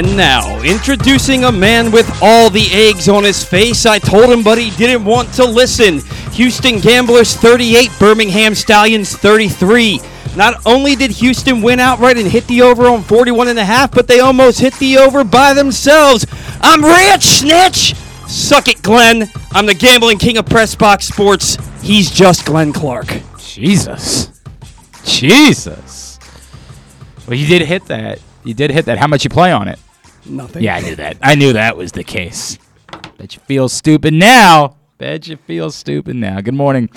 And now, introducing a man with all the eggs on his face. I told him, but he didn't want to listen. Houston Gamblers 38, Birmingham Stallions 33. Not only did Houston win outright and hit the over on 41 and a half, but they almost hit the over by themselves. I'm rich, snitch! Suck it, Glenn. I'm the gambling king of press box sports. He's just Glenn Clark. Jesus. Jesus. Well, you did hit that. You did hit that. How much you play on it? Nothing. Yeah, I knew that. I knew that was the case. Bet you feel stupid now. Bet you feel stupid now. Good morning.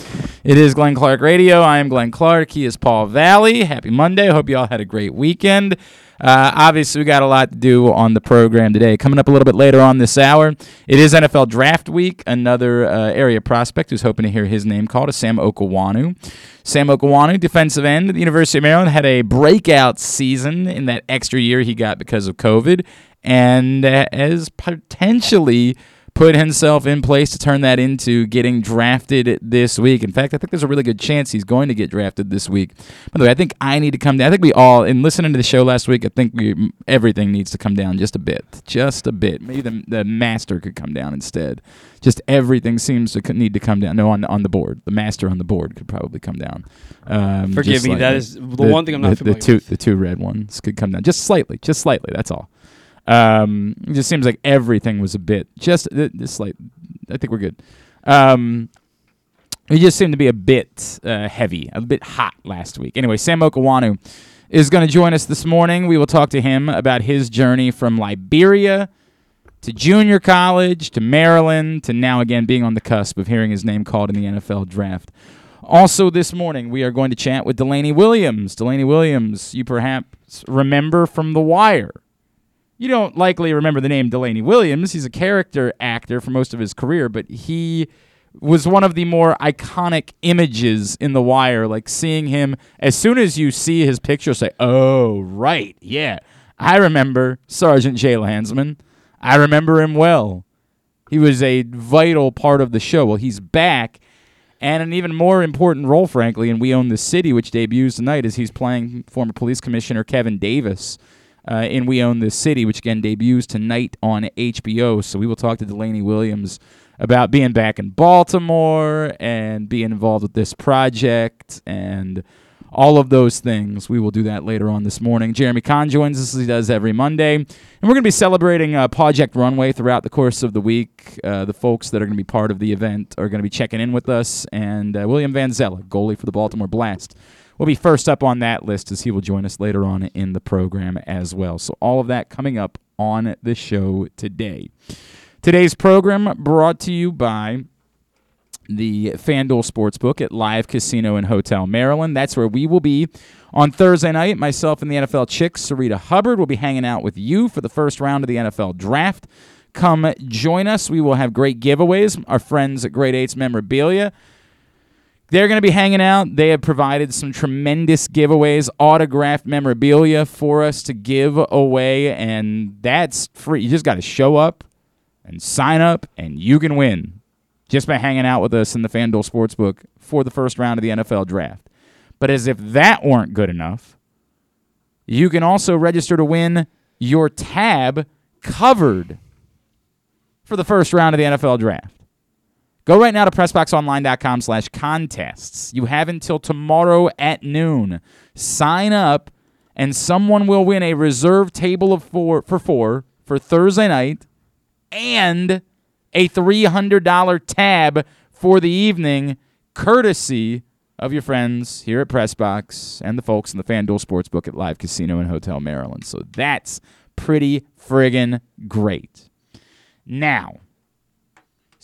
It is Glenn Clark Radio. I am Glenn Clark. He is Paul Valle. Happy Monday. Hope you all had a great weekend. Uh, obviously, we got a lot to do on the program today. Coming up a little bit later on this hour, it is NFL Draft Week. Another uh, area prospect who's hoping to hear his name called is Sam Okuayinonu. Sam Okuayinonu, defensive end at the University of Maryland, had a breakout season in that extra year he got because of COVID, and has potentially put himself in place to turn that into getting drafted this week. In fact, I think there's a really good chance he's going to get drafted this week. By the way, I think I need to come down. I think we all, in listening to the show last week, I think we everything needs to come down just a bit, just a bit. Maybe the, the master could come down instead. Just everything seems to need to come down. No, on on the board, the master on the board could probably come down. Um, Forgive me, that is the one thing I'm not the, familiar the two with. the two red ones could come down just slightly, just slightly. That's all. Um, it just seems like everything was a bit just uh, just like I think we're good. Um, it just seemed to be a bit uh, heavy, a bit hot last week. Anyway, Sam Okuayinonu is going to join us this morning. We will talk to him about his journey from Liberia to junior college to Maryland to now again being on the cusp of hearing his name called in the NFL draft. Also, this morning, we are going to chat with Delaney Williams. Delaney Williams, you perhaps remember from The Wire. You don't likely remember the name Delaney Williams. He's a character actor for most of his career, but he was one of the more iconic images in The Wire. Like seeing him, as soon as you see his picture, say, oh, right, yeah. I remember Sergeant Jay Landsman. I remember him well. He was a vital part of the show. Well, he's back, and an even more important role, frankly, in We Own the City, which debuts tonight, is he's playing former police commissioner Kevin Davis uh, in We Own This City, which again debuts tonight on HBO. So we will talk to Delaney Williams about being back in Baltimore and being involved with this project and all of those things. We will do that later on this morning. Jeremy Conn joins us as he does every Monday. And we're going to be celebrating uh, Project Runway throughout the course of the week. Uh, the folks that are going to be part of the event are going to be checking in with us. And uh, William Vanzela, goalie for the Baltimore Blast, will be first up on that list as he will join us later on in the program as well. So, all of that coming up on the show today. Today's program brought to you by the FanDuel Sportsbook at Live Casino and Hotel Maryland. That's where we will be on Thursday night. Myself and the NFL Chicks, Sarita Hubbard, will be hanging out with you for the first round of the NFL Draft. Come join us. We will have great giveaways. Our friends at Great Eights Memorabilia. They're going to be hanging out. They have provided some tremendous giveaways, autographed memorabilia for us to give away, and that's free. You just got to show up and sign up, and you can win just by hanging out with us in the FanDuel Sportsbook for the first round of the NFL Draft. But as if that weren't good enough, you can also register to win your tab covered for the first round of the NFL Draft. Go right now to PressBoxOnline.com slash contests. You have until tomorrow at noon. Sign up, and someone will win a reserve table of four for four for Thursday night and a $300 tab for the evening, courtesy of your friends here at Pressbox and the folks in the FanDuel Sportsbook at Live Casino and Hotel Maryland. So that's pretty friggin' great. Now,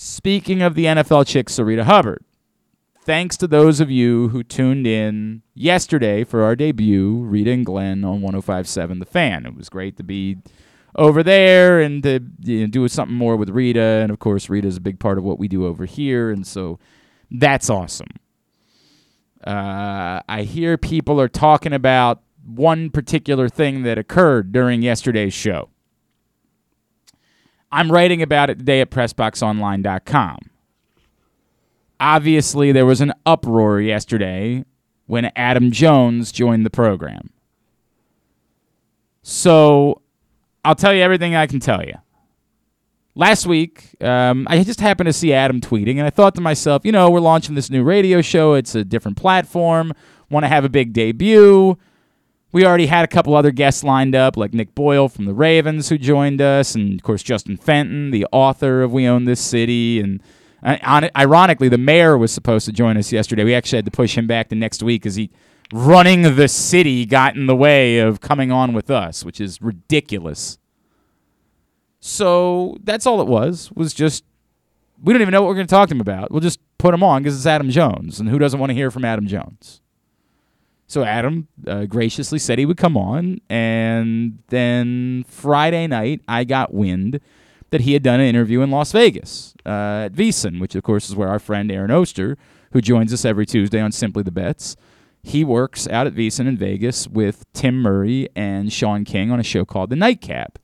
speaking of the NFL chick, Sarita Hubbard, thanks to those of you who tuned in yesterday for our debut, Rita and Glenn on 1057 The Fan. It was great to be over there and to you know, do something more with Rita. And of course, Rita is a big part of what we do over here. And so that's awesome. Uh, I hear people are talking about one particular thing that occurred during yesterday's show. I'm writing about it today at PressBoxOnline.com. Obviously, there was an uproar yesterday when Adam Jones joined the program. So I'll tell you everything I can tell you. Last week, um, I just happened to see Adam tweeting, and I thought to myself, you know, we're launching this new radio show. It's a different platform. Want to have a big debut. We already had a couple other guests lined up, like Nick Boyle from the Ravens, who joined us, and of course Justin Fenton, the author of We Own This City, and uh, ironically, the mayor was supposed to join us yesterday. We actually had to push him back to next week because he running the city got in the way of coming on with us, which is ridiculous. So that's all it was. Was just we don't even know what we're going to talk to him about. We'll just put him on because it's Adam Jones, and who doesn't want to hear from Adam Jones? So Adam uh, graciously said he would come on, and then Friday night I got wind that he had done an interview in Las Vegas uh, at VSiN, which of course is where our friend Aaron Oster, who joins us every Tuesday on Simply the Bets, he works out at VSiN in Vegas with Tim Murray and Sean King on a show called The Nightcap.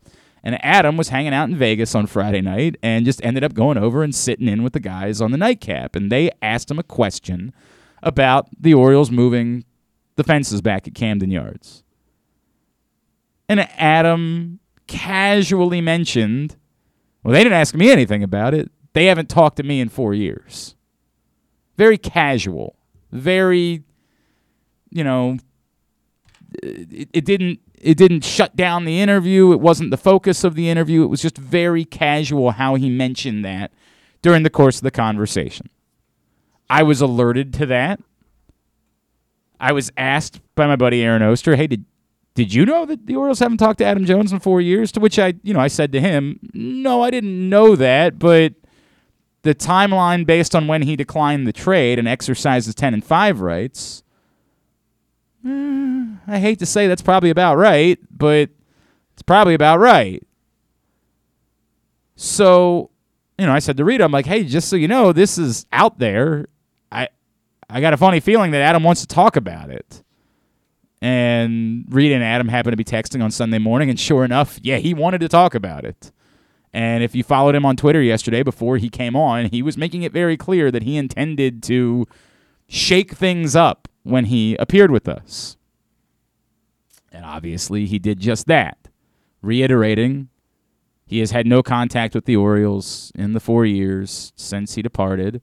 And Adam was hanging out in Vegas on Friday night and just ended up going over and sitting in with the guys on the nightcap. And they asked him a question about the Orioles moving the fences back at Camden Yards. And Adam casually mentioned, well, they didn't ask me anything about it. They haven't talked to me in four years. Very casual. Very, you know, it, it didn't it didn't shut down the interview. It wasn't the focus of the interview. It was just very casual how he mentioned that during the course of the conversation. I was alerted to that. I was asked by my buddy Aaron Oster, "Hey, did did you know that the Orioles haven't talked to Adam Jones in 4 years?" To which I, you know, I said to him, "No, I didn't know that, but the timeline based on when he declined the trade and exercised his 10 and 5 rights Mm, I hate to say that's probably about right, but it's probably about right. So, you know, I said to Rita, I'm like, hey, just so you know, this is out there. I got a funny feeling that Adam wants to talk about it. And Rita and Adam happened to be texting on Sunday morning, and sure enough, yeah, he wanted to talk about it. And if you followed him on Twitter yesterday before he came on, he was making it very clear that he intended to shake things up when he appeared with us. And obviously, he did just that, reiterating he has had no contact with the Orioles in the four years since he departed.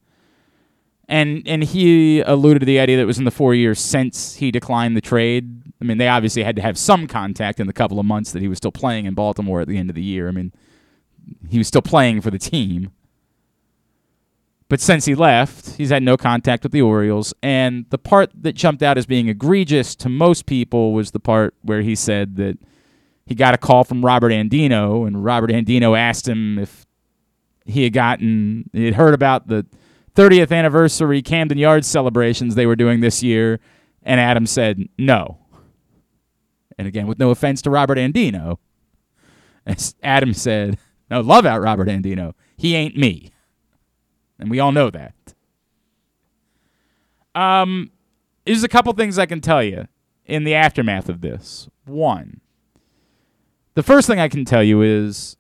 And and he alluded to the idea that it was in the four years since he declined the trade. I mean, they obviously had to have some contact in the couple of months that he was still playing in Baltimore at the end of the year. I mean, he was still playing for the team. But since he left, he's had no contact with the Orioles. And the part that jumped out as being egregious to most people was the part where he said that he got a call from Robert Andino, and Robert Andino asked him if he had gotten, he had heard about the 30th anniversary Camden Yards celebrations they were doing this year. And Adam said no. And again, with no offense to Robert Andino, Adam said, No, love out Robert Andino. He ain't me and we all know that. Um, there's a couple things I can tell you in the aftermath of this. One, the first thing I can tell you is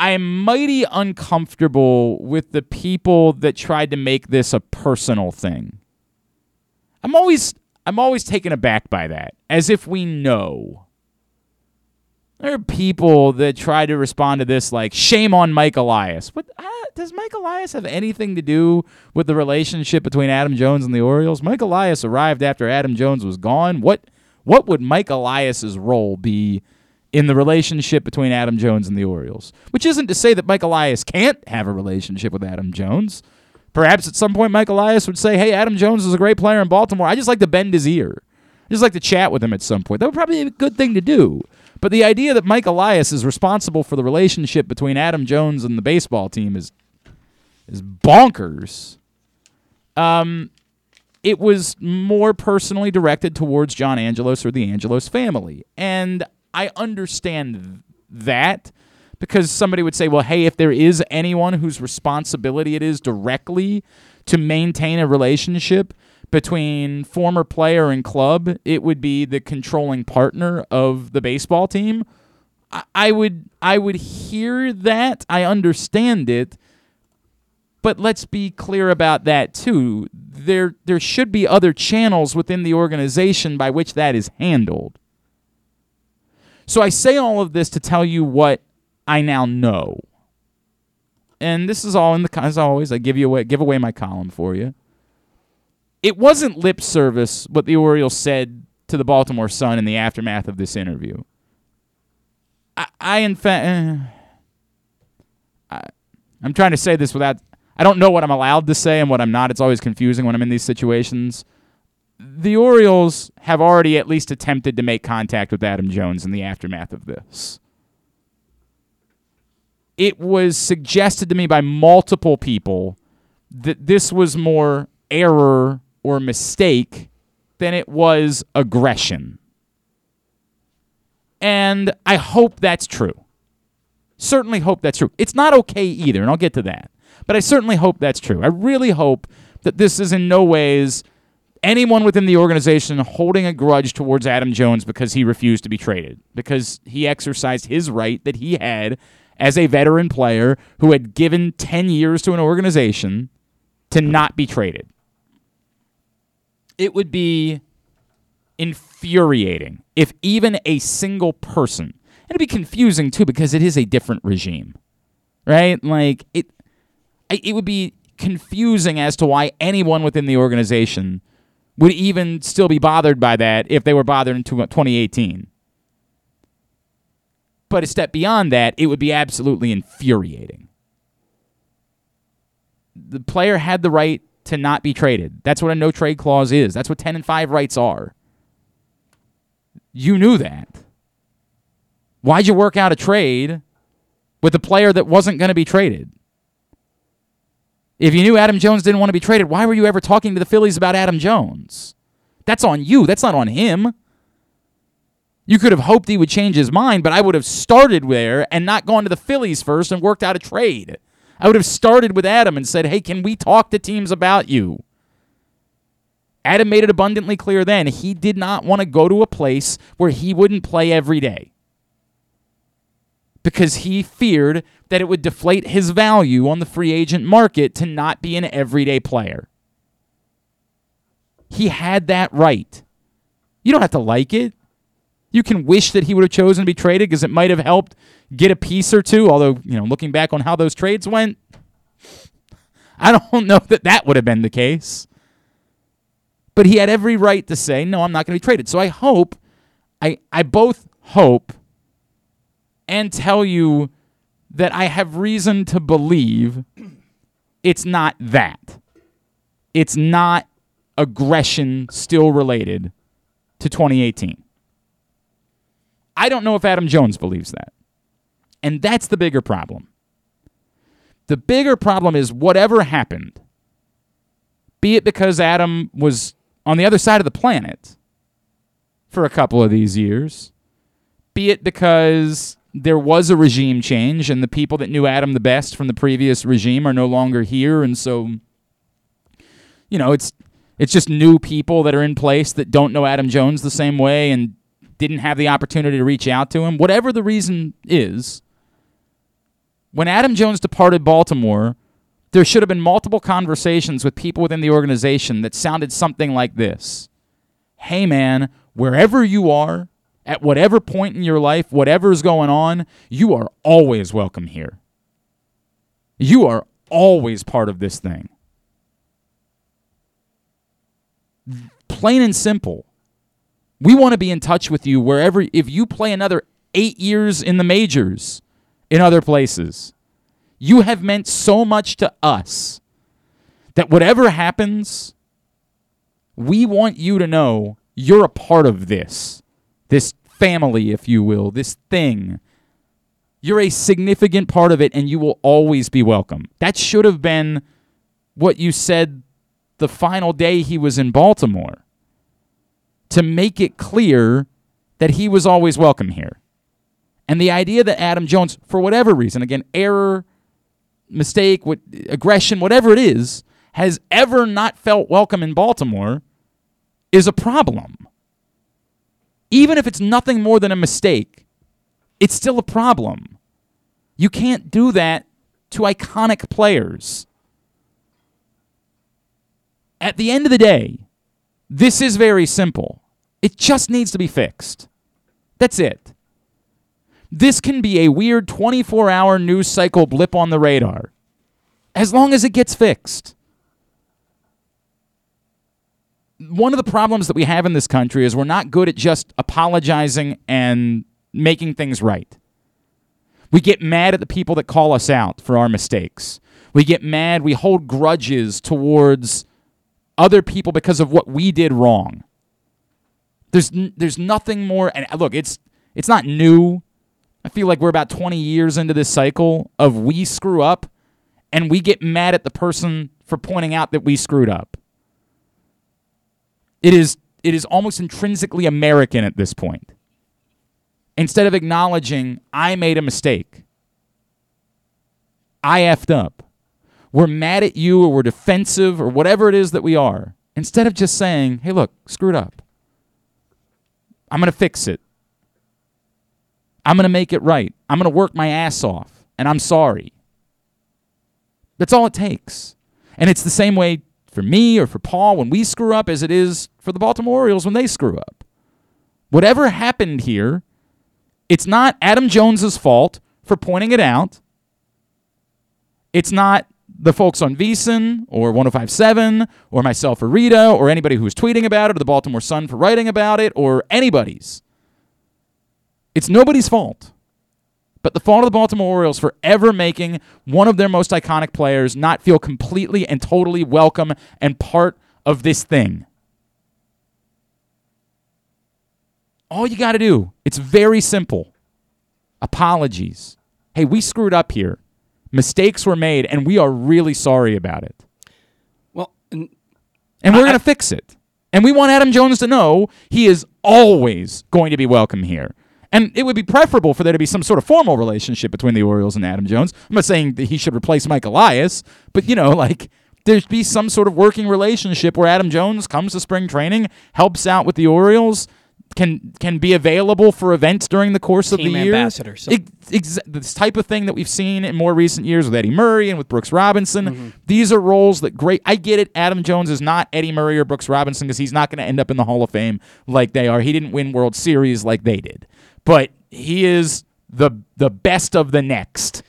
I am mighty uncomfortable with the people that tried to make this a personal thing. I'm always I'm always taken aback by that, as if we know. There are people that try to respond to this like shame on Mike Elias. What uh, does Mike Elias have anything to do with the relationship between Adam Jones and the Orioles? Mike Elias arrived after Adam Jones was gone. What what would Mike Elias's role be in the relationship between Adam Jones and the Orioles? Which isn't to say that Mike Elias can't have a relationship with Adam Jones. Perhaps at some point Mike Elias would say, "Hey, Adam Jones is a great player in Baltimore. I just like to bend his ear. I just like to chat with him at some point." That would probably be a good thing to do. But the idea that Mike Elias is responsible for the relationship between Adam Jones and the baseball team is is bonkers. Um, it was more personally directed towards John Angelos or the Angelos family, and I understand that because somebody would say, well, hey, if there is anyone whose responsibility it is directly to maintain a relationship between former player and club, it would be the controlling partner of the baseball team. I would I would hear that. I understand it. But let's be clear about that too. There there should be other channels within the organization by which that is handled. So I say all of this to tell you what I now know. And this is all in the as always. I give you away, give away my column for you. It wasn't lip service what the Orioles said to the Baltimore Sun in the aftermath of this interview. I, I in fact, uh, I, I'm trying to say this without. I don't know what I'm allowed to say and what I'm not. It's always confusing when I'm in these situations. The Orioles have already at least attempted to make contact with Adam Jones in the aftermath of this. It was suggested to me by multiple people that this was more error or mistake than it was aggression. And I hope that's true. Certainly hope that's true. It's not okay either, and I'll get to that. But I certainly hope that's true. I really hope that this is in no ways anyone within the organization holding a grudge towards Adam Jones because he refused to be traded, because he exercised his right that he had as a veteran player who had given 10 years to an organization to not be traded. It would be infuriating if even a single person, and it'd be confusing too because it is a different regime, right? Like it, it would be confusing as to why anyone within the organization would even still be bothered by that if they were bothered in 2018. But a step beyond that, it would be absolutely infuriating. The player had the right to not be traded. That's what a no trade clause is. That's what 10 and 5 rights are. You knew that. Why'd you work out a trade with a player that wasn't going to be traded? If you knew Adam Jones didn't want to be traded, why were you ever talking to the Phillies about Adam Jones? That's on you. That's not on him. You could have hoped he would change his mind, but I would have started there and not gone to the Phillies first and worked out a trade. I would have started with Adam and said, hey, can we talk to teams about you? Adam made it abundantly clear then he did not want to go to a place where he wouldn't play every day because he feared that it would deflate his value on the free agent market to not be an everyday player. He had that right. You don't have to like it. You can wish that he would have chosen to be traded because it might have helped get a piece or two. Although, you know, looking back on how those trades went, I don't know that that would have been the case. But he had every right to say, no, I'm not going to be traded. So I hope, I, I both hope and tell you that I have reason to believe it's not that. It's not aggression still related to 2018. I don't know if Adam Jones believes that. And that's the bigger problem. The bigger problem is whatever happened, be it because Adam was on the other side of the planet for a couple of these years, be it because there was a regime change and the people that knew Adam the best from the previous regime are no longer here and so you know it's it's just new people that are in place that don't know Adam Jones the same way and didn't have the opportunity to reach out to him. Whatever the reason is when Adam Jones departed Baltimore there should have been multiple conversations with people within the organization that sounded something like this. Hey man wherever you are at whatever point in your life, whatever's going on, you are always welcome here. You are always part of this thing. Plain and simple. We want to be in touch with you wherever, if you play another eight years in the majors in other places, you have meant so much to us that whatever happens, we want you to know you're a part of this this family, if you will, this thing. You're a significant part of it and you will always be welcome. That should have been what you said the final day he was in Baltimore to make it clear that he was always welcome here. And the idea that Adam Jones, for whatever reason, again, error, mistake, what, aggression, whatever it is, has ever not felt welcome in Baltimore is a problem even if it's nothing more than a mistake, it's still a problem. You can't do that to iconic players. At the end of the day, this is very simple. It just needs to be fixed. That's it. This can be a weird 24 hour news cycle blip on the radar as long as it gets fixed. One of the problems that we have in this country is we're not good at just apologizing and making things right. We get mad at the people that call us out for our mistakes. We get mad, we hold grudges towards other people because of what we did wrong. There's there's nothing more and uh, look, it's it's not new. I feel like we're about 20 years into this cycle of we screw up and we get mad at the person for pointing out that we screwed up. It is it is almost intrinsically American at this point. Instead of acknowledging I made a mistake. I effed up. We're mad at you or we're defensive or whatever it is that we are. Instead of just saying, "Hey, look, screwed up. I'm going to fix it. I'm going to make it right. I'm going to work my ass off, and I'm sorry. That's all it takes. And it's the same way for me or for Paul when we screw up as it is for the Baltimore Orioles when they screw up. Whatever happened here, it's not Adam Jones's fault for pointing it out. It's not the folks on VSiN or 1057 or myself or Rita or anybody who's tweeting about it or the Baltimore Sun for writing about it or anybody's. It's nobody's fault. But the fault of the Baltimore Orioles for ever making one of their most iconic players not feel completely and totally welcome and part of this thing. All you got to do, it's very simple. Apologies. Hey, we screwed up here. Mistakes were made, and we are really sorry about it. Well, and And we're going to fix it. And we want Adam Jones to know he is always going to be welcome here. And it would be preferable for there to be some sort of formal relationship between the Orioles and Adam Jones. I'm not saying that he should replace Mike Elias, but you know, like there'd be some sort of working relationship where Adam Jones comes to spring training, helps out with the Orioles, can can be available for events during the course of the year. ambassador, so- Ex- ex- this type of thing that we've seen in more recent years with Eddie Murray and with Brooks Robinson. Mm-hmm. These are roles that great. I get it. Adam Jones is not Eddie Murray or Brooks Robinson because he's not going to end up in the Hall of Fame like they are. He didn't win World Series like they did, but he is the the best of the next.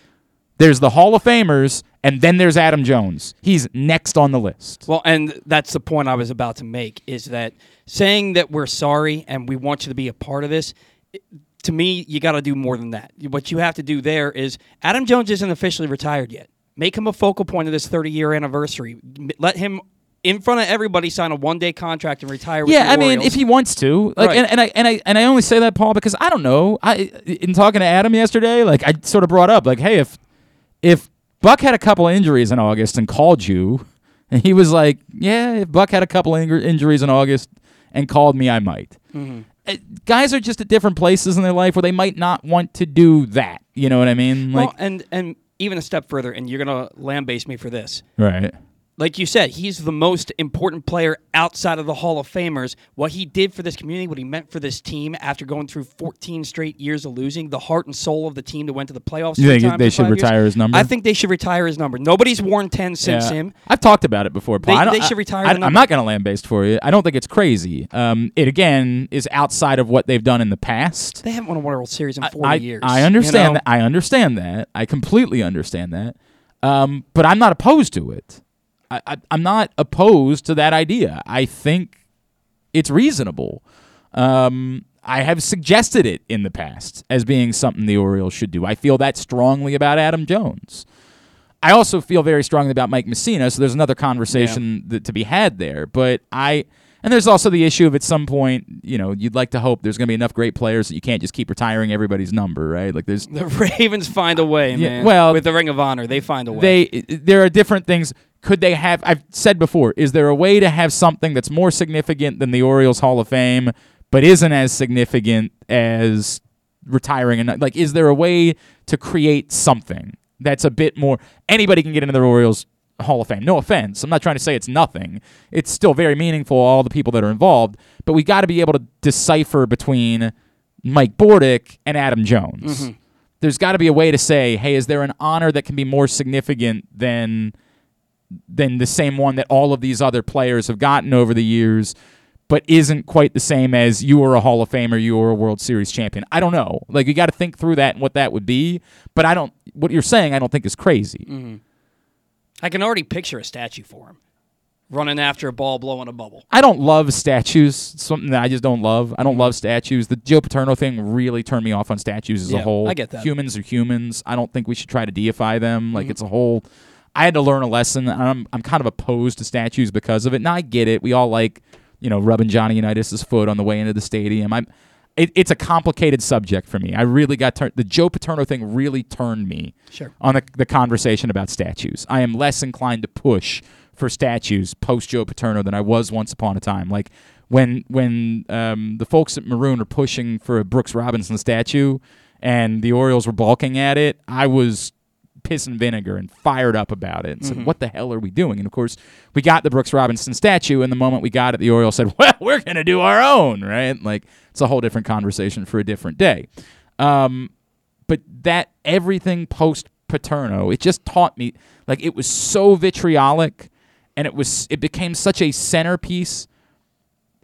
There's the Hall of Famers, and then there's Adam Jones. He's next on the list. Well, and that's the point I was about to make is that saying that we're sorry and we want you to be a part of this, to me, you got to do more than that. What you have to do there is Adam Jones isn't officially retired yet. Make him a focal point of this 30 year anniversary. Let him, in front of everybody, sign a one day contract and retire with Yeah, I mean, if he wants to, like, Right. and, and I and I and I only say that, Paul, because I don't know. I in talking to Adam yesterday, like, I sort of brought up, like, hey, if if Buck had a couple of injuries in August and called you, and he was like, yeah, if Buck had a couple injuries in August and called me, I might. Mm-hmm. Uh, Guys are just at different places in their life where they might not want to do that. You know what I mean? Like, well, and, and even a step further, and you're going to lambaste me for this. right. Like you said, he's the most important player outside of the Hall of Famers. What he did for this community, what he meant for this team after going through 14 straight years of losing, the heart and soul of the team that went to the playoffs. You think they should five years. retire his number? I think they should retire his number. Nobody's worn 10 since Yeah. him. I've talked about it before, Paul. They- I don't- they should retire I, am not going to land based for you. I don't think it's crazy. Um, it again is outside of what they've done in the past. They haven't won a World Series in 40 I, years. I you understand know? that. I understand that. I completely understand that. Um, but I'm not opposed to it. I, I, I'm not opposed to that idea. I think it's reasonable. Um, I have suggested it in the past as being something the Orioles should do. I feel that strongly about Adam Jones. I also feel very strongly about Mike Mussina, so there's another conversation that, to be had there. But I, and there's also the issue of at some point, you know, you'd like to hope there's going to be enough great players that you can't just keep retiring everybody's number, right? Like there's The Ravens find a way, Yeah, man. well, with the Ring of Honor, they find a way. they there are different things. Could they have? I've said before. Is there a way to have something that's more significant than the Orioles Hall of Fame, but isn't as significant as retiring? And like, is there a way to create something that's a bit more? Anybody can get into the Orioles Hall of Fame. No offense. I'm not trying to say it's nothing. It's still very meaningful. All the people that are involved, but we got to be able to decipher between Mike Bordick and Adam Jones there's got to be a way to say, hey, is there an honor that can be more significant than than the same one that all of these other players have gotten over the years? but isn't quite the same as you are a Hall of Famer, you are a World Series champion. I don't know. Like you got to think through that and what that would be. But I don't. What you're saying, I don't think is crazy. Mm-hmm. I can already picture a statue for him, running after a ball, blowing a bubble. I don't love statues. It's something that I just don't love. I don't love statues. The Joe Paterno thing really turned me off on statues as Yeah, a whole. I get that. Humans are humans. I don't think we should try to deify them. Mm-hmm. Like it's a whole. I had to learn a lesson. I'm I'm kind of opposed to statues because of it. Now I get it. We all like you know rubbing Johnny Unitas's foot on the way into the stadium. I'm. It, it's a complicated subject for me. I really got turned. The Joe Paterno thing really turned me Sure. on the, the conversation about statues. I am less inclined to push for statues post Joe Paterno than I was once upon a time. Like when when um, the folks at Maroon are pushing for a Brooks Robinson statue and the Orioles were balking at it, I was piss and vinegar and fired up about it and said, What the hell are we doing? And of course, we got the Brooks Robinson statue, and the moment we got it, the Orioles said, Well, we're going to do our own, right? Like, it's a whole different conversation for a different day. Um, but that everything post Paterno, it just taught me like it was so vitriolic and it was it became such a centerpiece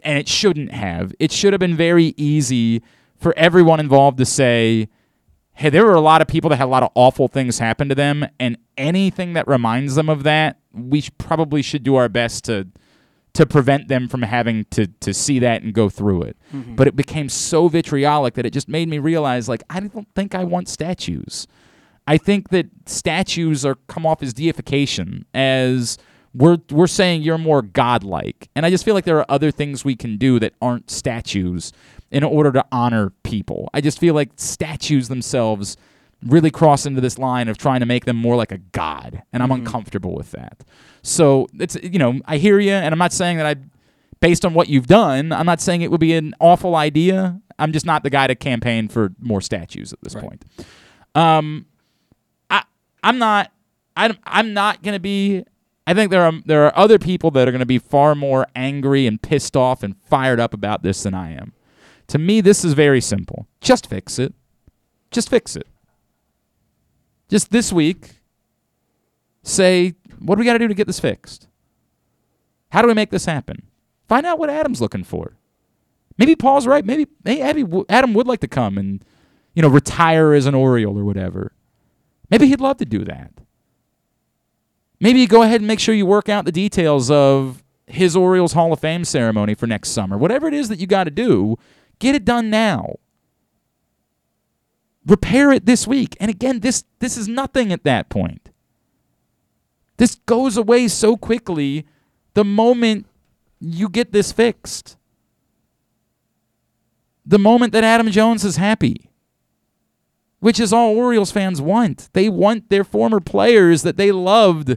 and it shouldn't have. It should have been very easy for everyone involved to say, hey, there were a lot of people that had a lot of awful things happen to them, and anything that reminds them of that, we sh- probably should do our best to to prevent them from having to to see that and go through it. Mm-hmm. But it became so vitriolic that it just made me realize, like, I don't think I want statues. I think that statues are come off as deification, as we're we're saying you're more godlike, and I just feel like there are other things we can do that aren't statues in order to honor people. I just feel like statues themselves really cross into this line of trying to make them more like a god, and I'm uncomfortable with that. So it's you know I hear you, and I'm not saying that I, based on what you've done, I'm not saying it would be an awful idea. I'm just not the guy to campaign for more statues at this Right. point. Um, I I'm not I'm I'm not gonna be. I think there are there are other people that are gonna be far more angry and pissed off and fired up about this than I am. To me, this is very simple. Just fix it. Just fix it. Just this week, say what do we got to do to get this fixed? How do we make this happen? Find out what Adam's looking for. Maybe Paul's right. Maybe, maybe Adam would like to come and you know retire as an Oriole or whatever. Maybe he'd love to do that. Maybe go ahead and make sure you work out the details of his Orioles Hall of Fame ceremony for next summer. Whatever it is that you got to do, get it done now. Repair it this week. And again, this this is nothing at that point. This goes away so quickly the moment you get this fixed. The moment that Adam Jones is happy which is all Orioles fans want. They want their former players that they loved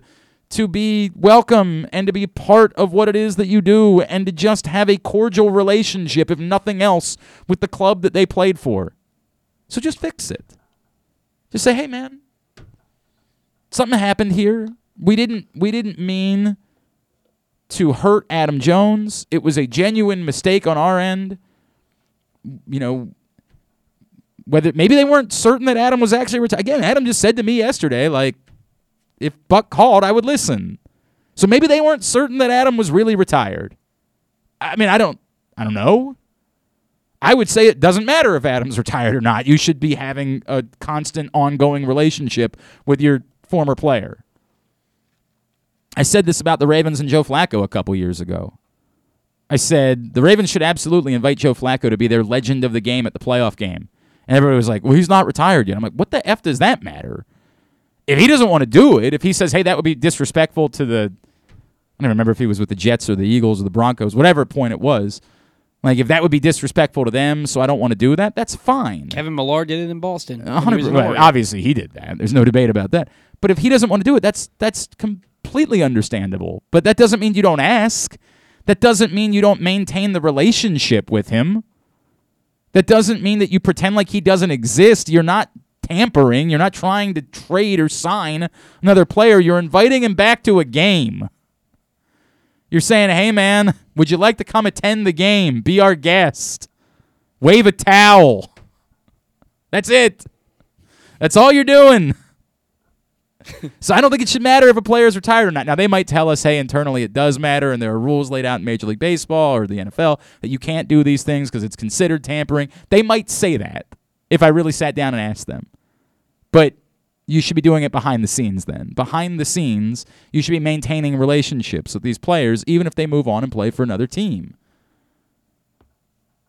to be welcome and to be part of what it is that you do and to just have a cordial relationship, if nothing else, with the club that they played for. So just fix it. Just say, hey man, something happened here. We didn't we didn't mean to hurt Adam Jones. It was a genuine mistake on our end. You know, whether maybe they weren't certain that Adam was actually retired. Again, Adam just said to me yesterday, like, if Buck called, I would listen. So maybe they weren't certain that Adam was really retired. I mean, I don't, I don't know. I would say it doesn't matter if Adam's retired or not. You should be having a constant, ongoing relationship with your former player. I said this about the Ravens and Joe Flacco a couple years ago. I said the Ravens should absolutely invite Joe Flacco to be their legend of the game at the playoff game. And everybody was like, well, he's not retired yet. I'm like, what the F does that matter? If he doesn't want to do it, if he says, hey, that would be disrespectful to the, I don't remember if he was with the Jets or the Eagles or the Broncos, whatever point it was. Like, if that would be disrespectful to them, so I don't want to do that, that's fine. Kevin Millar did it in Boston. He hundred was percent. Obviously, he did that. There's no debate about that. But if he doesn't want to do it, that's that's completely understandable. But that doesn't mean you don't ask. That doesn't mean you don't maintain the relationship with him. That doesn't mean that you pretend like he doesn't exist. You're not tampering. You're not trying to trade or sign another player. You're inviting him back to a game. You're saying, hey, man, would you like to come attend the game? Be our guest. Wave a towel. That's it. That's all you're doing. so I don't think it should matter if a player is retired or not. Now they might tell us, hey, internally it does matter, and there are rules laid out in Major League Baseball or the NFL that you can't do these things because it's considered tampering. They might say that if I really sat down and asked them, but you should be doing it behind the scenes. Then behind the scenes, you should be maintaining relationships with these players, even if they move on and play for another team.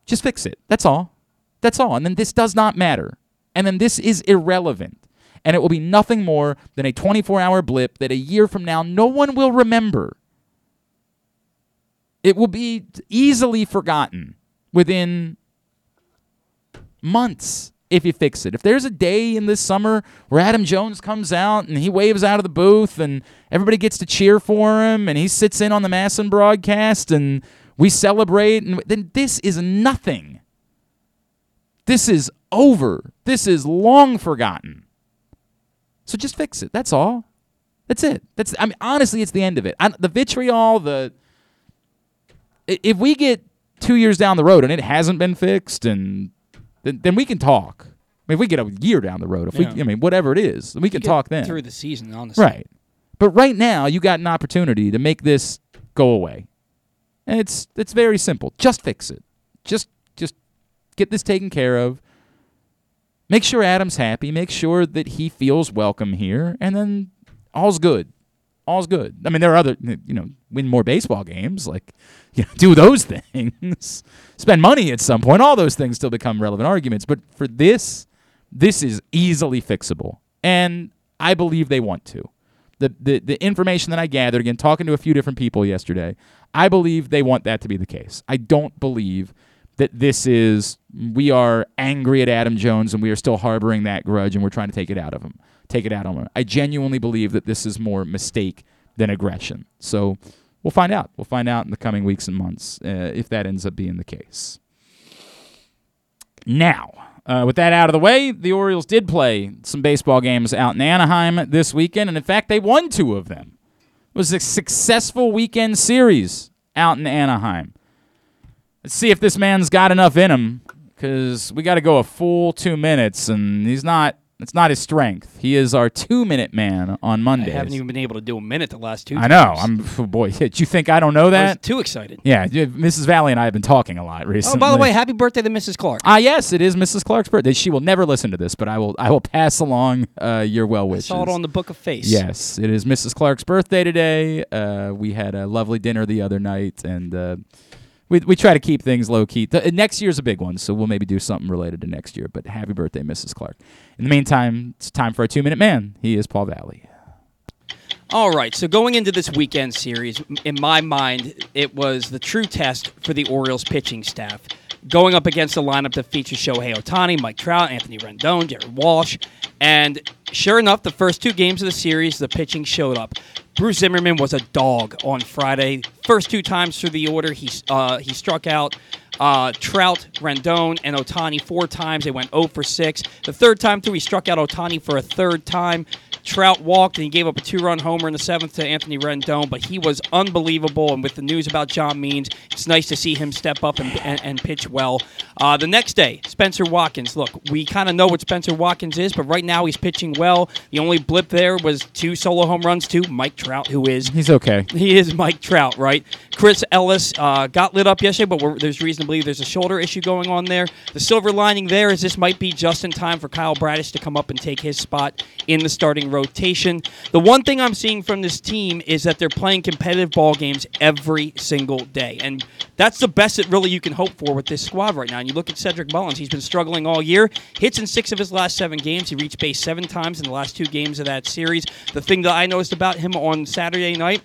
Just fix it. That's all. That's all. And then this does not matter. And then this is irrelevant. And it will be nothing more than a 24 hour blip that a year from now no one will remember. It will be easily forgotten within months if you fix it. If there's a day in this summer where Adam Jones comes out and he waves out of the booth and everybody gets to cheer for him and he sits in on the MASN broadcast and we celebrate, and then this is nothing. This is over. This is long forgotten. So just fix it. That's all. That's it. That's I mean honestly, it's the end of it. I, the vitriol, the if we get two years down the road and it hasn't been fixed, and then, then we can talk. I mean, if we get a year down the road, if Yeah. we, I mean, whatever it is, we can talk then. through the season, honestly. Right. But right now, you got an opportunity to make this go away. And it's it's very simple. Just fix it. Just just get this taken care of. Make sure Adam's happy. Make sure that he feels welcome here, and then all's good. All's good. I mean, there are other, you know, win more baseball games, like, you know, do those things, spend money at some point. All those things still become relevant arguments. But for this, this is easily fixable, and I believe they want to. The, the the information that I gathered, again, talking to a few different people yesterday, I believe they want that to be the case. I don't believe that this is we are angry at Adam Jones and we are still harboring that grudge and we're trying to take it out of him, take it out on him. I genuinely believe that this is more mistake than aggression. So we'll find out. We'll find out in the coming weeks and months uh, if that ends up being the case. Now, uh, with that out of the way, the Orioles did play some baseball games out in Anaheim this weekend, and in fact, they won two of them. It was a successful weekend series out in Anaheim. Let's see if this man's got enough in him, because we got to go a full two minutes, and he's not. It's not his strength. He is our two-minute man on Mondays. I haven't even been able to do a minute the last two. I know. I'm oh boy. Did you think I don't know I was that? too excited. Yeah, Mrs. Valle and I have been talking a lot recently. Oh, by the way, happy birthday to Mrs. Clark. Ah, yes, it is Mrs. Clark's birthday. She will never listen to this, but I will. I will pass along uh, your well I wishes. saw it on the Book of Face. Yes, it is Mrs. Clark's birthday today. Uh, we had a lovely dinner the other night, and uh, we we try to keep things low key. The, next year's a big one, so we'll maybe do something related to next year. But happy birthday, Mrs. Clark. In the meantime, it's time for our two minute man. He is Paul Valle. All right, so going into this weekend series, in my mind, it was the true test for the Orioles pitching staff. Going up against a lineup that features Shohei Ohtani, Mike Trout, Anthony Rendon, Jared Walsh, and sure enough, the first two games of the series, the pitching showed up. Bruce Zimmermann was a dog on Friday. First two times through the order, he uh, he struck out uh, Trout, Rendon, and Ohtani four times. They went 0 for 6. The third time through, he struck out Ohtani for a third time. Trout walked and he gave up a two-run homer in the seventh to Anthony Rendon, but he was unbelievable. And with the news about John Means, it's nice to see him step up and, and, and pitch well. Uh, the next day, Spencer Watkins. Look, we kind of know what Spencer Watkins is, but right now he's pitching well. The only blip there was two solo home runs to Mike Trout, who is He's okay. he is Mike Trout, right? Chris Ellis uh, got lit up yesterday, but we're, there's reason to believe there's a shoulder issue going on there. The silver lining there is this might be just in time for Kyle Bradish to come up and take his spot in the starting rotation. The one thing I'm seeing from this team is that they're playing competitive ball games every single day, and that's the best that really you can hope for with this squad right now. And you look at Cedric Mullins; he's been struggling all year. Hits in six of his last seven games. He reached base seven times in the last two games of that series. The thing that I noticed about him on Saturday night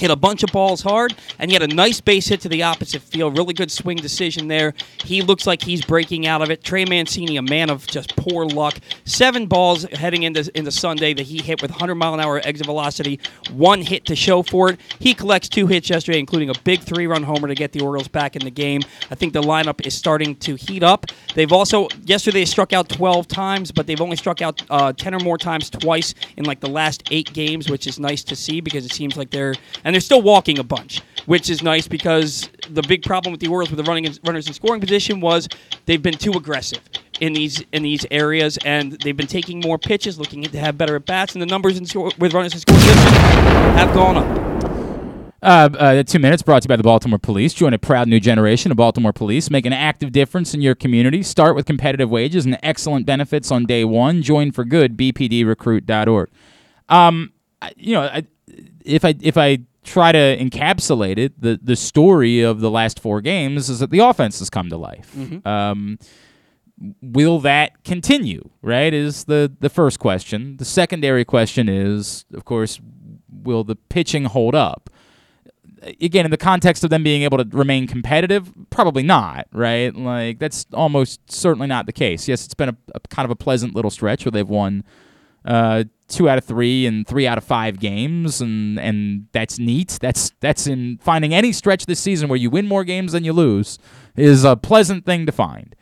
hit a bunch of balls hard, and he had a nice base hit to the opposite field. Really good swing decision there. He looks like he's breaking out of it. Trey Mancini, a man of just poor luck. Seven balls heading into, into Sunday that he hit with 100 mile an hour exit velocity. One hit to show for it. He collects two hits yesterday, including a big three run homer to get the Orioles back in the game. I think the lineup is starting to heat up. They've also, yesterday, struck out 12 times, but they've only struck out uh, 10 or more times twice in like the last eight games, which is nice to see because it seems like they're and they're still walking a bunch, which is nice because the big problem with the Orioles with the running runners in scoring position was they've been too aggressive. in these in these areas, and they've been taking more pitches, looking to have better at bats, and the numbers in score, with runners in scoring position have gone up. Uh, uh, two minutes brought to you by the Baltimore Police. Join a proud new generation of Baltimore Police. Make an active difference in your community. Start with competitive wages and excellent benefits on day one. Join for good. BPDrecruit.org. Um, you know, I, if I if I try to encapsulate it, the the story of the last four games is that the offense has come to life. Um, will that continue? Right is the the first question. The secondary question is, of course, will the pitching hold up? Again, in the context of them being able to remain competitive, probably not. Right, like that's almost certainly not the case. Yes, it's been a, a kind of a pleasant little stretch where they've won uh, two out of three and three out of five games, and and that's neat. That's that's in finding any stretch this season where you win more games than you lose is a pleasant thing to find.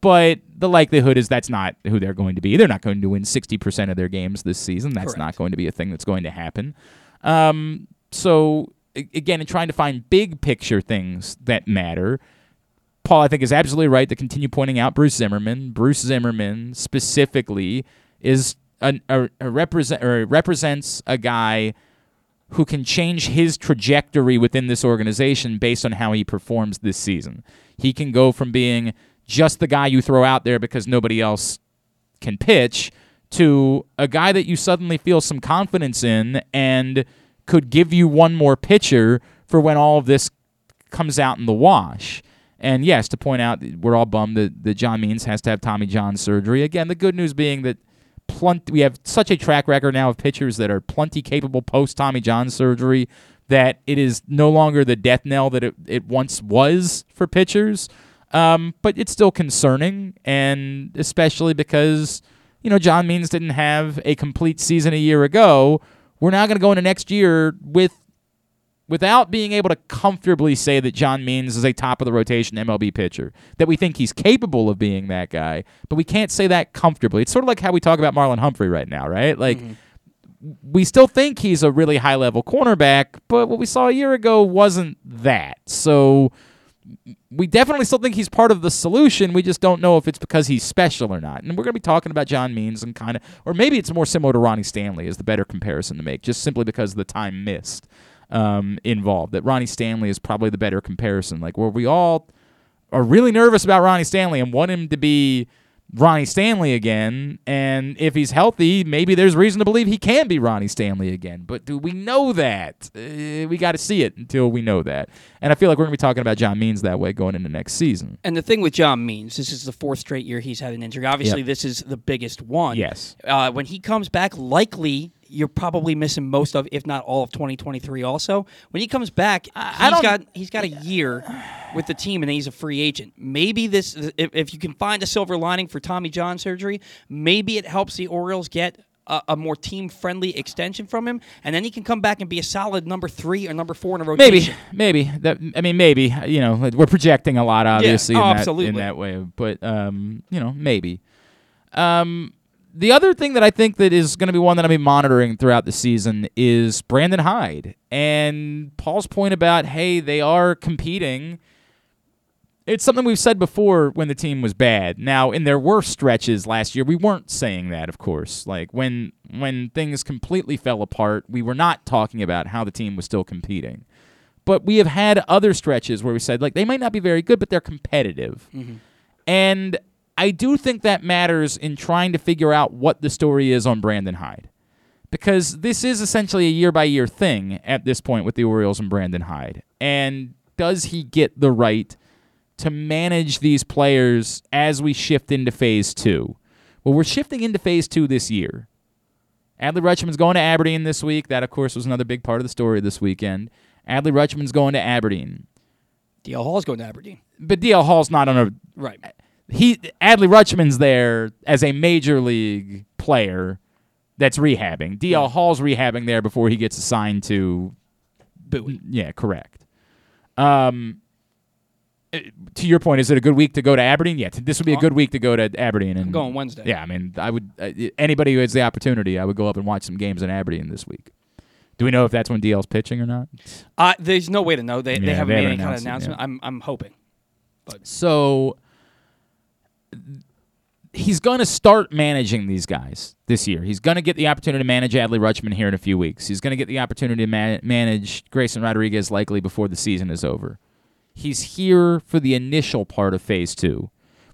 But the likelihood is that's not who they're going to be. They're not going to win sixty percent of their games this season. That's not going to be a thing that's going to happen. Um, so again, in trying to find big picture things that matter, Paul, I think, is absolutely right to continue pointing out Bruce Zimmermann. Bruce Zimmermann specifically is an, a, a represent or represents a guy who can change his trajectory within this organization based on how he performs this season. He can go from being just the guy you throw out there because nobody else can pitch to a guy that you suddenly feel some confidence in and could give you one more pitcher for when all of this comes out in the wash. And yes, to point out, we're all bummed that, that John Means has to have Tommy John surgery. Again, the good news being that plenty, we have such a track record now of pitchers that are plenty capable post Tommy John surgery that it is no longer the death knell that it, it once was for pitchers. Um, but it's still concerning, and especially because you know John Means didn't have a complete season a year ago. We're now going to go into next year with without being able to comfortably say that John Means is a top of the rotation MLB pitcher, that we think he's capable of being that guy, but we can't say that comfortably. It's sort of like how we talk about Marlon Humphrey right now, right? Like mm-hmm. we still think he's a really high level cornerback, but what we saw a year ago wasn't that. So we definitely still think he's part of the solution. We just don't know if it's because he's special or not. And we're going to be talking about John Means and kind of, or maybe it's more similar to Ronnie Stanley is the better comparison to make, just simply because of the time missed um, involved. That Ronnie Stanley is probably the better comparison. Like where we all are really nervous about Ronnie Stanley and want him to be Ronnie Stanley again. And if he's healthy, maybe there's reason to believe he can be Ronnie Stanley again. But do we know that? Uh, we got to see it until we know that. And I feel like we're going to be talking about John Means that way going into next season. And the thing with John Means, this is the fourth straight year he's had an injury. Obviously, Yep. this is the biggest one. Yes. Uh, when he comes back, likely you're probably missing most of, if not all of 2023. Also, when he comes back, I he's don't- got he's got a year with the team, and then he's a free agent. Maybe this, if, if you can find a silver lining for Tommy John surgery, maybe it helps the Orioles get. A, more team-friendly extension from him, and then he can come back and be a solid number three or number four in a rotation. Maybe, maybe that. I mean, maybe. You know, we're projecting a lot, obviously, Oh, in, that, in that way. But um, you know, maybe. Um, the other thing that I think that is going to be one that I'll be monitoring throughout the season is Brandon Hyde and Paul's point about hey, they are competing. It's something we've said before when the team was bad. Now, in their worst stretches last year, we weren't saying that, of course. Like when when things completely fell apart, we were not talking about how the team was still competing. But we have had other stretches where we said like they might not be very good, but they're competitive. Mm-hmm. And I do think that matters in trying to figure out what the story is on Brandon Hyde. Because this is essentially a year by year thing at this point with the Orioles and Brandon Hyde. And does he get the right to manage these players as we shift into phase two? Well, we're shifting into phase two this year. Adley Rutschman's going to Aberdeen this week. That, of course, was another big part of the story this weekend. Adley Rutschman's going to Aberdeen. DL Hall's going to Aberdeen. But DL Hall's not on a Right. He Adley Rutschman's there as a major league player that's rehabbing. DL Hall's rehabbing there before he gets assigned to Bowie. yeah, correct. Um uh, to your point, is it a good week to go to Aberdeen? Yeah, this would be a good week to go to Aberdeen. And I'm going Wednesday. Yeah, I mean, I would uh, anybody who has the opportunity, I would go up and watch some games in Aberdeen this week. Do we know if that's when DL's pitching or not? Uh, there's no way to know. They, they haven't they made haven't any kind of it, announcement. I'm I'm hoping. So he's going to start managing these guys this year. He's going to get the opportunity to manage Adley Rutschman here in a few weeks. He's going to get the opportunity to man- manage Grayson Rodriguez likely before the season is over. He's here for the initial part of phase two.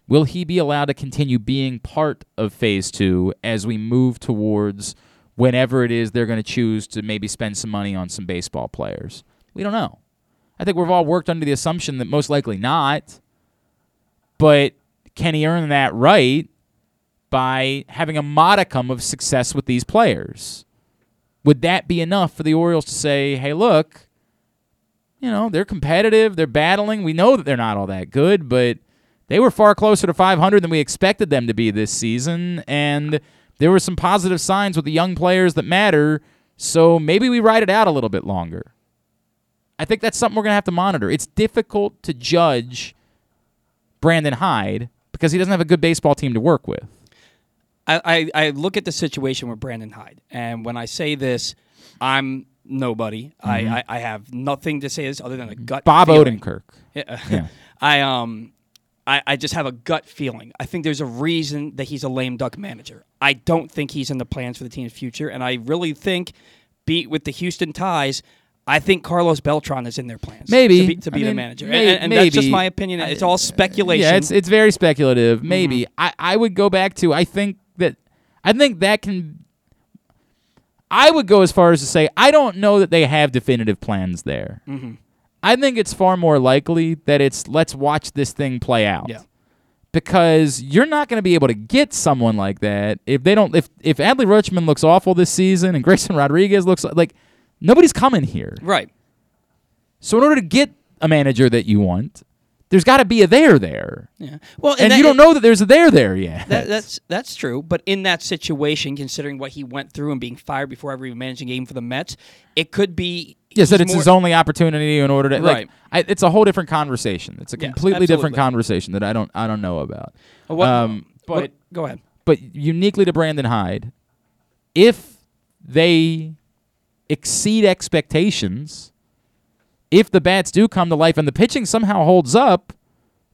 Will he be allowed to continue being part of phase two as we move towards whenever it is they're going to choose to maybe spend some money on some baseball players? We don't know. I think we've all worked under the assumption that most likely not. But can he earn that right by having a modicum of success with these players? Would that be enough for the Orioles to say, hey, look, you know, they're competitive, they're battling. We know that they're not all that good, but they were far closer to 500 than we expected them to be this season. And there were some positive signs with the young players that matter. So maybe we ride it out a little bit longer. I think that's something we're going to have to monitor. It's difficult to judge Brandon Hyde because he doesn't have a good baseball team to work with. I, I, I look at the situation with Brandon Hyde, and when I say this, I'm nobody. I, I, I have nothing to say this other than a gut. Bob feeling. Odenkirk. Yeah. Yeah. I um I, I just have a gut feeling. I think there's a reason that he's a lame duck manager. I don't think he's in the plans for the team's future, and I really think, beat with the Houston ties. I think Carlos Beltran is in their plans. Maybe. to be, to be the mean, manager, may- and, and that's just my opinion. It's all speculation. Yeah, it's it's very speculative. Maybe I, I would go back to I think that I think that can. I would go as far as to say I don't know that they have definitive plans there. Mm-hmm. I think it's far more likely that it's let's watch this thing play out. Yeah. Because you're not going to be able to get someone like that if they don't. If if Adley Rutschman looks awful this season and Grayson Rodriguez looks like nobody's coming here. right. So in order to get a manager that you want, there's got to be a there there, Yeah. Well, and that- you don't know that there's a there there yet. That, that's that's true, but in that situation, considering what he went through and being fired before ever even managing a game for the Mets, it could be. Yes, that it's his only opportunity in order to like. Right. I, it's a whole different conversation. It's a Yeah, completely different conversation that I don't I don't know about. Uh, what- um, what- but go ahead. but uniquely to Brandon Hyde, if they exceed expectations, if the bats do come to life and the pitching somehow holds up,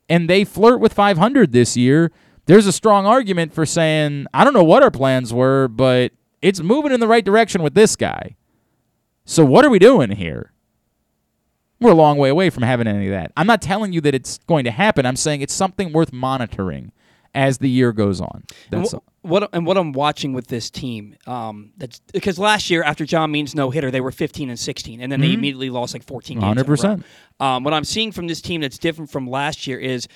and they flirt with 500 this year, there's a strong argument for saying I don't know what our plans were, but it's moving in the right direction with this guy. So what are we doing here? We're a long way away from having any of that. I'm not telling you that it's going to happen. I'm saying it's something worth monitoring as the year goes on. That's. What and what I'm watching with this team, um, that's because last year after John Means no hitter, they were 15 and 16, and then they immediately lost like 14 games. in a row. 100%. Um, what I'm seeing from this team that's different from last year is,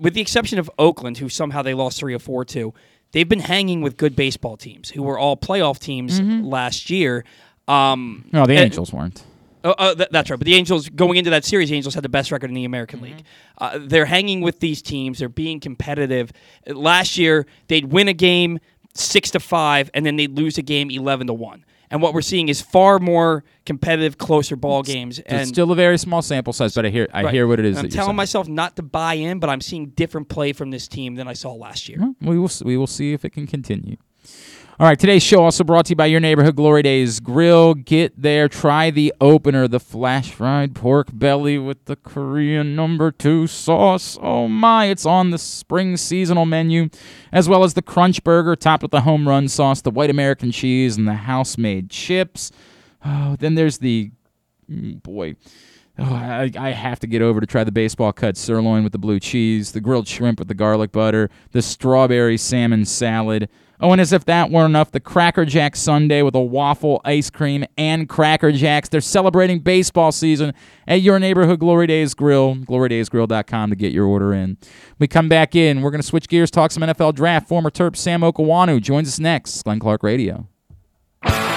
with the exception of Oakland, who somehow they lost three or four to, they've been hanging with good baseball teams who were all playoff teams last year. Um, No, the Angels weren't. Oh, uh, th- that's right. But the Angels, going into that series, the Angels had the best record in the American Mm-hmm. League. Uh, they're hanging with these teams. They're being competitive. Last year, they'd win a game six to five, and then they'd lose a game eleven to one. And what we're seeing is far more competitive, closer ball games. It's And still a very small sample size, but I hear I right. hear what it is. I'm telling myself not to buy in, but I'm seeing different play from this team than I saw last year. Well, we will s- we will see if it can continue. All right, today's show also brought to you by your neighborhood Glory Days Grill. Get there, try the opener, the flash fried pork belly with the Korean number two sauce. Oh my, it's on the spring seasonal menu, as well as the crunch burger topped with the home run sauce, the white American cheese, and the house made chips. Oh, then there's the mm, boy. Oh, I, I have to get over to try the baseball cut sirloin with the blue cheese, the grilled shrimp with the garlic butter, the strawberry salmon salad. Oh, and as if that weren't enough, the Cracker Jack Sundae with a waffle, ice cream, and Cracker Jacks. They're celebrating baseball season at your neighborhood Glory Days Grill, glorydaysgrill.com to get your order in. We come back in. We're going to switch gears, talk some NFL draft. Former Terp Sam Okuayinonu joins us next. Glenn Clark Radio.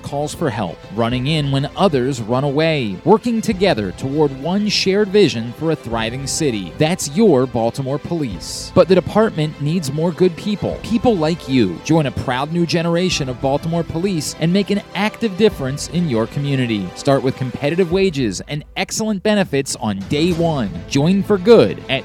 Calls for help, running in when others run away, working together toward one shared vision for a thriving city. That's your Baltimore Police. But the department needs more good people, people like you. Join a proud new generation of Baltimore Police and make an active difference in your community. Start with competitive wages and excellent benefits on day one. Join for good at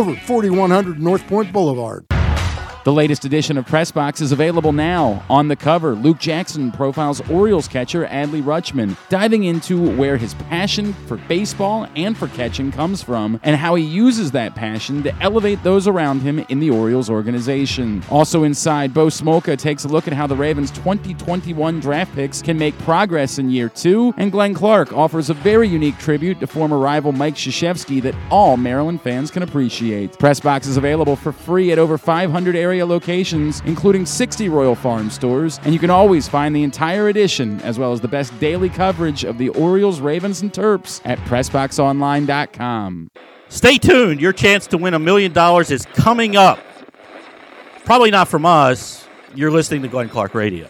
over 4100 North Point Boulevard. The latest edition of Press Box is available now. On the cover, Luke Jackson profiles Orioles catcher Adley Rutschman, diving into where his passion for baseball and for catching comes from and how he uses that passion to elevate those around him in the Orioles organization. Also inside, Bo Smolka takes a look at how the Ravens' 2021 draft picks can make progress in year two, and Glenn Clark offers a very unique tribute to former rival Mike Krzyzewski that all Maryland fans can appreciate. Press Box is available for free at over 500 area locations, including 60 Royal Farm stores, and you can always find the entire edition, as well as the best daily coverage of the Orioles, Ravens, and Terps at PressBoxOnline.com. Stay tuned. Your chance to win a million dollars is coming up. Probably not from us. You're listening to Glenn Clark Radio.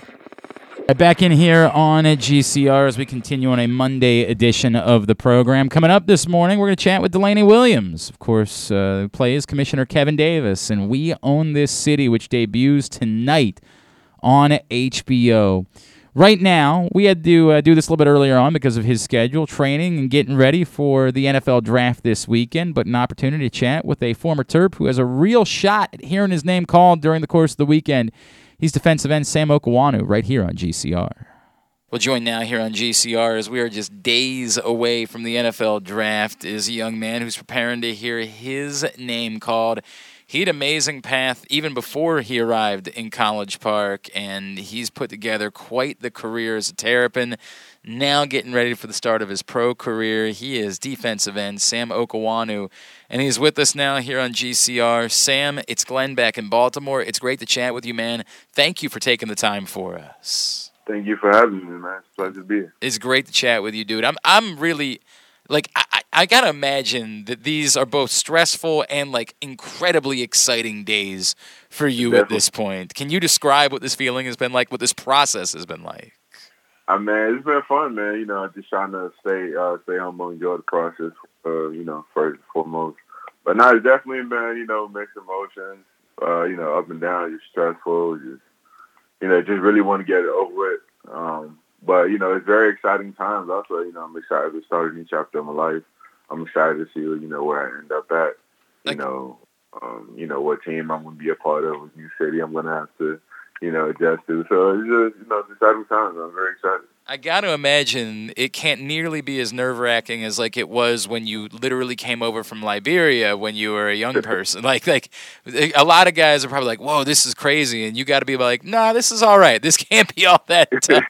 Right, Back in here on GCR as we continue on a Monday edition of the program. Coming up this morning, we're going to chat with Delaney Williams. Of course, uh, plays Commissioner Kevin Davis, and We Own This City, which debuts tonight on HBO. Right now, we had to uh, do this a little bit earlier on because of his schedule, training, and getting ready for the NFL draft this weekend, but an opportunity to chat with a former Terp who has a real shot at hearing his name called during the course of the weekend. He's defensive end Sam Okuayinonu right here on GCR. We'll join now here on GCR as we are just days away from the NFL draft is a young man who's preparing to hear his name called. He had amazing path even before he arrived in College Park, and he's put together quite the career as a Terrapin. Now getting ready for the start of his pro career. He is defensive end Sam Okuayinonu, and he's with us now here on GCR. Sam, it's Glenn back in Baltimore. It's great to chat with you, man. Thank you for taking the time for us. Thank you for having me, man. It's a pleasure to be here. It's great to chat with you, dude. I'm I'm really like I, I I gotta imagine that these are both stressful and like incredibly exciting days for you at this point. Can you describe what this feeling has been like? What this process has been like? I mean, it's been fun, man. You know, just trying to stay uh, stay humble, enjoy the process. Uh, you know, first and foremost. But now it's definitely been, you know, mixed emotions. Uh, you know, up and down. Just stressful. Just you know, just really want to get it over with. Um, but you know, it's very exciting times. Also, you know, I'm excited to start a new chapter of my life. I'm excited to see, you know, where I end up at. You know, um, you know what team I'm going to be a part of, what new city I'm going to have to, you know, adjust to. So it's just, you know, it's exciting times. I'm very excited. I got to imagine it can't nearly be as nerve wracking as like it was when you literally came over from Liberia when you were a young person. like like a lot of guys are probably like, "Whoa, this is crazy," and you got to be like, "Nah, this is all right. This can't be all that." tough."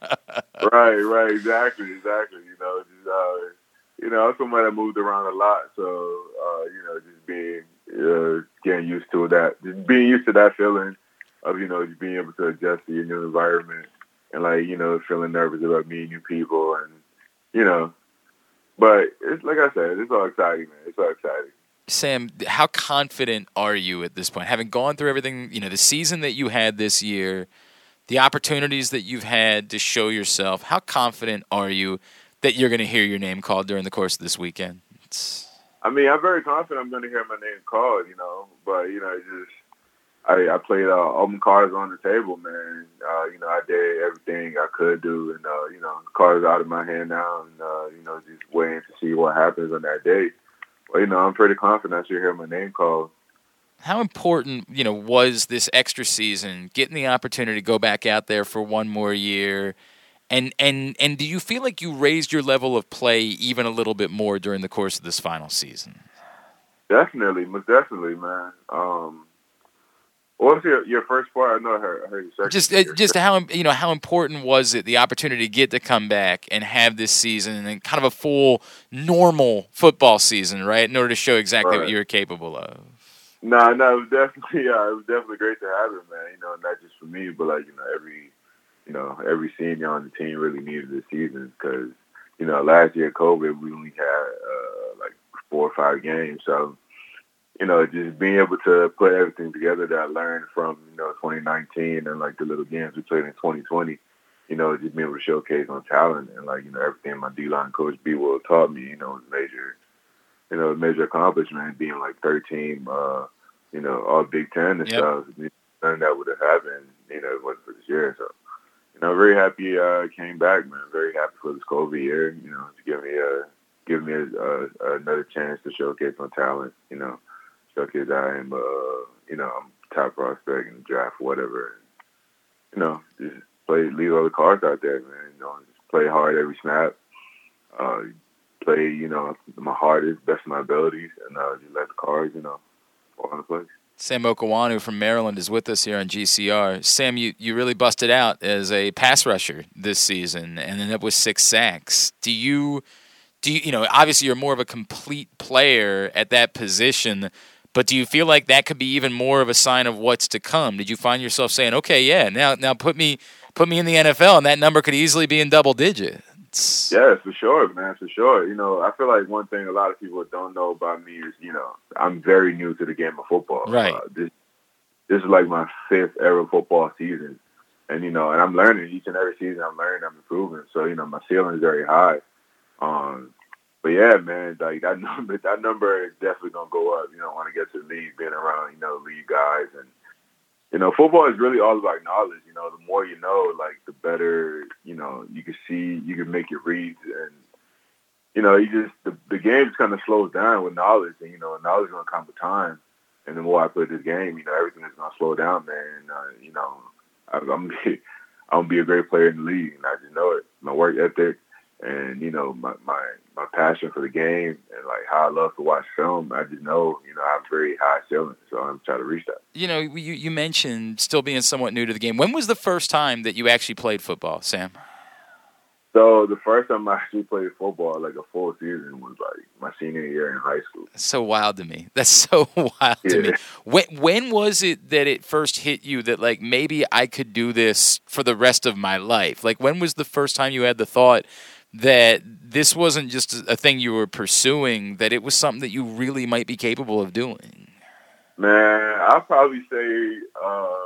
right, right, exactly, exactly. You know, just uh, you know, I'm somebody that moved around a lot, so uh, you know, just being uh, getting used to that, just being used to that feeling of you know, being able to adjust to your new environment and like you know, feeling nervous about meeting new people and you know, but it's like I said, it's all exciting, man. It's all exciting. Sam, how confident are you at this point? Having gone through everything, you know, the season that you had this year, the opportunities that you've had to show yourself, how confident are you that you're going to hear your name called during the course of this weekend? It's... I mean, I'm very confident I'm going to hear my name called, you know, but, you know, just I, I played uh, all my cards on the table, man. Uh, you know, I did everything I could do, and uh, you know, the cards out of my hand now, and uh, you know, just waiting to see what happens on that day. But you know, I'm pretty confident I should hear my name called. How important, you know, was this extra season, getting the opportunity to go back out there for one more year, and and and do you feel like you raised your level of play even a little bit more during the course of this final season? Definitely, most definitely, man. Um, what was your, your first part? I know I heard, I heard your second. Just uh, just how you know how important was it the opportunity to get to come back and have this season and kind of a full normal football season, right? In order to show exactly Right. what you're capable of. No, no, it was definitely, yeah, it was definitely great to have it, man. You know, not just for me, but like you know, every, you know, every senior on the team really needed this season because, you know, last year COVID, we only had uh, like four or five games, so, you know, just being able to put everything together that I learned from, you know, 2019 and like the little games we played in 2020, you know, just being able to showcase on talent and like, you know, everything my D-line coach B. Will taught me, you know, was major, you know, major accomplishment being like 13, uh, you know, all Big Ten and Yep. stuff. None of that would have happened, you know, if it wasn't for this year. So, you know, very happy uh came back, man. Very happy for this COVID year, you know, to give me a give me a, a, another chance to showcase my talent, you know, showcase that I am uh, you know, I'm top prospect in draft, whatever. You know, just play leave all the cards out there, man. You know, just play hard every snap. Uh play, you know, my hardest, best of my abilities and uh just let the cards, you know, fall into place. Sam Okuayinonu from Maryland is with us here on GCR. Sam, you, you really busted out as a pass rusher this season and ended up with six sacks. Do you do you you know, obviously you're more of a complete player at that position, but do you feel like that could be even more of a sign of what's to come? Did you find yourself saying, "Okay, yeah, now now put me put me in the NFL and that number could easily be in double digits?" Yeah, for sure, man, for sure. You know, I feel like one thing a lot of people don't know about me is, you know, I'm very new to the game of football. Right. Uh, this this is like my fifth ever football season, and you know, and I'm learning each and every season. I'm learning, I'm improving. So you know, my ceiling is very high. Um, but yeah, man, like that number, that number is definitely gonna go up. You know, when I get to the league, being around, you know, league guys, and you know, football is really all about knowledge. You know, the more you know, like the better. You know, you can see, you can make your reads, and you know, you just the the game just kind of slows down with knowledge, and you know, knowledge is gonna come with time. And the more I play this game, you know, everything is gonna slow down, man. And, uh, you know, I, I'm I'm gonna be a great player in the league, and I just know it. My work ethic, and you know, my my my passion for the game, and like how I love to watch film. I just know, you know, I have very high ceiling, so I'm trying to reach that. You know, you, you mentioned still being somewhat new to the game. When was the first time that you actually played football, Sam? So the first time I actually played football, like a full season, was like my senior year in high school. That's so wild to me. That's so wild to me. When when was it that it first hit you that like maybe I could do this for the rest of my life? Like when was the first time you had the thought that this wasn't just a thing you were pursuing, that it was something that you really might be capable of doing? Man, I'll probably say uh,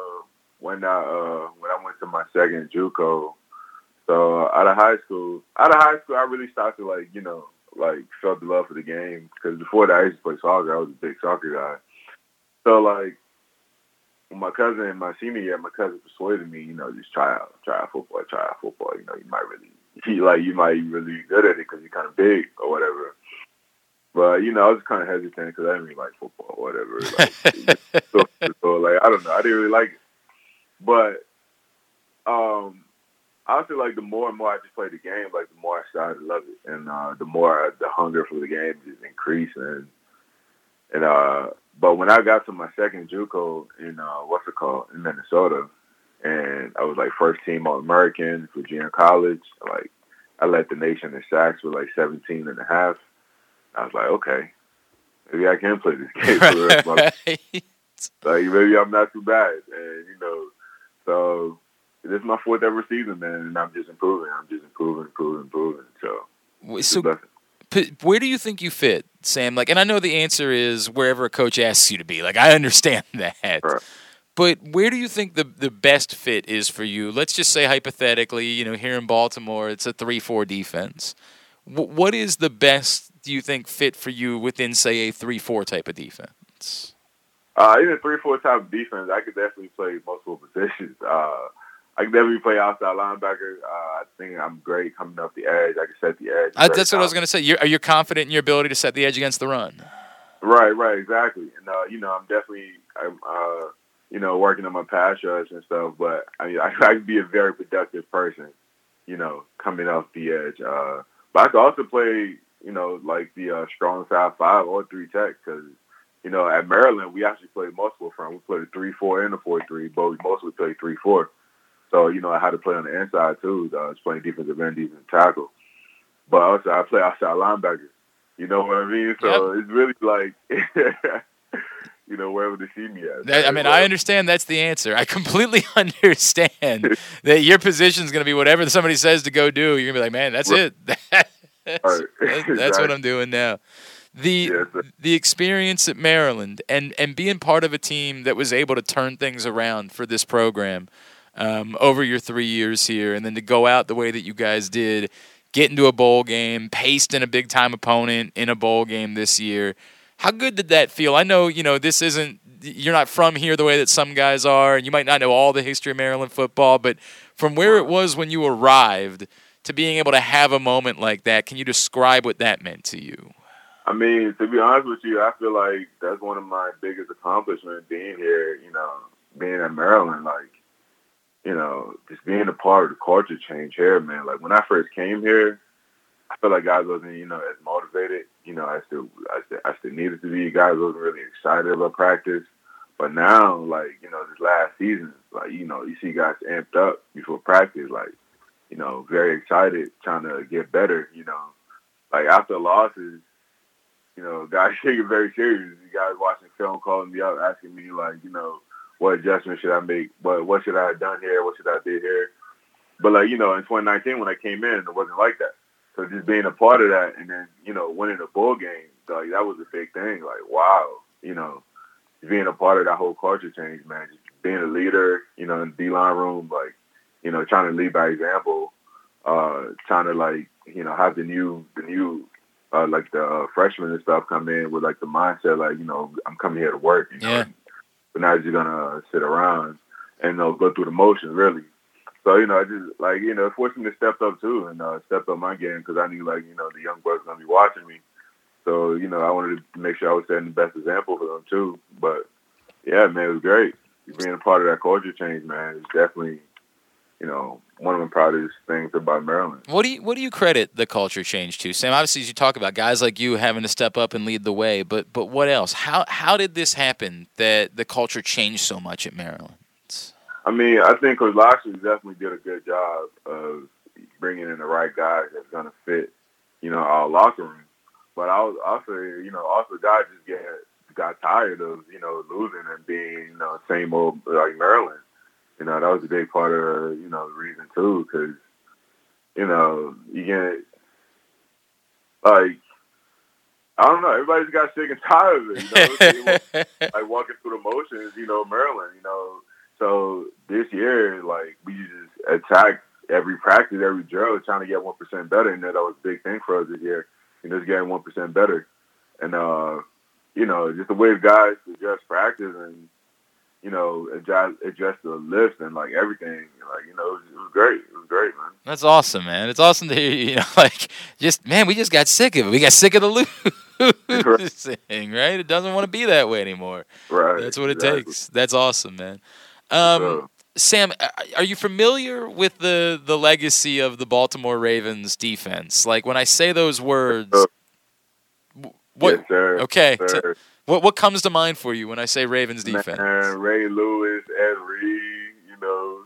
when I uh, when I went to my second JUCO. So out of high school, out of high school, I really started to like you know like felt the love for the game because before that I used to play soccer. I was a big soccer guy. So like my cousin in my senior year, my cousin persuaded me, you know, just try out, try out football, try out football. You know, you might really, you like you might be really good at it because you're kind of big or whatever. But you know, I was kind of hesitant because I didn't really like football or whatever. Like, so, so, like I don't know, I didn't really like it. But um, I feel like the more and more I just played the game, like the more I started to love it, and uh, the more the hunger for the game just increased. And and uh, but when I got to my second JUCO in uh, what's it called in Minnesota, and I was like first team All American Virginia college. Like I led the nation in sacks with like 17 and a half. I was like, okay, maybe I can play this game for the rest of my life. Like maybe I'm not too bad, and you know, so this is my fourth ever season, man, and I'm just improving. I'm just improving, improving, improving. So, So, where do you think you fit Sam? Like, and I know the answer is wherever a coach asks you to be. Like, I understand that. But where do you think the the best fit is for you? Let's just say hypothetically, you know, here in Baltimore, it's a three-four defense. W- what is the best do you think fit for you within, say, a three-four type of defense? Uh, a three four type of defense, I could definitely play multiple positions. Uh, I can definitely play outside linebacker. Uh, I think I'm great coming off the edge. I can set the edge. That's what I was going to say. You're, are you confident in your ability to set the edge against the run? Right, right, exactly. And uh, you know, I'm definitely, I'm, uh, you know, working on my pass rush and stuff. But I mean, I, I can be a very productive person, you know, coming off the edge. Uh, but I can also play, you know, like the uh, strong side five or three tech because, you know, at Maryland we actually played multiple front. We played a three four and a four three, but we mostly played three four. So you know, I had to play on the inside too. Uh, I was playing defensive end, defensive tackle, but also I play outside linebacker. You know what I mean? So it's really like, you know, wherever they see me at. That- I mean, I understand that's the answer. I completely understand that your position is going to be whatever somebody says to go do. You're going to be like, man, that's it. That's, that- that's what I'm doing now. The the experience at Maryland and and being part of a team that was able to turn things around for this program um, over your three years here, and then to go out the way that you guys did, get into a bowl game, paced in a big time opponent in a bowl game this year. How good did that feel? I know you know this isn't you're not from here the way that some guys are, and you might not know all the history of Maryland football, but from where it was when you arrived to being able to have a moment like that, can you describe what that meant to you? I mean, to be honest with you, I feel like that's one of my biggest accomplishments being here, you know, being at Maryland, like, you know, just being a part of the culture change here, man. Like when I first came here, I felt like guys wasn't, you know, as motivated, you know, I still I still, needed to be. Guys wasn't really excited about practice. But now, like, you know, this last season, like, you know, you see guys amped up before practice, like, you know, very excited, trying to get better, you know. Like after losses, you know, guys take it very serious. You guys watching film, calling me up, asking me like, you know, what adjustment should I make? What what should I have done here? What should I do here? But like, you know, in 2019 when I came in, it wasn't like that. So just being a part of that and then, you know, winning a bowl game, like that was a big thing. Like, wow, you know, being a part of that whole culture change, man. Just being a leader, you know, in the D line room, like, you know, trying to lead by example, uh, trying to like, you know, have the new the new uh, like the uh, freshmen and stuff come in with like the mindset like, you know, I'm coming here to work, you know. Yeah. But now you're gonna sit around and know, go through the motions really. So you know, I just like you know, forced me to step up too and uh, step up my game because I knew like you know the young boys gonna be watching me. So you know, I wanted to make sure I was setting the best example for them too. But yeah, man, it was great being a part of that culture change. Man, it's definitely you know one of the proudest things about Maryland. What do you what do you credit the culture change to, Sam? Obviously, as you talk about guys like you having to step up and lead the way, but but what else? How how did this happen that the culture changed so much at Maryland? I mean, I think Coach Locksley definitely did a good job of bringing in the right guys that's going to fit, you know, our locker room. But I was also, you know, also guys just get got tired of, you know, losing and being, you know, same old like Maryland. You know, that was a big part of, you know, the reason too, because, you know, you get like. I don't know. Everybody's got sick and tired of it. You know, like walking through the motions. You know, Maryland. You know, so this year, like we just attacked every practice, every drill, trying to get one percent better, and that was a big thing for us this year. Know, just getting one percent better, and uh, you know, just the way guys adjust practice and you know adjust adjust the lift and like everything. Like you know, it was, it was great. It was great, man. That's awesome, man. It's awesome to hear you. Know, like just man, we just got sick of it. We got sick of the losing, right? It doesn't want to be that way anymore. Right. That's what it exactly. takes. That's awesome, man. Um, Sam, are you familiar with the the legacy of the Baltimore Ravens defense? Like when I say those words, what? Yes, sir. Okay. Yes, t- what what comes to mind for you when I say Ravens defense? Man, Ray Lewis, Ed Reed, you know,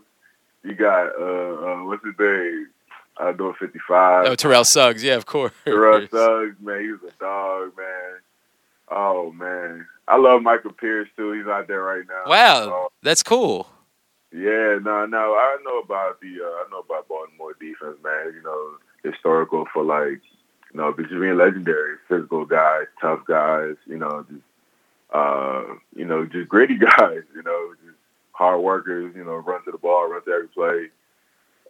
you got uh, uh what's his name? Fifty five. Oh, Terrell Suggs. Yeah, of course. Terrell Suggs, man, he was a dog, man. Oh man, I love Michael Pierce too. He's out there right now. Wow, that's cool. Yeah, no, no, I know about the, uh, I know about Baltimore defense, man. You know, historical for like, you know, just being legendary, physical guys, tough guys, you know, just uh, you know, just gritty guys, you know, just hard workers, you know, run to the ball, run to every play.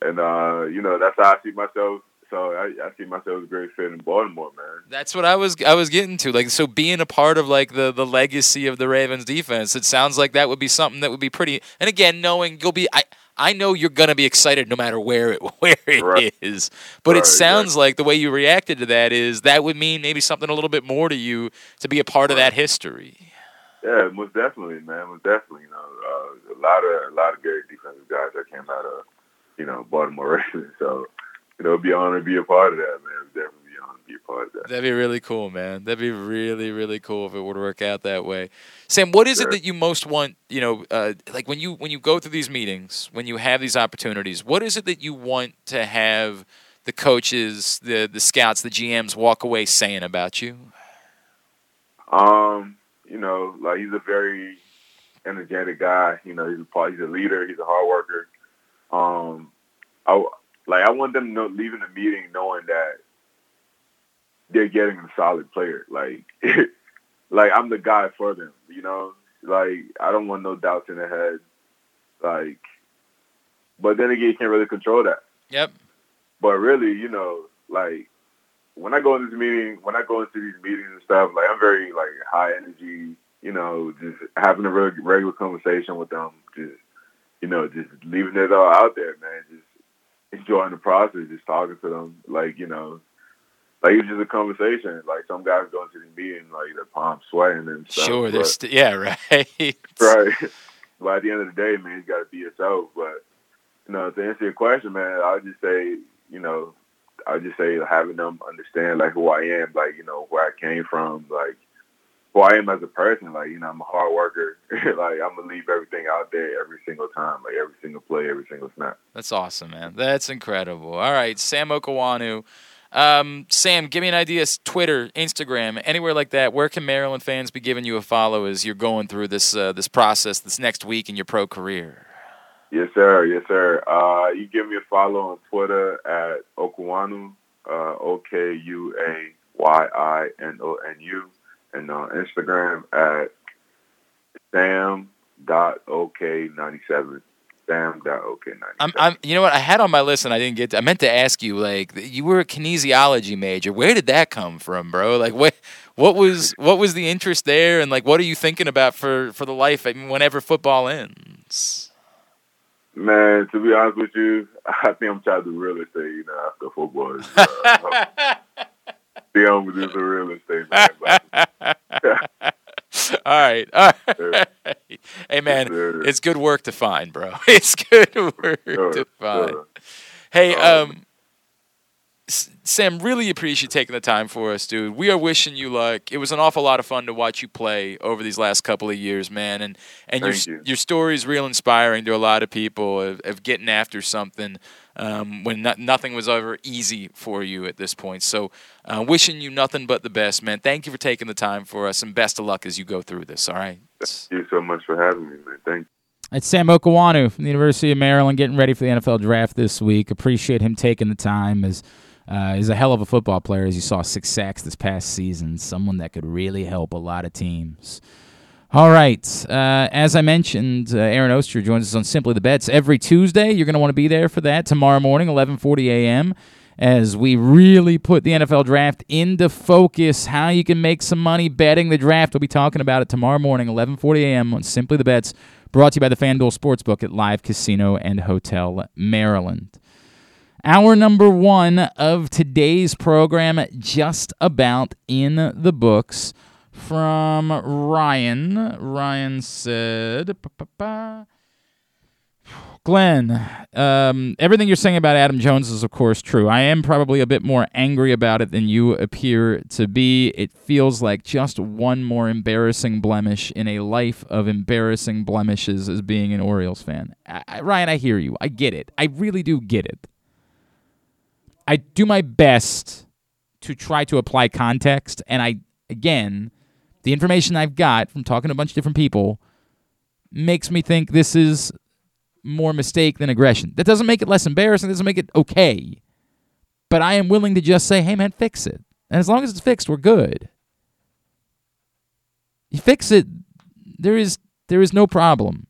And uh, you know, that's how I see myself. So I, I see myself as a great fit in Baltimore, man. That's what I was I was getting to. Like so being a part of like the the legacy of the Ravens defense, it sounds like that would be something that would be pretty and again, knowing you'll be I I know you're gonna be excited no matter where it where it is. Right. But it Right, sounds like the way you reacted to that is that would mean maybe something a little bit more to you to be a part of that history. Yeah, most definitely, man. Most definitely, you know, uh, a lot of a lot of great defensive guys that came out of, you know, Baltimore Ravens. So, you know, it'd be an honor to be a part of that, man. It'd definitely be an honor to be a part of that. That'd be really cool, man. That'd be really, really cool if it would work out that way. Sam, what is it that you most want? You know, uh, like when you when you go through these meetings, when you have these opportunities, what is it that you want to have the coaches, the the scouts, the GMs walk away saying about you? Um, you know, like he's a very energetic guy. You know, he's a part, he's a leader. He's a hard worker. Um, I like I want them to know, leaving the meeting knowing that they're getting a solid player. Like, like I'm the guy for them. You know, like I don't want no doubts in their head. Like, but then again, you can't really control that. Yep. But really, you know, like when I go in this meeting, when I go into these meetings and stuff, like I'm very like high energy, you know, just having a regular, regular conversation with them, just you know, just leaving it all out there, man. Just enjoying the process, just talking to them, like you know, like it's just a conversation. Like some guys go into the meeting, like their palms sweating and stuff. Sure, there's st- yeah, right. right. But at the end of the day, man, you got to be yourself. But you know, to answer your question, man, I would just say, you know, I would just say having them understand like who I am, like you know where I came from, like who I am as a person. Like you know, I'm a hard worker. like I'm gonna leave everything out there every single time, like every single play, every single snap. That's awesome, man. That's incredible. All right, Sam Okuayinonu. Um, Sam, give me an idea. Twitter, Instagram, anywhere like that. Where can Maryland fans be giving you a follow as you're going through this uh, this process this next week in your pro career? Yes, sir. Yes, sir. Uh, you give me a follow on Twitter at Okuayinonu, uh, O K U A Y I N O N U, and on Instagram at Sam dot OK ninety seven. Sam dot OK ninety. I'm, I'm, you know what? I had on my list and I didn't get. To, I meant to ask you, like, you were a kinesiology major. Where did that come from, bro? Like, what, what was, what was the interest there, and like, what are you thinking about for for the life? I mean, whenever football ends. Man, to be honest with you, I think I'm trying to do real estate. You know, after football. is, Uh, be on with this real estate, man. All right, all right. Hey man, it's good work to find, bro. It's good work to find. Hey, um, S- Sam, really appreciate you taking the time for us, dude. We are wishing you luck. It was an awful lot of fun to watch you play over these last couple of years, man. And and your you. your story is real inspiring to a lot of people of, of getting after something um, when no, nothing was ever easy for you at this point. So, uh, wishing you nothing but the best, man. Thank you for taking the time for us, and best of luck as you go through this. All right. Thank you so much for having me, man. Thank you. It's Sam Okuayinonu from the University of Maryland getting ready for the NFL draft this week. Appreciate him taking the time as uh, he's a hell of a football player. As you saw, six sacks this past season. Someone that could really help a lot of teams. All right. Uh, as I mentioned, uh, Aaron Oster joins us on Simply the Bets every Tuesday. You're going to want to be there for that tomorrow morning, 11:40 a.m. As we really put the NFL draft into focus, how you can make some money betting the draft. We'll be talking about it tomorrow morning, 11:40 a.m. on Simply the Bets, brought to you by the FanDuel Sportsbook at Live Casino and Hotel Maryland. Hour number one of today's program, just about in the books. From Ryan. Ryan said. Glenn, um, everything you're saying about Adam Jones is, of course, true. I am probably a bit more angry about it than you appear to be. It feels like just one more embarrassing blemish in a life of embarrassing blemishes as being an Orioles fan. I, Ryan, I hear you. I get it. I really do get it. I do my best to try to apply context, and I, again, the information I've got from talking to a bunch of different people makes me think this is more mistake than aggression. That doesn't make it less embarrassing, doesn't make it okay. But I am willing to just say, hey man, fix it. And as long as it's fixed, we're good. You fix it, there is there is no problem.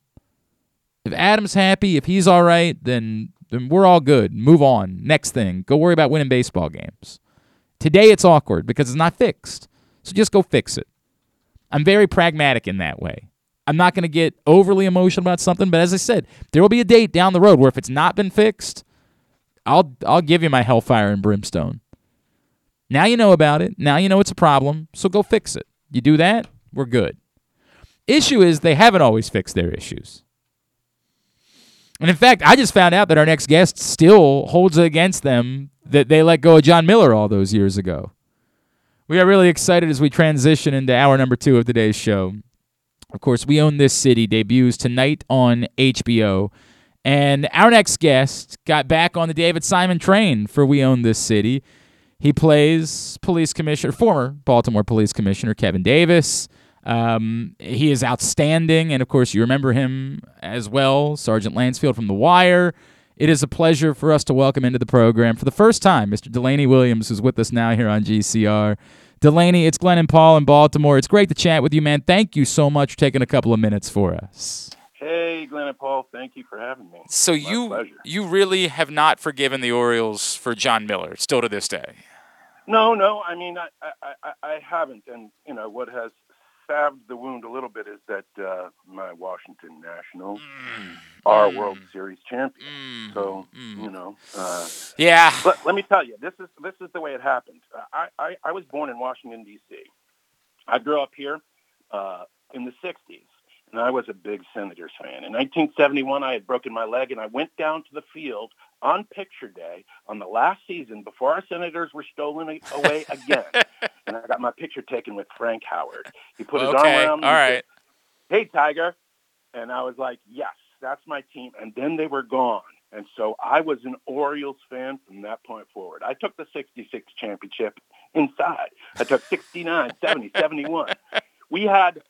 If Adam's happy, if he's all right, then then we're all good. Move on. Next thing. Go worry about winning baseball games. Today it's awkward because it's not fixed. So just go fix it. I'm very pragmatic in that way. I'm not going to get overly emotional about something, but as I said, there will be a date down the road where if it's not been fixed, I'll I'll give you my hellfire and brimstone. Now you know about it. Now you know it's a problem, so go fix it. You do that, we're good. Issue is they haven't always fixed their issues. And in fact, I just found out that our next guest still holds it against them that they let go of John Miller all those years ago. We are really excited as we transition into hour number two of today's show. Of course, We Own This City debuts tonight on HBO. And our next guest got back on the David Simon train for We Own This City. He plays police commissioner, former Baltimore police commissioner Kevin Davis. Um, he is outstanding, and of course, you remember him as well, Sergeant Lansfield from The Wire. It is a pleasure for us to welcome into the program for the first time Mr. Delaney Williams, who's with us now here on GCR. Delaney, it's Glenn and Paul in Baltimore. It's great to chat with you, man. Thank you so much for taking a couple of minutes for us. Hey, Glenn and Paul, thank you for having me. So My you pleasure. you really have not forgiven the Orioles for John Miller still to this day. No, no, I mean I, I, I, I haven't, and you know what has salved the wound a little bit is that uh, my Washington Nationals are World Series champions. So you know, uh, Yeah. But let me tell you, this is this is the way it happened. Uh, I, I, I was born in Washington D.C. I grew up here uh, in the '60s, and I was a big Senators fan. In 1971, I had broken my leg, and I went down to the field on picture day on the last season before our Senators were stolen away again. and I got my picture taken with Frank Howard. He put his Okay, arm around me. all right. said, Hey, Tiger. And I was like, yes, that's my team. And then they were gone. And so I was an Orioles fan from that point forward. I took the 66 championship inside. I took 69, 70, 71. We had,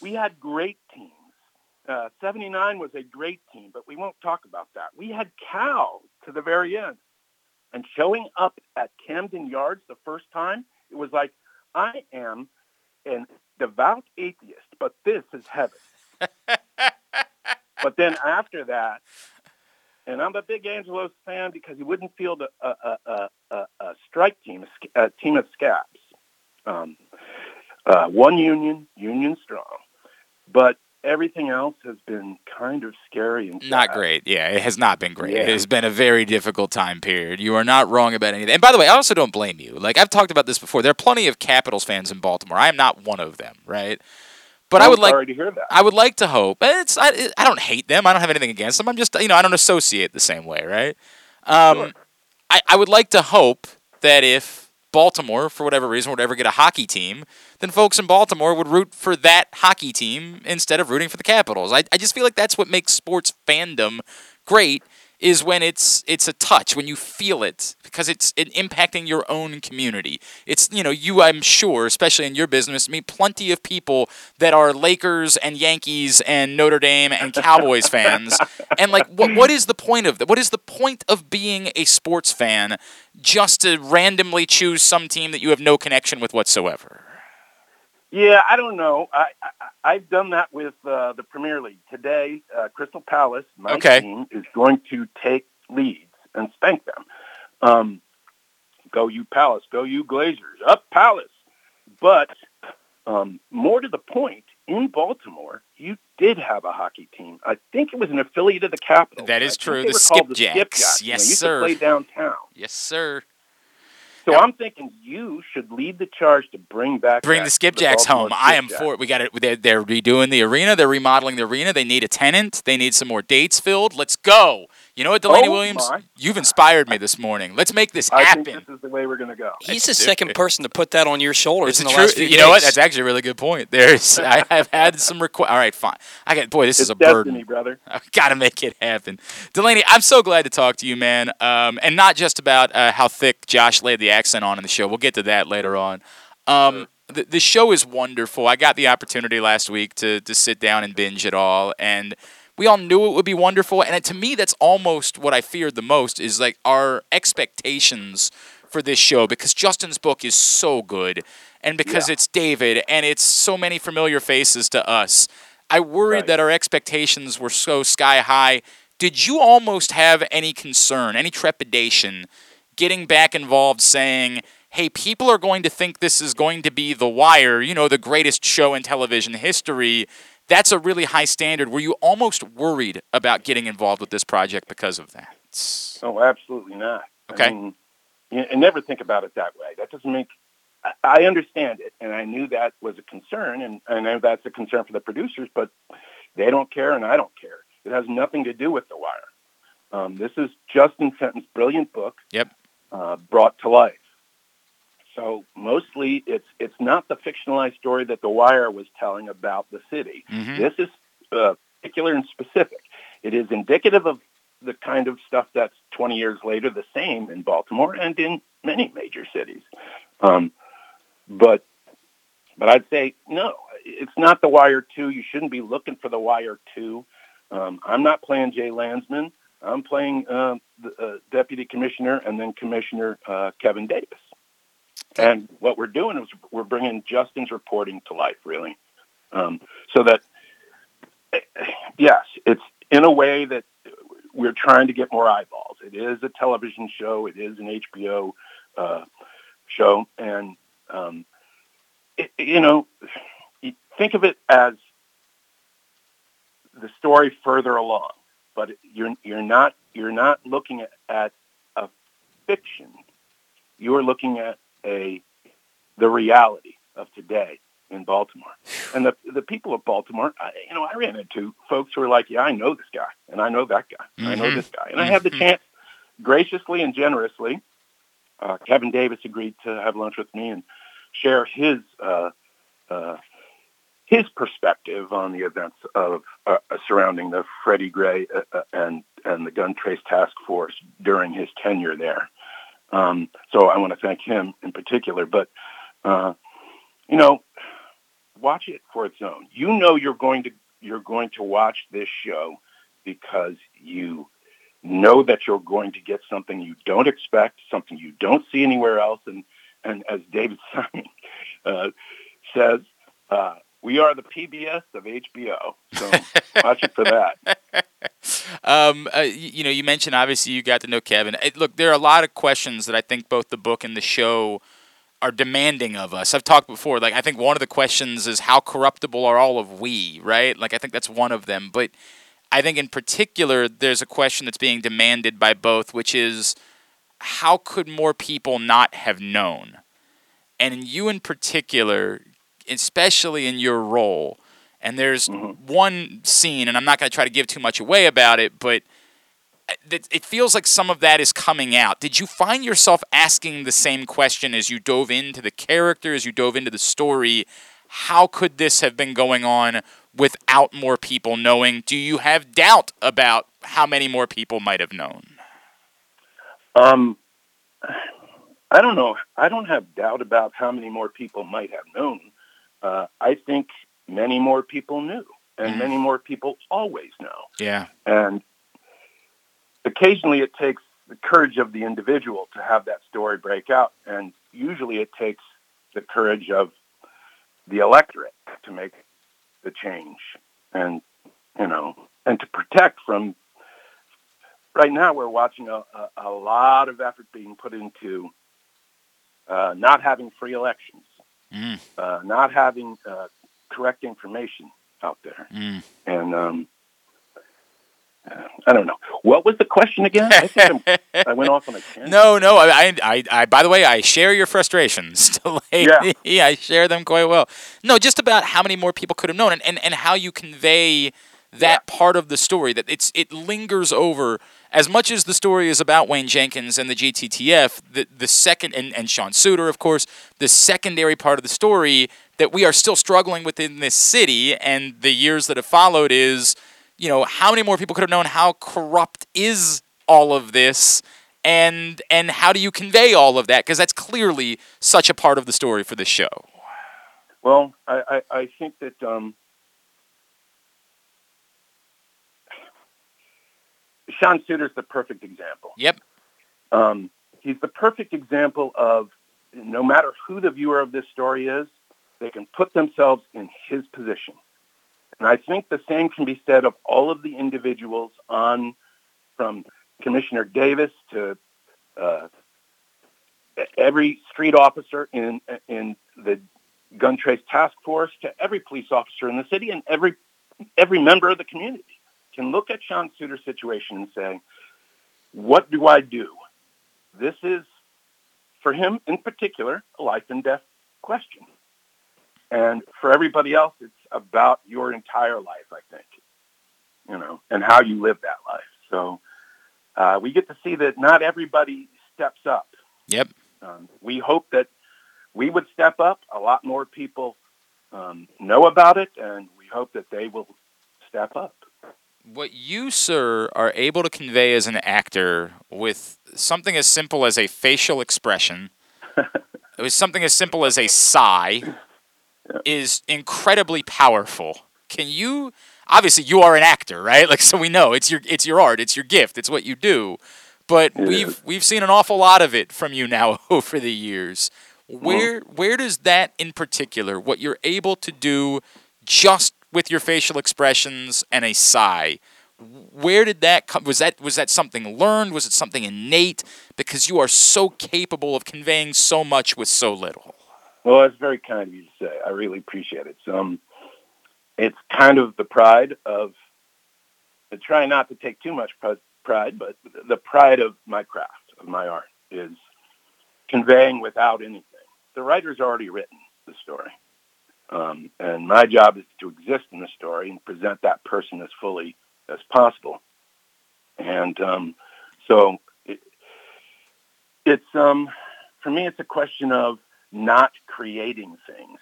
we had great teams. Uh, 79 was a great team, but we won't talk about that. We had Cal to the very end. And showing up at Camden Yards the first time, it was like, I am an devout atheist, but this is heaven. but then after that, and I'm a big Angelos fan because he wouldn't field a, a, a, a, strike team, a, a team of scabs. Um, uh, one union, union strong. But everything else has been kind of scary and Not great. Yeah, it has not been great. Yeah. It has been a very difficult time period. You are not wrong about anything. And by the way, I also don't blame you. Like I've talked about this before. There are plenty of Capitals fans in Baltimore. I am not one of them, right? But I I'm would like to hear that. I would like to hope. It's I, I don't hate them. I don't have anything against them. I'm just you know I don't associate the same way, right? Um, I I would like to hope that if Baltimore, for whatever reason, would ever get a hockey team, then folks in Baltimore would root for that hockey team instead of rooting for the Capitals. I, I just feel like that's what makes sports fandom great is when it's it's a touch when you feel it because it's it impacting your own community. It's you know you I'm sure especially in your business meet plenty of people that are Lakers and Yankees and Notre Dame and Cowboys fans and like what what is the point of that? What is the point of being a sports fan just to randomly choose some team that you have no connection with whatsoever? Yeah, I don't know. I, I I've done that with uh, the Premier League today. Uh, Crystal Palace, my Okay. team, is going to take Leeds and spank them. Um, go you Palace, go you Glaziers, up Palace. But um, more to the point, in Baltimore, you did have a hockey team. I think it was an affiliate of the Capitals. That is I true. they The were called Skipjacks. The Skipjacks. Yes, they used sir. Play downtown. Yes, sir. So I'm thinking you should lead the charge to bring back Bring the skipjacks home. Baltimore I am for it. We got it. They're, they're redoing the arena. They're remodeling the arena. They need a tenant. They need some more dates filled. Let's go. You know what, Delaney Oh, Williams? my. You've inspired me this morning. Let's make this I happen. think this is the way we're going to go. He's the second person to put that on your shoulders It's in the true. last few You know what? That's actually a really good point. There's. I have had some requests. All right, fine. I got. Boy, this is It's a burden. destiny, brother. I've got to make it happen. Delaney, I'm so glad to talk to you, man. Um, and not just about uh, how thick Josh laid the accent on in the show. We'll get to that later on. Um, the, the show is wonderful. I got the opportunity last week to, to sit down and binge it all. And we all knew it would be wonderful. And to me, that's almost what I feared the most is like our expectations for this show because Justin's book is so good, and because it's David and it's so many familiar faces to us. I worried that our expectations were so sky high. Did you almost have any concern, any trepidation, getting back involved, saying? Hey, people are going to think this is going to be The Wire, you know, the greatest show in television history that's a really high standard. Were you almost worried about getting involved with this project because of that? Oh, absolutely not. Okay. I mean, you, you never think about it that way. That doesn't make. I, I understand it, and I knew that was a concern, and I know that's a concern for the producers, but they don't care, and I don't care. It has nothing to do with The Wire. Um, this is Justin Fenton's brilliant book. Yep. Uh, brought to life. So mostly, it's it's not the fictionalized story that The Wire was telling about the city. Mhm. This is uh, particular and specific. It is indicative of the kind of stuff that's 20 years later the same in Baltimore and in many major cities. Um, but but I'd say no, it's not The Wire two. You shouldn't be looking for The Wire two. Um, I'm not playing Jay Landsman. I'm playing uh, the uh, Deputy Commissioner and then Commissioner uh, Kevin Davis. And what we're doing is we're bringing Justin's reporting to life, really, um, so that yes, it's in a way that we're trying to get more eyeballs. It is a television show. It is an HBO uh, show, and um, it, you know, think of it as the story further along, but you're you're not you're not looking at, at a fiction. You are looking at a the reality of today in Baltimore. And the the people of Baltimore, I, you know, I ran into folks who were like, "Yeah, I know this guy, and I know that guy, and I know Mhm. this guy," and I had the Mhm. chance, graciously and generously, uh, Kevin Davis agreed to have lunch with me and share his uh, uh, his perspective on the events of uh, uh, surrounding the Freddie Gray uh, and and the Gun Trace Task Force during his tenure there. Um, so I want to thank him in particular. But uh, you know, watch it for its own. You know, you're going to you're going to watch this show because you know that you're going to get something you don't expect, something you don't see anywhere else, and and as David Simon uh, says. Uh, we are the PBS of HBO, so watch it for that. Um, uh, you know, you mentioned obviously you got to know Kevin. It, look, there are a lot of questions that I think both the book and the show are demanding of us. I've talked before. Like, I think one of the questions is how corruptible are all of we, right? Like, I think that's one of them. But I think in particular, there's a question that's being demanded by both, which is how could more people not have known? And you in particular, especially in your role, and there's one scene, and I'm not going to try to give too much away about it, but it it feels like some of that is coming out. Did you find yourself asking the same question as you dove into the character, as you dove into the story? How could this have been going on without more people knowing? Do you have doubt about how many more people might have known? Um, I don't know. I don't have doubt about how many more people might have known. Uh, I think many more people knew, and many more people always know. Yeah. And occasionally it takes the courage of the individual to have that story break out. And usually it takes the courage of the electorate to make the change and, you know, and to protect from. Right now, we're watching a, a, a lot of effort being put into uh, not having free elections, Mm. uh, not having uh, correct information out there. Mm. And um, I don't know. What was the question again? I I went off on a tangent. No, no. I, I, I, by the way, I share your frustrations. Yeah. yeah, I share them quite well. No, just about how many more people could have known, and, and, and how you convey that part of the story that it's it lingers over as much as the story is about Wayne Jenkins and the GTTF. The the second and, and Sean Suiter, of course, the secondary part of the story that we are still struggling within this city, and the years that have followed is you know how many more people could have known how corrupt is all of this and and how do you convey all of that because that's clearly such a part of the story for this show Well, I, I, I think that um, Sean Suiter's the perfect example. Yep. Um, he's the perfect example of no matter who the viewer of this story is, they can put themselves in his position. And I think the same can be said of all of the individuals on, from Commissioner Davis to uh, every street officer in in the gun trace task force to every police officer in the city and every every member of the community can look at Sean Suiter's situation and say, "What do I do?" This is, for him in particular, a life and death question. And for everybody else, it's about your entire life, I think, you know, and how you live that life. So uh, we get to see that not everybody steps up. Yep. Um, we hope that we would step up. A lot more people um, know about it, and we hope that they will step up. What you, sir, are able to convey as an actor with something as simple as a facial expression, with something as simple as a sigh, is incredibly powerful. Can you? Obviously, you are an actor, right? Like, so we know it's your it's your art, it's your gift, it's what you do. But Yeah. we've we've seen an awful lot of it from you now over the years. Where where does that in particular, what you're able to do just with your facial expressions and a sigh, where did that come? Was that was that something learned? Was it something innate? Because you are so capable of conveying so much with so little. Well, that's very kind of you to say. I really appreciate it. So, um, it's kind of the pride of, I try not to take too much pride, but the pride of my craft, of my art, is conveying without anything. The writer's already written the story. Um, and my job is to exist in the story and present that person as fully as possible. And um, so it, it's, um, for me, it's a question of not creating things.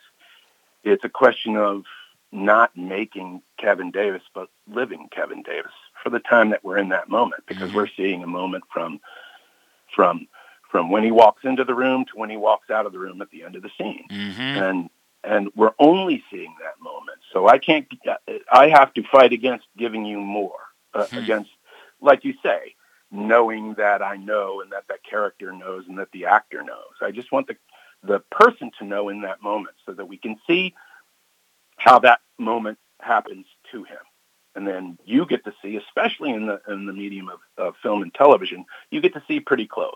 It's a question of not making Kevin Davis, but living Kevin Davis for the time that we're in that moment, because we're seeing a moment from from from when he walks into the room to when he walks out of the room at the end of the scene, and and we're only seeing that moment. So I can't. I have to fight against giving you more uh, against, like you say, knowing that I know and that that character knows and that the actor knows. I just want the the person to know in that moment so that we can see how that moment happens to him. And then you get to see, especially in the in the medium of, of film and television, you get to see pretty close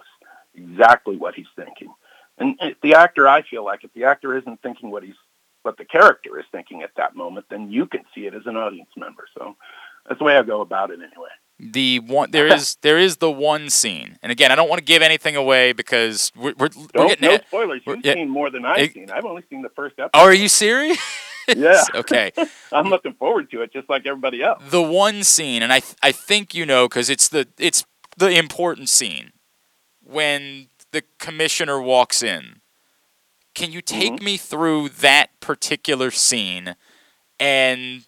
exactly what he's thinking. And the actor, I feel like, if the actor isn't thinking what he's what the character is thinking at that moment, then you can see it as an audience member. So that's the way I go about it, anyway. The one there is there is the one scene, and again, I don't want to give anything away because we're we're, we're getting no at- spoilers. You've yeah. seen more than I've It- seen. I've only seen the first episode. Oh, are you serious? Yeah. okay. I'm looking forward to it, just like everybody else. The one scene, and I th- I think you know because it's the it's the important scene when the commissioner walks in. Can you take mm-hmm. me through that particular scene? And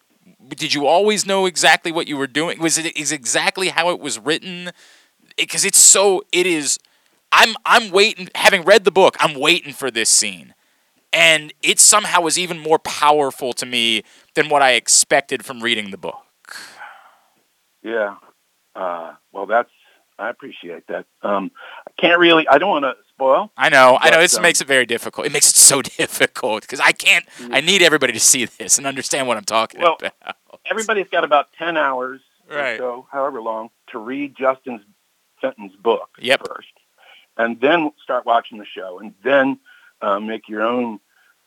did you always know exactly what you were doing? Was it is exactly how it was written? Because it's so it is. I'm I'm waiting. Having read the book, I'm waiting for this scene, and it somehow was even more powerful to me than what I expected from reading the book. Yeah. Uh, well, that's I appreciate that. Um, I can't really. I don't want to spoil. I know, I know. This um, makes it very difficult. It makes it so difficult because I can't. I need everybody to see this and understand what I'm talking Well, about. Everybody's got about ten hours Right. or so, however long, to read Justin's Fenton's book Yep. first, and then start watching the show, and then uh, make your own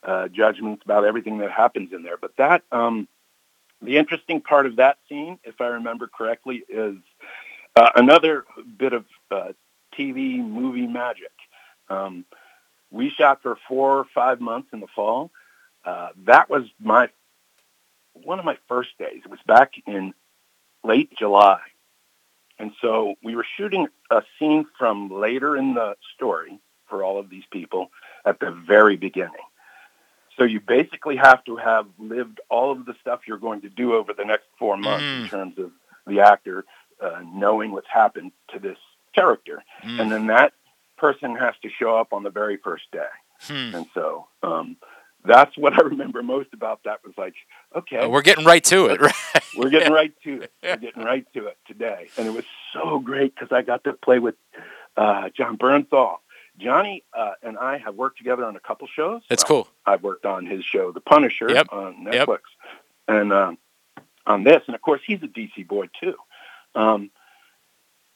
uh, judgments about everything that happens in there. But that, um, the interesting part of that scene, if I remember correctly, is uh, another bit of uh, TV movie magic. Um, we shot for four or five months in the fall. Uh, that was my one of my first days. It was back in late July. And so we were shooting a scene from later in the story for all of these people at the very beginning. So you basically have to have lived all of the stuff you're going to do over the next four months in terms of the actor uh, knowing what's happened to this character. And then that person has to show up on the very first day. Hmm. And so um, that's what I remember most about that was like, okay, Uh, we're getting right to it, right? we're getting right to it. We're getting right to it today. And it was so great because I got to play with uh, Jon Bernthal. Johnny uh, and I have worked together on a couple shows. That's cool. I've worked on his show, The Punisher, Yep. on Yep. Netflix, and um, on this, and of course he's a DC boy too. Um,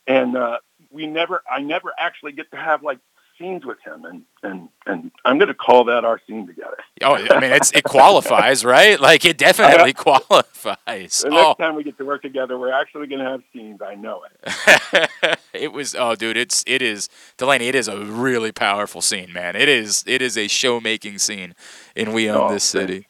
and uh, we never, I never actually get to have like scenes with him, and and and I'm going to call that our scene together. Oh, I mean, it's, it qualifies, right? Like it definitely qualifies. The oh. next Oh, time we get to work together, we're actually going to have scenes. I know it. it was. Oh, dude, it's it is Delaney. It is a really powerful scene, man. It is. It is a show making scene in We Own Oh, This City.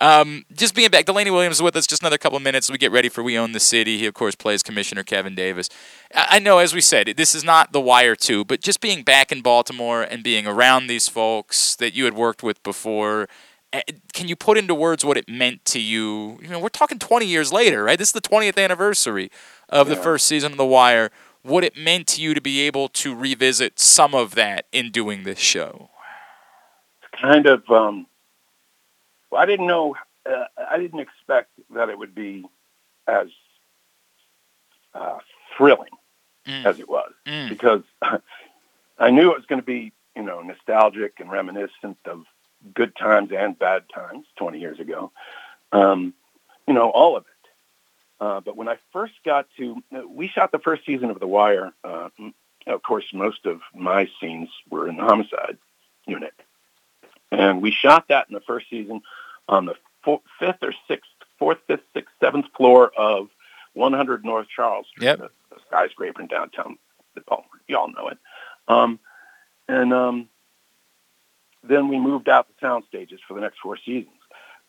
Um, just being back, Delaney Williams is with us. Just another couple of minutes. We get ready for We Own the City. He, of course, plays Commissioner Kevin Davis. I I know, as we said, this is not The Wire 2, but just being back in Baltimore and being around these folks that you had worked with before, can you put into words what it meant to you? You know, we're talking 20 years later, right? This is the 20th anniversary of the first season of The Wire. What it meant to you to be able to revisit some of that in doing this show? It's kind of um well, I didn't know uh, I didn't expect that it would be as uh, thrilling Mm. as it was Mm. because I knew it was going to be you know nostalgic and reminiscent of good times and bad times 20 years ago um, you know all of it uh, but when I first got to we shot the first season of The Wire uh, of course most of my scenes were in the homicide unit and we shot that in the first season on the four, fifth or sixth, fourth, fifth, sixth, seventh floor of 100 North Charles Street, Yep. the, the skyscraper in downtown Baltimore. You all know it. Um, and um, then we moved out the sound stages for the next four seasons.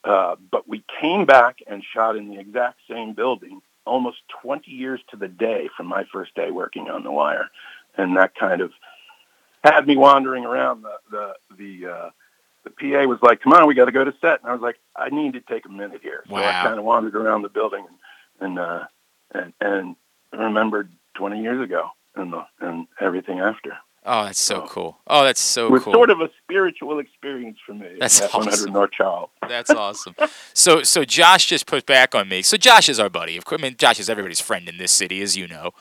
Uh, but we came back and shot in the exact same building almost 20 years to the day from my first day working on The Wire. And that kind of had me wandering around the, the, the, uh, the PA was like, "Come on, we got to go to set." And I was like, "I need to take a minute here." So I kind of wandered around the building and and uh, and, and remembered 20 years ago and the, and everything after. Oh, that's so cool. Oh, that's so it was cool. sort of a spiritual experience for me. That's at 100 awesome. North Charles. That's awesome. So so Josh just put back on me. So Josh is our buddy. Of course, I mean Josh is everybody's friend in this city, as you know.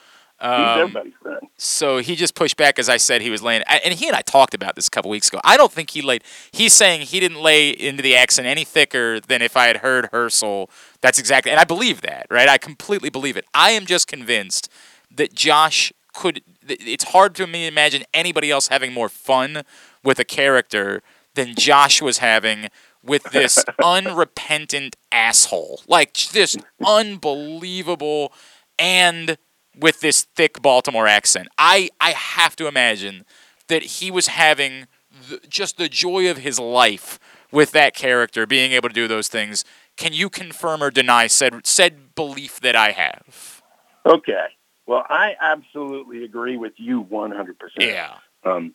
He's Um, everybody's friend. so he just pushed back as I said he was laying, and he and I talked about this a couple weeks ago. I don't think he laid. He's saying he didn't lay into the accent any thicker than if I had heard Hersl. That's exactly, and I believe that, right? I completely believe it. I am just convinced that Josh could. It's hard for me to imagine anybody else having more fun with a character than Josh was having with this unrepentant asshole. Like this unbelievable and with this thick Baltimore accent. I I have to imagine that he was having the, just the joy of his life with that character being able to do those things. Can you confirm or deny said said belief that I have? Okay. Well, I absolutely agree with you 100%. Yeah. Um,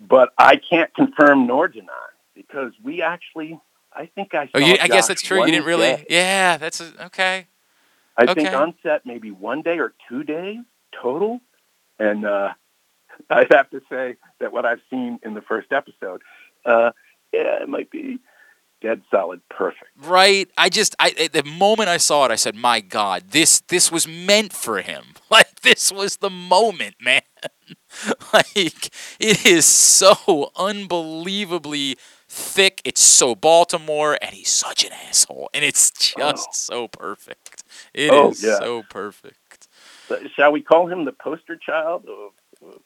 but I can't confirm nor deny because we actually, I think I saw Oh, you, I guess that's true. You didn't really. day. Yeah, that's a, okay. I think Okay. on set maybe one day or two days total. And uh, I'd have to say that what I've seen in the first episode, uh, yeah, it might be dead solid perfect. Right. I just I at the moment I saw it, I said, "My God, this this was meant for him. Like this was the moment, man. like it is so unbelievably thick. It's so Baltimore, and he's such an asshole, and it's just so perfect. It is Oh, yeah. so perfect. Shall we call him the poster child of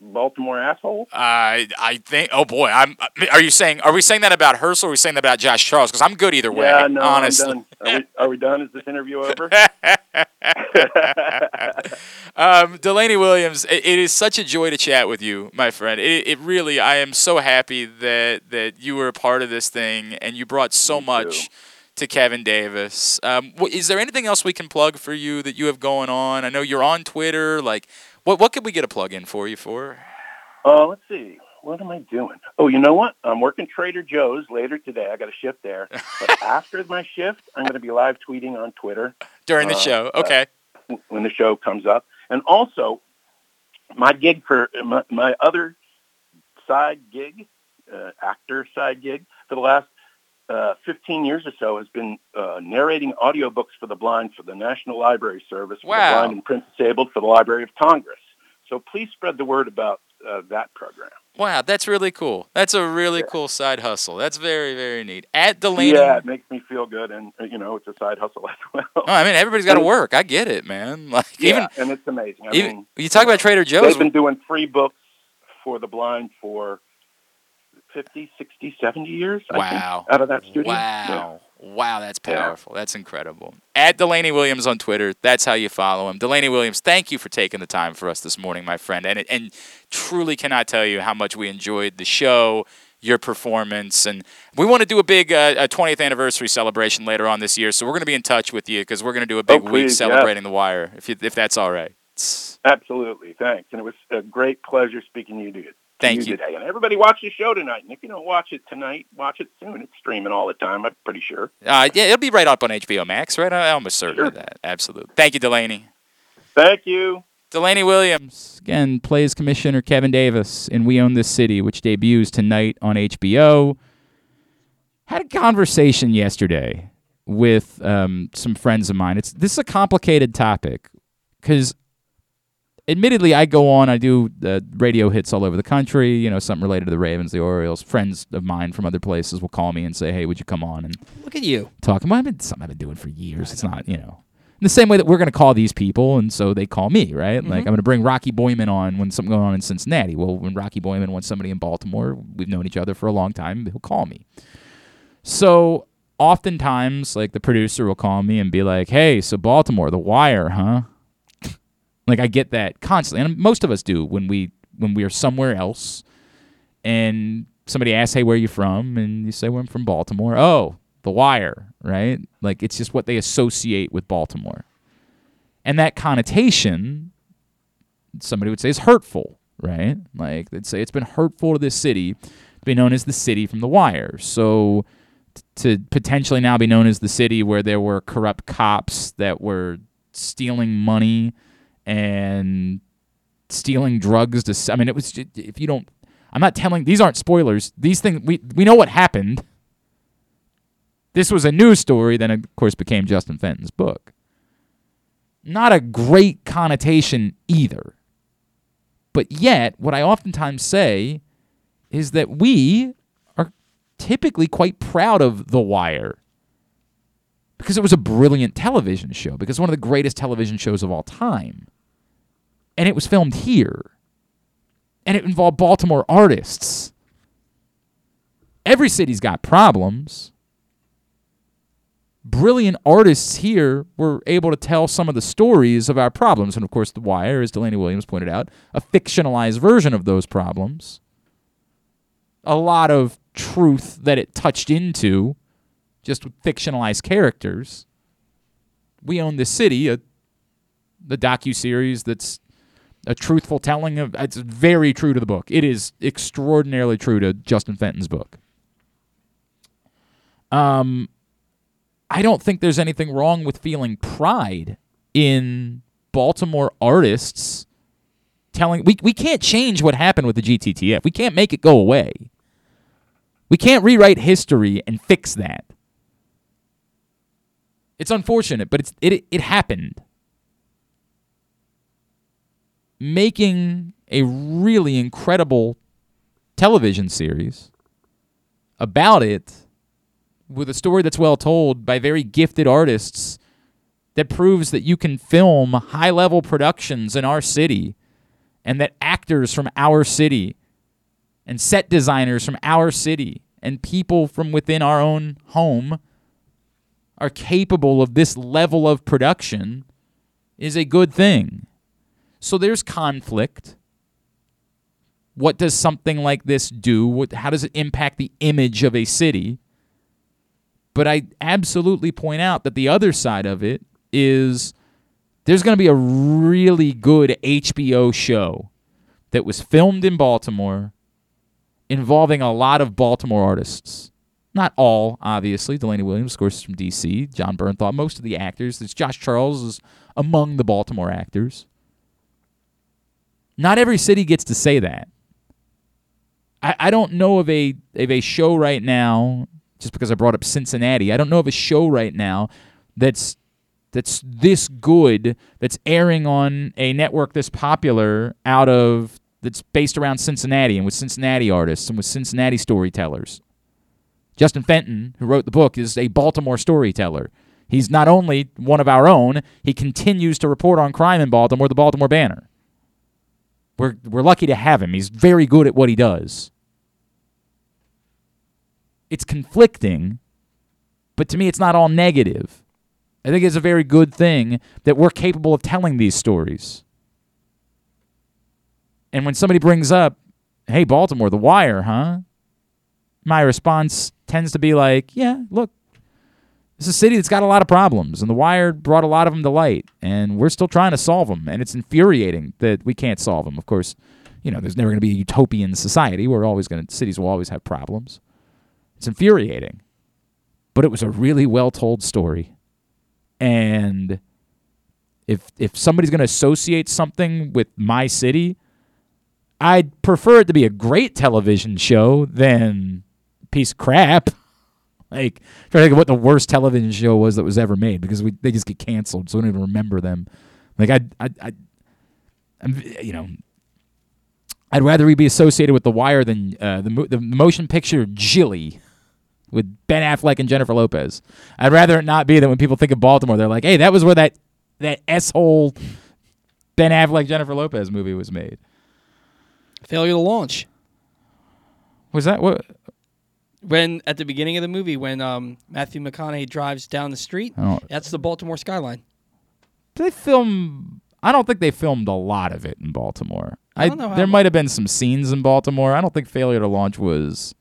Baltimore asshole? I I think. Oh boy, I'm. Are you saying? Are we saying that about Hersl? or Are we saying that about Josh Charles? Because I'm good either way. yeah, no, honestly. I'm done. Are we, are we done? Is this interview over? um, Delaney Williams, it, it is such a joy to chat with you, my friend. It, it really, I am so happy that that you were a part of this thing and you brought so much to Kevin Davis. Um, wh- is there anything else we can plug for you that you have going on? I know you're on Twitter. Like, what what could we get a plug in for you for? Oh, let's see. What am I doing? Oh, you know what? I'm working Trader Joe's later today. I got a shift there. But after my shift, I'm going to be live tweeting on Twitter During the Uh, show, uh, okay. when the show comes up. And also, my gig for my, my other side gig, uh, actor side gig, for the last uh, 15 years or so has been uh, narrating audiobooks for the blind for the National Library Service, for Wow. the blind and print disabled, for the Library of Congress. So please spread the word about uh, that program. Wow, that's really cool. That's a really cool side hustle. That's very, very neat. At Delaney. Yeah, it makes me feel good, and uh, you know, it's a side hustle as well. Oh, I mean, everybody's got to work. I get it, man. Like Yeah, even and it's amazing. I even mean, you talk about Trader Joe's. They've been doing free books for the blind for 50, 60, 70 years. I think, Wow. out of that studio. Wow. Wow, that's powerful. That's incredible. At Delaney Williams on Twitter, that's how you follow him. Delaney Williams, thank you for taking the time for us this morning, my friend. And and truly cannot tell you how much we enjoyed the show, your performance, and we want to do a big uh, a 20th anniversary celebration later on this year. So we're going to be in touch with you because we're going to do a big Oh, week please, yes. celebrating the Wire, if you, if that's all right. Absolutely. Thanks. And it was a great pleasure speaking to you, to Thank you. today. And everybody watch the show tonight. And if you don't watch it tonight, watch it soon. It's streaming all the time, I'm pretty sure. Uh, yeah, it'll be right up on HBO Max, right? I'm almost certain of that. Absolutely. Thank you, Delaney. Thank you. Delaney Williams. Again, plays Commissioner Kevin Davis in We Own This City, which debuts tonight on HBO. Had a conversation yesterday with um, some friends of mine. It's this is a complicated topic because, admittedly, I go on, I do uh, radio hits all over the country. You know, something related to the Ravens, the Orioles. Friends of mine from other places will call me and say, "Hey, would you come on and Look at you. talk?" Well, I've been something I've been doing for years. It's not, you know. In the same way that we're going to call these people, and so they call me, right? Like I'm going to bring Rocky Boiman on when something going on in Cincinnati. Well, when Rocky Boiman wants somebody in Baltimore, we've known each other for a long time. He'll call me. So oftentimes, like the producer will call me and be like, "Hey, so Baltimore, The Wire, huh?" Like I get that constantly, and most of us do when we when we are somewhere else, and somebody asks, "Hey, where are you from?" and you say, "Well, I'm from Baltimore." Oh, The Wire, right? Like it's just what they associate with Baltimore, and that connotation, somebody would say, is hurtful, right? Like they'd say it's been hurtful to this city to be known as the city from The Wire. So to potentially now be known as the city where there were corrupt cops that were stealing money and stealing drugs to I mean it was if you don't I'm not telling these aren't spoilers. These things we we know what happened. This was a news story then of course became Justin Fenton's book. Not a great connotation either. But yet what I oftentimes say is that we are typically quite proud of The Wire because it was a brilliant television show, because one of the greatest television shows of all time. And it was filmed here. And it involved Baltimore artists. Every city's got problems. Brilliant artists here were able to tell some of the stories of our problems. And of course, The Wire, as Delaney Williams pointed out, a fictionalized version of those problems a lot of truth that it touched into just fictionalized characters. We own the city, a the docu series that's a truthful telling of it's very true to the book. It is extraordinarily true to Justin Fenton's book. Um I don't think there's anything wrong with feeling pride in Baltimore artists telling we we can't change what happened with the GTTF. We can't make it go away. We can't rewrite history and fix that. It's unfortunate, but it's it it happened. Making a really incredible television series about it with a story that's well told by very gifted artists that proves that you can film high level productions in our city and that actors from our city and set designers from our city and people from within our own home are capable of this level of production is a good thing. So there's conflict. What does something like this do? What, how does it impact the image of a city? But I absolutely point out that the other side of it is there's going to be a really good HBO show that was filmed in Baltimore involving a lot of Baltimore artists. Not all, obviously. Delaney Williams, of course, from D.C. Jon Bernthal, most of the actors. It's Josh Charles is among the Baltimore actors. Not every city gets to say that. I, I don't know of a of a show right now, just because I brought up Cincinnati. I don't know of a show right now that's that's this good that's airing on a network this popular out of that's based around Cincinnati and with Cincinnati artists and with Cincinnati storytellers. Justin Fenton, who wrote the book, is a Baltimore storyteller. He's not only one of our own, he continues to report on crime in Baltimore, the Baltimore Banner. We're, we're lucky to have him. He's very good at what he does. It's conflicting, but to me, it's not all negative. I think it's a very good thing that we're capable of telling these stories. And when somebody brings up, hey, Baltimore, The Wire, huh? My response tends to be like, yeah, look, it's a city that's got a lot of problems, and The Wire brought a lot of them to light, and we're still trying to solve them. And it's infuriating that we can't solve them. Of course, you know, there's never going to be a utopian society. We're always going to, cities will always have problems. It's infuriating. But it was a really well told story. And if if somebody's going to associate something with my city, I'd prefer it to be a great television show than piece of crap. Like trying to think of what the worst television show was that was ever made because we they just get canceled, so I don't even remember them. Like I I I, I'm, you know, I'd rather we be associated with The Wire than uh, the the motion picture Gigli with Ben Affleck and Jennifer Lopez. I'd rather it not be that when people think of Baltimore, they're like, hey, that was where that that s hole Ben Affleck Jennifer Lopez movie was made. Failure to launch. Was that what? When at the beginning of the movie, when um, Matthew McConaughey drives down the street, Oh. that's the Baltimore skyline. They film? I don't think they filmed a lot of it in Baltimore. I don't know how there might have been some scenes in Baltimore. I don't think Failure to Launch was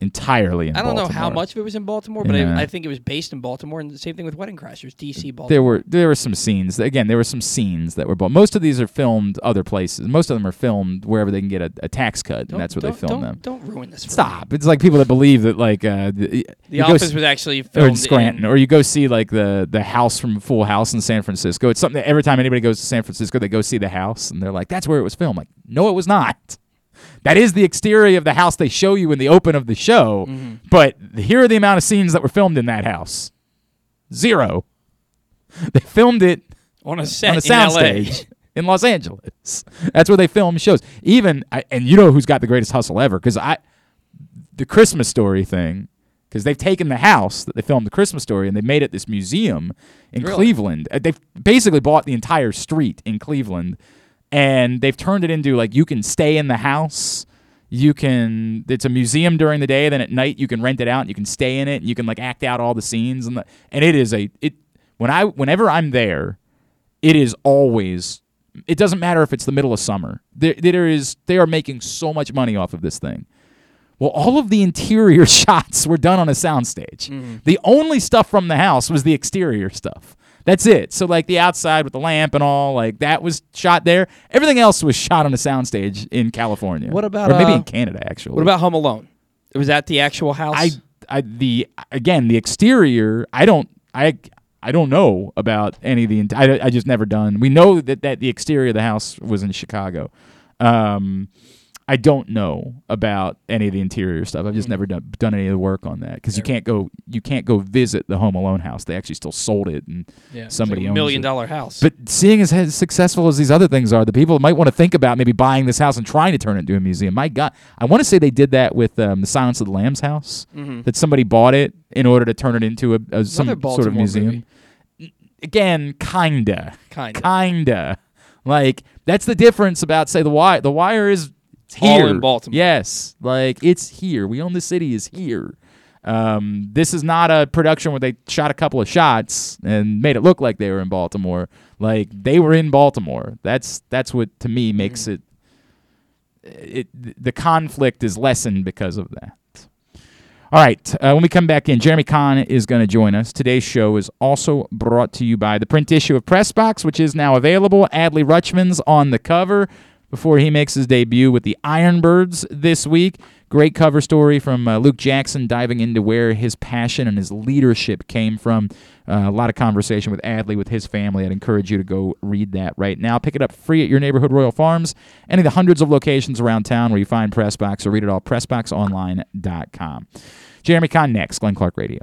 entirely in I don't know how much of it was in Baltimore, but Yeah. I, I think it was based in Baltimore. And the same thing with Wedding Crashers, DC, Baltimore. There were there were some scenes. Again, there were some scenes that were. But most of these are filmed other places. Most of them are filmed wherever they can get a, a tax cut, Don't- and that's where they film them. Don't ruin this. Me. Stop! It's like people that believe that like uh, the, The go Office was actually or in Scranton, in- or you go see like the the house from Full House in San Francisco. It's something that every time anybody goes to San Francisco, they go see the house, and they're like, "That's where it was filmed." Like, no, it was not. That is the exterior of the house they show you in the open of the show, Mm-hmm. but here are the amount of scenes that were filmed in that house. Zero. They filmed it On a set on a in LA. soundstage in Los Angeles. That's where they film shows. Even and you know who's got the greatest hustle ever because I the Christmas story thing because they've taken the house that they filmed the Christmas story and they made it this museum in Really? Cleveland. Uh, They've basically bought the entire street in Cleveland and they've turned it into like you can stay in the house. You can it's a museum during the day, then at night you can rent it out and you can stay in it and you can like act out all the scenes and the, and it is a it when I whenever I'm there, it is always it doesn't matter if it's the middle of summer. There, there is they are making so much money off of this thing. Well, all of the interior shots were done on a soundstage. Mm-hmm. The only stuff from the house was the exterior stuff. That's it. So like the outside with the lamp and all, like that was shot there. Everything else was shot on a soundstage in California. What about, or maybe uh, in Canada actually? What about Home Alone? Was that the actual house? I, I the again the exterior. I don't I I don't know about any of the. I, I just never done. We know that that the exterior of the house was in Chicago. Um, I don't know about any of the interior stuff. I've just never done done any of the work on that because you can't go you can't go visit the Home Alone house. They actually still sold it and Yeah, somebody like million it. house. But seeing as, as successful as these other things are, the people might want to think about maybe buying this house and trying to turn it into a museum. My God, I want to say they did that with um, the Silence of the Lambs house. Mhm. That somebody bought it in order to turn it into a, a some sort of museum. movie. Again, kinda, Kinda. kinda. Like that's the difference about say the wire. The wire is it's All here in Baltimore. Yes, like it's here. We own the city is here. Um, this is not a production where they shot a couple of shots and made it look like they were in Baltimore. Like they were in Baltimore. That's that's what to me makes it. It the conflict is lessened because of that. All right, uh, when we come back in, Jeremy Conn is going to join us. Today's show is also brought to you by the print issue of Pressbox, which is now available. Adley Rutschman's on the cover before he makes his debut with the Ironbirds this week. Great cover story from uh, Luke Jackson diving into where his passion and his leadership came from. Uh, a lot of conversation with Adley, with his family. I'd encourage you to go read that right now. Pick it up free at your neighborhood Royal Farms, any of the hundreds of locations around town where you find Pressbox, or read it all, pressboxonline.com. Jeremy Conn next, Glenn Clark Radio.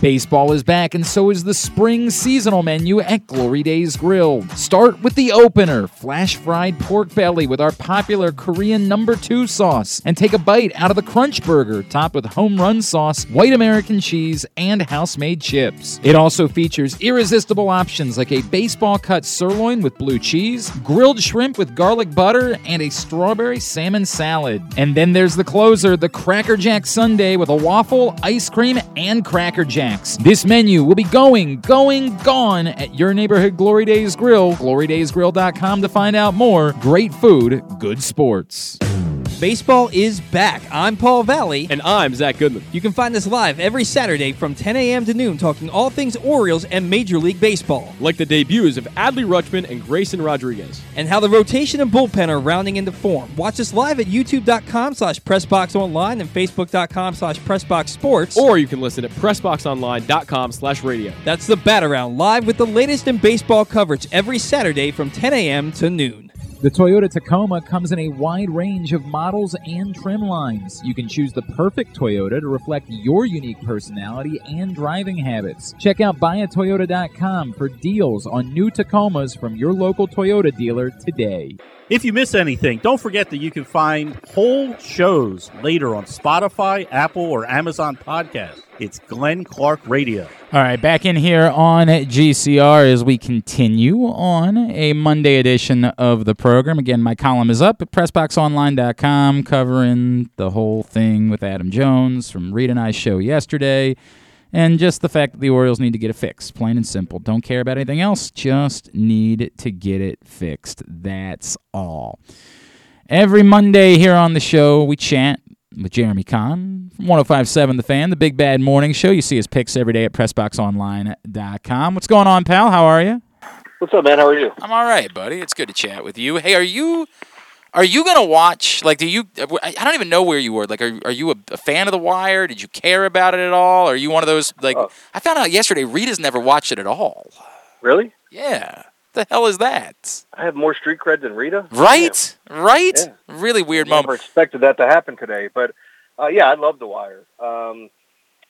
Baseball is back, and so is the spring seasonal menu at Glory Days Grill. Start with the opener flash fried pork belly with our popular Korean number two sauce, and take a bite out of the Crunch Burger, topped with home run sauce, white American cheese, and house made chips. It also features irresistible options like a baseball cut sirloin with blue cheese, grilled shrimp with garlic butter, and a strawberry salmon salad. And then there's the closer, the Cracker Jack Sundae with a waffle, ice cream, and Cracker Jack. This menu will be going, going, gone at your neighborhood Glory Days Grill. GloryDaysGrill.com to find out more. Great food, good sports. Baseball is back. I'm Paul Valle. And I'm Zach Goodman. You can find us live every Saturday from 10 a.m. to noon talking all things Orioles and Major League Baseball. Like the debuts of Adley Rutschman and Grayson Rodriguez. And how the rotation and bullpen are rounding into form. Watch us live at youtube.com slash pressboxonline and facebook.com slash pressboxsports. Or you can listen at pressboxonline.com slash radio. That's the Bat Around live with the latest in baseball coverage every Saturday from 10 a.m. to noon. The Toyota Tacoma comes in a wide range of models and trim lines. You can choose the perfect Toyota to reflect your unique personality and driving habits. Check out buyatoyota.com for deals on new Tacomas from your local Toyota dealer today. If you miss anything, don't forget that you can find whole shows later on Spotify, Apple, or Amazon Podcast. It's Glenn Clark Radio. All right, back in here on GCR as we continue on a Monday edition of the program. Again, my column is up at PressBoxOnline.com covering the whole thing with Adam Jones from Reed and I show yesterday. And just the fact that the Orioles need to get it fixed, plain and simple. Don't care about anything else, just need to get it fixed. That's all. Every Monday here on the show, we chat with Jeremy Conn from 1057 The Fan, the Big Bad Morning Show. You see his picks every day at PressBoxOnline.com. What's going on, pal? How are you? What's up, man? How are you? I'm all right, buddy. It's good to chat with you. Hey, are you are you gonna watch? Like, do you? I don't even know where you were. Like, are are you a, a fan of The Wire? Did you care about it at all? Are you one of those like? Oh. I found out yesterday. Rita's never watched it at all. Really? Yeah. The hell is that? I have more street cred than Rita. Right? Right? Yeah. Really weird Never moment. expected that to happen today, but uh, yeah, I love The Wire. Um,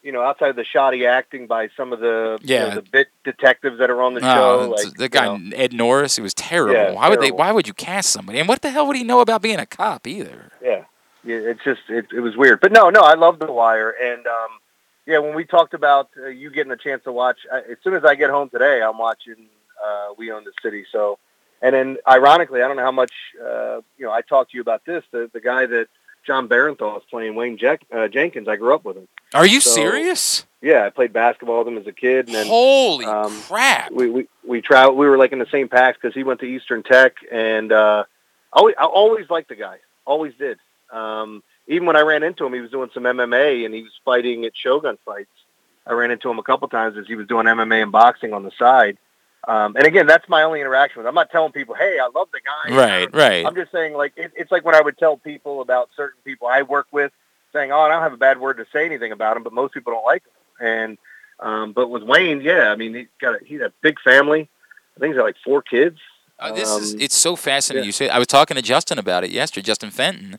you know, outside of the shoddy acting by some of the you know, Yeah. the bit detectives that are on the Oh, show, like the guy you know, Ed Norris, he was terrible. Yeah, why would they? Why would you cast somebody? And what the hell would he know about being a cop either? yeah, yeah, it's just it, it was weird. But no, no, I love The Wire, and um, yeah, when we talked about uh, you getting a chance to watch, I, as soon as I get home today, I'm watching uh, We Own the City. So, and then ironically, I don't know how much uh, you know. I talked to you about this. The the guy that Jon Bernthal is playing, Wayne Jack, uh, Jenkins. I grew up with him. Are you So- serious? Yeah, I played basketball with him as a kid. And then, Holy um, crap! We we we traveled. We were like in the same packs because he went to Eastern Tech, and uh, I always, I always liked the guy. Always did. Um, even when I ran into him, he was doing some MMA and he was fighting at Shogun fights. I ran into him a couple times as he was doing MMA and boxing on the side. Um, and again, that's my only interaction with. him. I'm not telling people, "Hey, I love the guy." Right, right. I'm just saying, like, it, it's like when I would tell people about certain people I work with, saying, "Oh, I don't have a bad word to say anything about him," but most people don't like him. And um, but with Wayne, yeah, I mean, he's got a, he's a big family. I think he's got like four kids. Uh, this is Um, it's so fascinating. yeah. You say I was talking to Justin about it yesterday, Justin Fenton,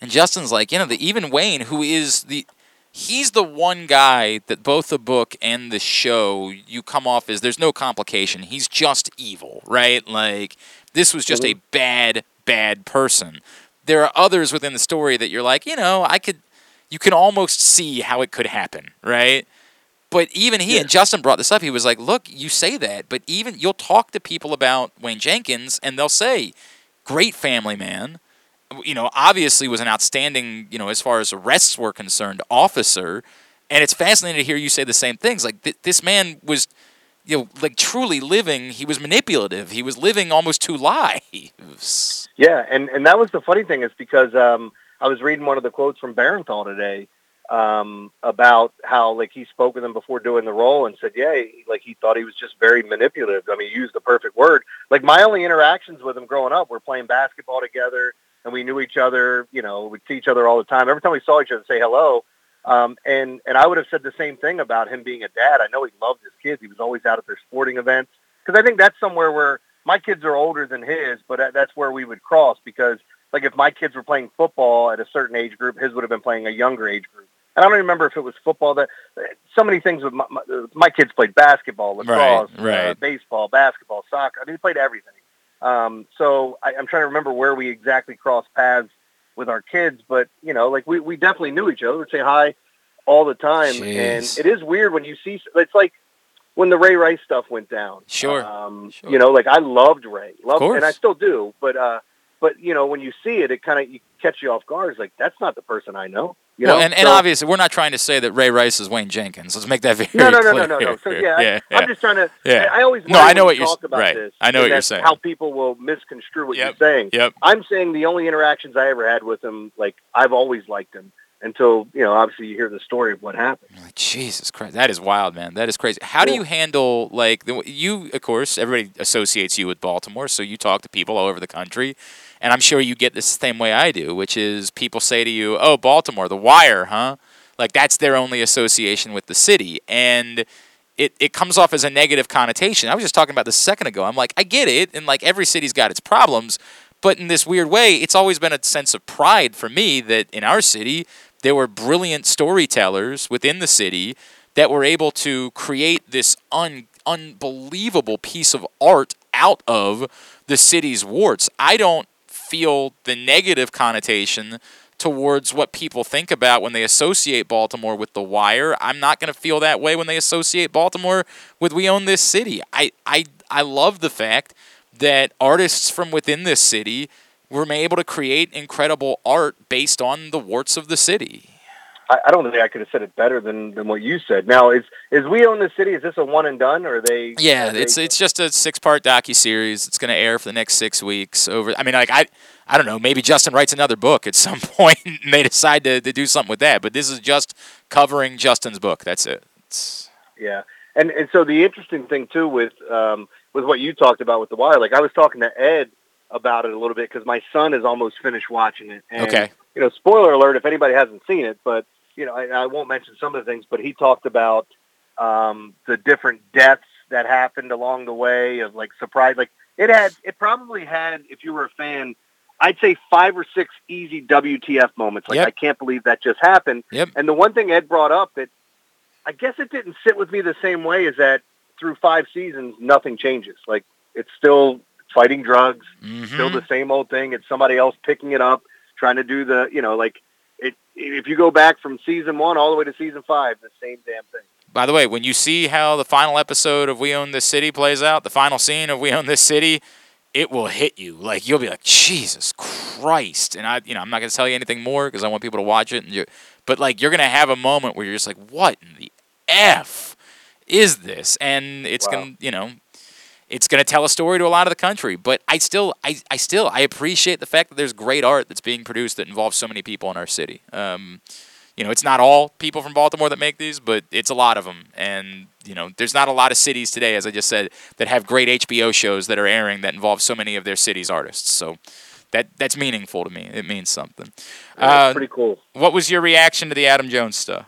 and Justin's like, you know, the even Wayne, who is the he's the one guy that both the book and the show you come off as there's no complication. He's just evil, right? Like this was just a bad, bad person. There are others within the story that you're like, you know, I could you can almost see how it could happen, right? But even he and Justin brought this up. He was like, "Look, you say that, but even you'll talk to people about Wayne Jenkins, and they'll say, great family man. You know, obviously was an outstanding, you know, as far as arrests were concerned, officer. And it's fascinating to hear you say the same things. Like th- this man was, you know, like truly living. He was manipulative. He was living almost two lives. Yeah, and and that was the funny thing is because um, I was reading one of the quotes from Bernthal today um, about how like he spoke with him before doing the role and said, yeah, like he thought he was just very manipulative. I mean, he used the perfect word. Like my only interactions with him growing up were playing basketball together, and we knew each other. You know, we'd see each other all the time. Every time we saw each other, say hello. Um, and and I would have said the same thing about him being a dad. I know he loved his kids. He was always out at their sporting events because I think that's somewhere where my kids are older than his, but that's where we would cross because like if my kids were playing football at a certain age group, his would have been playing a younger age group. And I don't remember if it was football. That so many things with my, my, my kids played basketball, lacrosse, Right, right. Uh, baseball, basketball, soccer. I mean, they played everything. Um, so I, I'm trying to remember where we exactly crossed paths with our kids, but you know, like we we definitely knew each other. We'd say hi all the time, Jeez. and it is weird when you see. It's like when the Ray Rice stuff went down. Sure. Um, You know, like I loved Ray, loved, and I still do. But uh, but you know, when you see it, it kind of you catch you off guard. It's like that's not the person I know. You well, know, and, and So- obviously, we're not trying to say that Ray Rice is Wayne Jenkins. Let's make that very No, no, no, clear. no, no, no. So yeah, I, yeah, I'm just trying to. Yeah. I, I always No, I know what you're- talk about right. this. I know what you're saying. How people will misconstrue what Yep. you're saying. Yep. I'm saying the only interactions I ever had with him, like I've always liked him until you know, obviously you hear the story of what happened. Jesus Christ, that is wild, man. That is crazy. How do you handle like the, you? Of course, everybody associates you with Baltimore, so you talk to people all over the country, and I'm sure you get this the same way I do, which is people say to you, "Oh, Baltimore, The Wire, huh?" Like that's their only association with the city, and it, it comes off as a negative connotation. I was just talking about this a second ago. I'm like, I get it, and like every city's got its problems, but in this weird way, it's always been a sense of pride for me that in our city there were brilliant storytellers within the city that were able to create this un- unbelievable piece of art out of the city's warts. I don't feel the negative connotation towards what people think about when they associate Baltimore with The Wire. I'm not going to feel that way when they associate Baltimore with We Own This City. I, I, I love the fact that artists from within this city were able to create incredible art based on the warts of the city. I, I don't think I could have said it better than, than what you said. Now, is is we own the city? Is this a one and done, or are they? Yeah, they- it's it's just a six part docu series. It's going to air for the next six weeks. Over, I mean, like I, I don't know. Maybe Justin writes another book at some point, and they decide to, to do something with that. But this is just covering Justin's book. That's it. It's, Yeah, and and so the interesting thing too with um, with what you talked about with the wire, like I was talking to Ed about it a little bit because my son is almost finished watching it. And, Okay. You know, spoiler alert if anybody hasn't seen it, but you know, I, I won't mention some of the things, but he talked about um, the different deaths that happened along the way of like surprise. Like it had, it probably had, if you were a fan, I'd say five or six easy WTF moments. Like Yep. I can't believe that just happened. Yep. And the one thing Ed brought up that I guess it didn't sit with me the same way is that through five seasons, nothing changes. Like it's still fighting drugs, still the same old thing. It's somebody else picking it up, trying to do the, you know, like it. If you go back from season one all the way to season five, the same damn thing. by the way, when you see how the final episode of We Own This City plays out, the final scene of We Own This City, it will hit you. Like you'll be like, Jesus Christ! And I, you know, I'm not going to tell you anything more because I want people to watch it. And you, but like, you're going to have a moment where you're just like, what in the f is this? And it's going, to you know, it's going to tell a story to a lot of the country. But I still, I, I still, I appreciate the fact that there's great art that's being produced that involves so many people in our city. Um, you know, it's not all people from Baltimore that make these, but it's a lot of them. And you know, there's not a lot of cities today, as I just said, that have great HBO shows that are airing that involve so many of their city's artists. So that that's meaningful to me. It means something. That's Uh, pretty cool. What was your reaction to the Adam Jones stuff?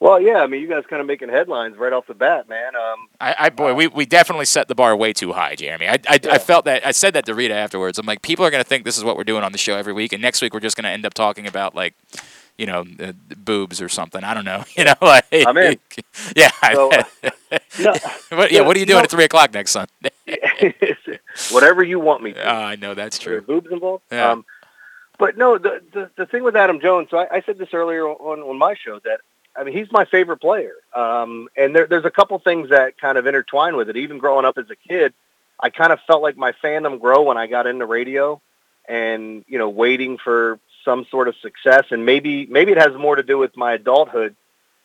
Well, yeah, I mean, you guys kind of making headlines right off the bat, man. Um, I, I boy, we, we definitely set the bar way too high, Jeremy. I, I, I felt that I said that to Rita afterwards. I'm like, people are going to think this is what we're doing on the show every week, and next week we're just going to end up talking about like, you know, uh, boobs or something. I don't know. You know, like I'm in. Yeah. So, no, what, yeah. What are you doing no. at three o'clock next Sunday? whatever you want me to. Oh, I know that's true. boobs involved. Yeah. Um, But no, the, the the thing with Adam Jones. So I, I said this earlier on on my show that I mean he's my favorite player. Um, and there, there's a couple things that kind of intertwine with it. Even growing up as a kid, I kind of felt like my fandom grow when I got into radio, and you know, waiting for some sort of success. And maybe maybe it has more to do with my adulthood.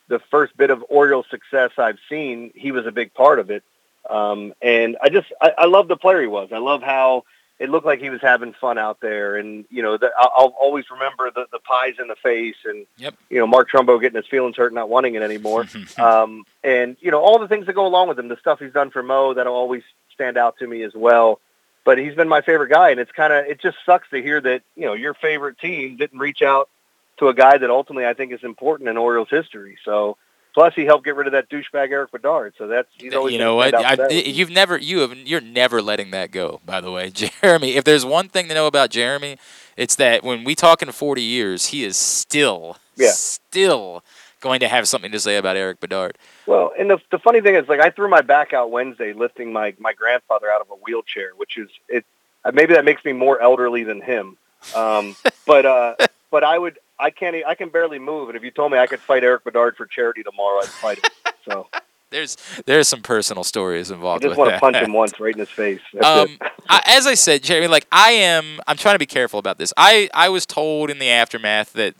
The first bit of Orioles success I've seen, he was a big part of it. Um, and I just I, I love the player he was. I love how it looked like he was having fun out there. And, you know, the, I'll, I'll always remember the, the pies in the face and, yep. you know, Mark Trumbo getting his feelings hurt, not wanting it anymore. um, and, you know, all the things that go along with him, the stuff he's done for Mo, that'll always stand out to me as well. But he's been my favorite guy. And it's kind of, it just sucks to hear that, you know, your favorite team didn't reach out to a guy that ultimately I think is important in Orioles history. So, Plus, he helped get rid of that douchebag Erik Bedard. So that's he's always you know what I, you've never you have you're never letting that go. By the way, Jeremy. If there's one thing to know about Jeremy, it's that when we talk in 40 years, he is still yeah. still going to have something to say about Erik Bedard. Well, and the the funny thing is, like I threw my back out Wednesday lifting my my grandfather out of a wheelchair, which is it. Maybe that makes me more elderly than him. Um, but uh, but I would I can't. I can barely move, and if you told me I could fight Erik Bedard for charity tomorrow, I'd fight him. So there's there's some personal stories involved. I just want to punch him once right in his face. Um, I, as I said, Jeremy, like I am, I'm trying to be careful about this. I I was told in the aftermath that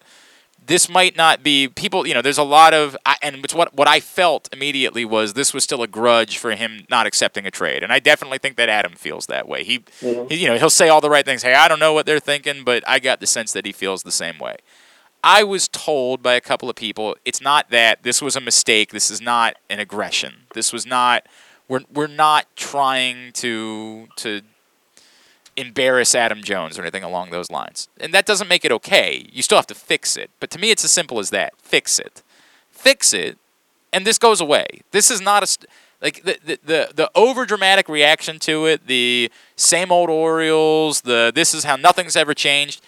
this might not be people. You know, there's a lot of, and it's what what I felt immediately was this was still a grudge for him not accepting a trade, and I definitely think that Adam feels that way. He, mm-hmm. he you know, he'll say all the right things. Hey, I don't know what they're thinking, but I got the sense that he feels the same way. I was told by a couple of people, it's not that. This was a mistake. This is not an aggression. This was not. We're we're not trying to to embarrass Adam Jones or anything along those lines. And that doesn't make it okay. You still have to fix it. But to me, it's as simple as that. Fix it. Fix it, and this goes away. This is not a. St- like the, the the the over dramatic reaction to it, the same old Orioles, the this is how nothing's ever changed,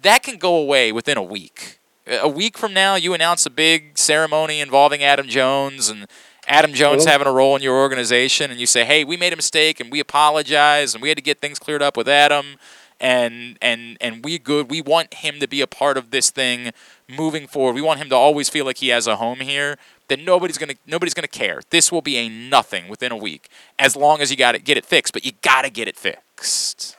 that can go away within a week a week from now, you announce a big ceremony involving Adam Jones and Adam Jones having a role in your organization, and you say, "Hey, we made a mistake, and we apologize, and we had to get things cleared up with Adam, and and and we good. We want him to be a part of this thing moving forward. We want him to always feel like he has a home here." Then nobody's gonna nobody's gonna care. This will be a nothing within a week, as long as you got to get it fixed. But you got to get it fixed.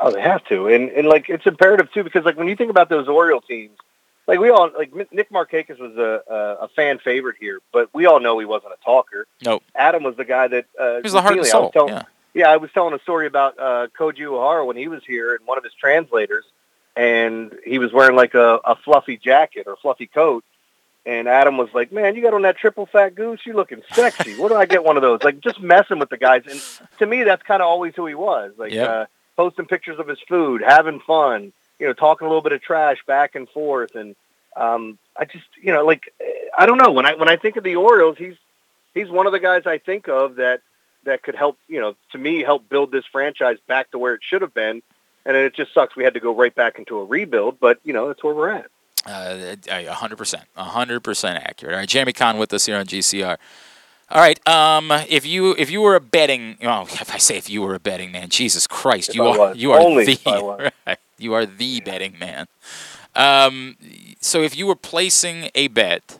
Oh, they have to, and and like it's imperative too, because like when you think about those Oriole teams like we all like Nick Markakis was a, a, a fan favorite here, but we all know he wasn't a talker. Nope. Adam was the guy that uh, he was the heart and soul. Telling, yeah. yeah, I was telling a story about uh, Koji Uehara when he was here, and one of his translators, and he was wearing like a, a fluffy jacket or fluffy coat, and Adam was like, "Man, you got on that triple fat goose. You're looking sexy. Where do I get one of those?" Like just messing with the guys, and to me, that's kind of always who he was. Like yep. uh, posting pictures of his food, having fun you know, talking a little bit of trash back and forth. And um, I just, you know, like I don't know when I when I think of the Orioles, he's he's one of the guys I think of that that could help, you know, to me help build this franchise back to where it should have been. And it just sucks we had to go right back into a rebuild, but you know that's where we're at. Uh, a hundred percent, a hundred percent accurate. All right, Jeremy Conn with us here on GCR. All right. Um, if you if you were a betting, oh, if I say if you were a betting man, Jesus Christ, If you I are was. you are Only the if I was. right, you are the betting man. Um, so if you were placing a bet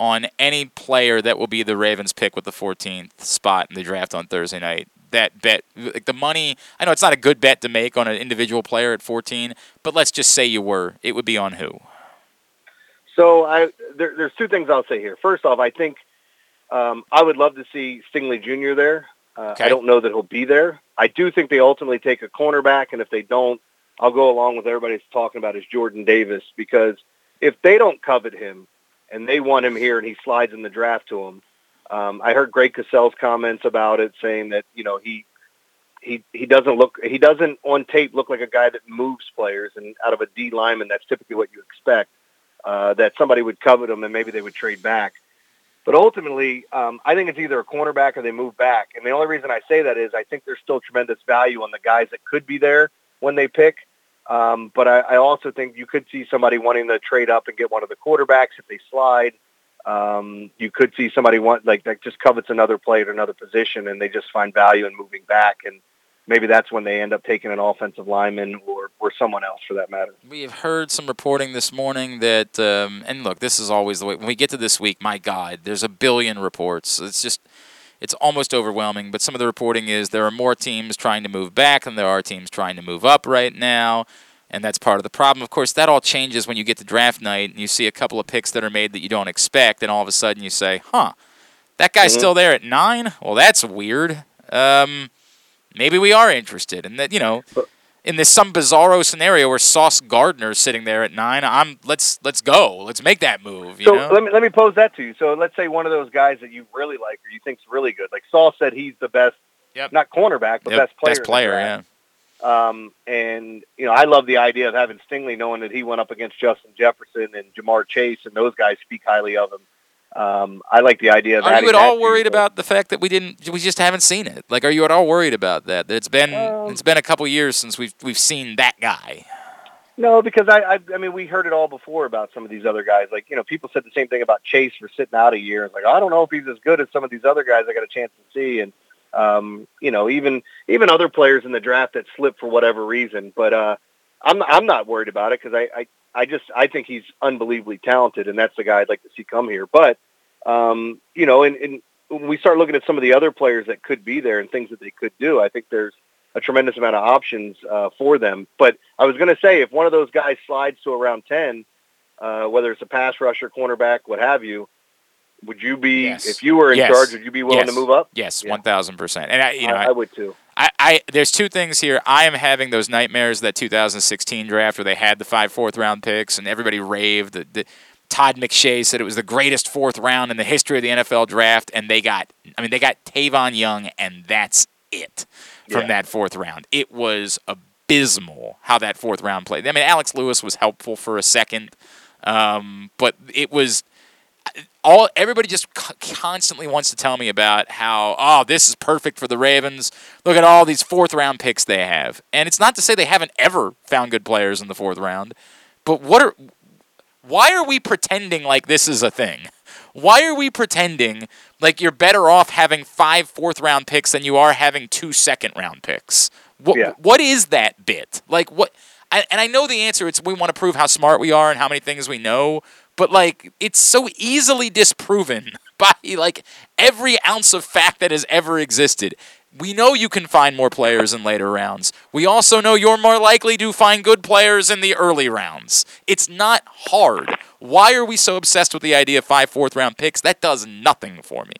on any player that will be the Ravens pick with the 14th spot in the draft on Thursday night, that bet, like the money, I know it's not a good bet to make on an individual player at 14, but let's just say you were, it would be on who? So I there, there's two things I'll say here. First off, I think um, I would love to see Stingley Jr. there. Uh, Okay. I don't know that he'll be there. I do think they ultimately take a cornerback, and if they don't, I'll go along with everybody's talking about is Jordan Davis because if they don't covet him and they want him here and he slides in the draft to them, um, I heard Greg Cosell's comments about it saying that you know he he he doesn't look he doesn't on tape look like a guy that moves players and out of a D lineman that's typically what you expect uh, that somebody would covet him and maybe they would trade back. But ultimately, um, I think it's either a cornerback or they move back. And the only reason I say that is I think there's still tremendous value on the guys that could be there when they pick. Um, but I, I also think you could see somebody wanting to trade up and get one of the quarterbacks if they slide. Um, you could see somebody want like that just covets another player at another position, and they just find value in moving back. And maybe that's when they end up taking an offensive lineman or or someone else for that matter. We have heard some reporting this morning that, um, and look, this is always the way. When we get to this week, my God, there's a billion reports. It's just, it's almost overwhelming. But some of the reporting is there are more teams trying to move back than there are teams trying to move up right now. And that's part of the problem. Of course, that all changes when you get to draft night and you see a couple of picks that are made that you don't expect, and all of a sudden you say, huh, that guy's Mhm. still there at nine? Well, that's weird. Um, maybe we are interested. And that, you know, in this some bizarro scenario where Sauce Gardner is sitting there at nine, I'm let's let's go. Let's make that move. You So know? let me let me pose that to you. So let's say one of those guys that you really like or you think's really good. Like Saul said, he's the best, Yep. not cornerback, but Yep, best player. best player, draft. Um, and you know, I love the idea of having Stingley, knowing that he went up against Justin Jefferson and Ja'Marr Chase, and those guys speak highly of him. Um, I like the idea of Are you at all worried to- about the fact that we didn't we just haven't seen it? Like are you at all worried about that? That it's been Um, it's been a couple years since we've we've seen that guy. No, because I, I, I mean, we heard it all before about some of these other guys. Like, you know, people said the same thing about Chase for sitting out a year. It's like, I don't know if he's as good as some of these other guys I got a chance to see. And, um, you know, even, even other players in the draft that slipped for whatever reason. But, uh, I'm, I'm not worried about it because I, I, I just, I think he's unbelievably talented and that's the guy I'd like to see come here. But, um, you know, and, and when we start looking at some of the other players that could be there and things that they could do, I think there's, a tremendous amount of options uh, for them. But I was going to say, if one of those guys slides to around 10, uh, whether it's a pass rusher, cornerback, what have you, would you be, Yes. if you were in Yes. charge, would you be willing Yes. to move up? Yes, Yeah. one thousand percent. And I, you know, I, I would too. I, I there's two things here. I am having those nightmares that 2016 draft where they had the five fourth round picks and everybody raved. The, the, Todd McShay said it was the greatest fourth round in the history of the NFL draft, and they got I mean they got Tavon Young, and that's it from Yeah. that fourth round. It was abysmal how that fourth round played. I mean Alex Lewis was helpful for a second, um, but it was all everybody just constantly wants to tell me about how oh this is perfect for the Ravens. Look at all these fourth round picks they have, and it's not to say they haven't ever found good players in the fourth round, but what are why are we pretending like this is a thing? Why are we pretending like you're better off having five fourth round picks than you are having two second round picks? What Yeah. what is that bit? Like what? I, and I know the answer. It's we want to prove how smart we are and how many things we know. But like it's so easily disproven by like every ounce of fact that has ever existed. We know you can find more players in later rounds. We also know you're more likely to find good players in the early rounds. It's not hard. Why are we so obsessed with the idea of five fourth round picks? That does nothing for me.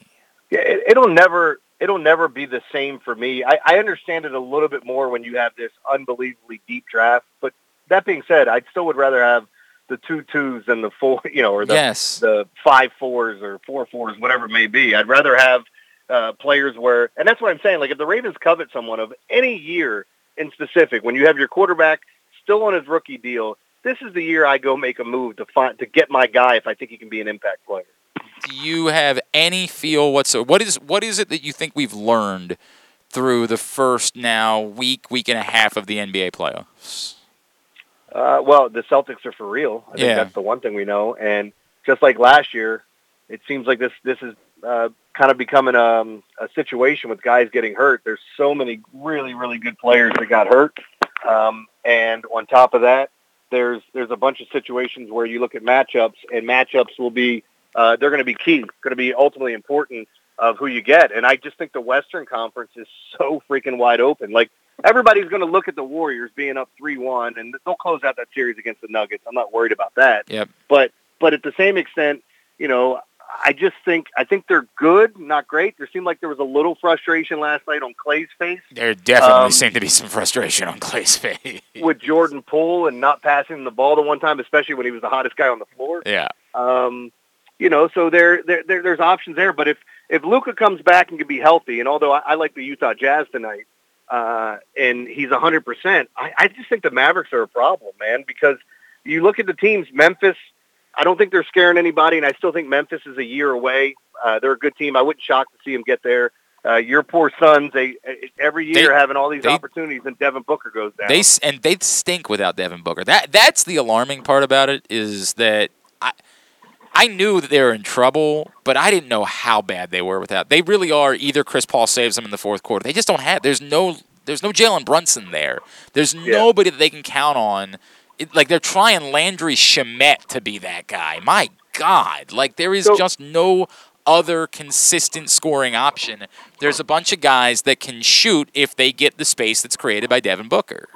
Yeah, it, it'll never it'll never be the same for me. I, I understand it a little bit more when you have this unbelievably deep draft. But that being said, I still would rather have the two twos than the four, you know, or the Yes. the five fours or four fours, whatever it may be. I'd rather have uh, players where, and that's what I'm saying. Like if the Ravens covet someone of any year in specific, when you have your quarterback still on his rookie deal, this is the year I go make a move to find to get my guy if I think he can be an impact player. Do you have any feel whatsoever? What is what is it that you think we've learned through the first now week, week and a half of the NBA playoffs? Uh, well, the Celtics are for real. I think Yeah. that's the one thing we know. And just like last year, it seems like this this is uh, kind of becoming um, a situation with guys getting hurt. There's so many really really good players that got hurt, um, and on top of that, there's there's a bunch of situations where you look at matchups, and matchups will be uh, they're going to be key, going to be ultimately important of who you get. And I just think the Western Conference is so freaking wide open. Like everybody's going to look at the Warriors being up three one, and they'll close out that series against the Nuggets. I'm not worried about that. Yep. But but at the same extent, you know, I just think I think they're good, not great. There seemed like there was a little frustration last night on Klay's face There definitely Um, seemed to be some frustration on Klay's face. with Jordan Poole and not passing the ball the one time, especially when he was the hottest guy on the floor. Yeah. Um, you know, so there, there, there there's options there. But if if Luka comes back and can be healthy, and although I, I like the Utah Jazz tonight, uh, and he's hundred percent, I I just think the Mavericks are a problem, man. Because you look at the teams, Memphis. I don't think they're scaring anybody, and I still think Memphis is a year away. Uh, they're a good team. I wouldn't shock to see them get there. Uh, your poor Suns, they every year They- having all these they- opportunities, and Devin Booker goes down. They and they stink without Devin Booker. That that's the alarming part about it is that I I knew that they were in trouble, but I didn't know how bad they were without. They really are either Chris Paul saves them in the fourth quarter. They just don't have. There's no There's no Jalen Brunson there. There's nobody that they can count on. It, like they're trying Landry Shamet to be that guy. My God, like there is just no other consistent scoring option. There's a bunch of guys that can shoot if they get the space that's created by Devin Booker.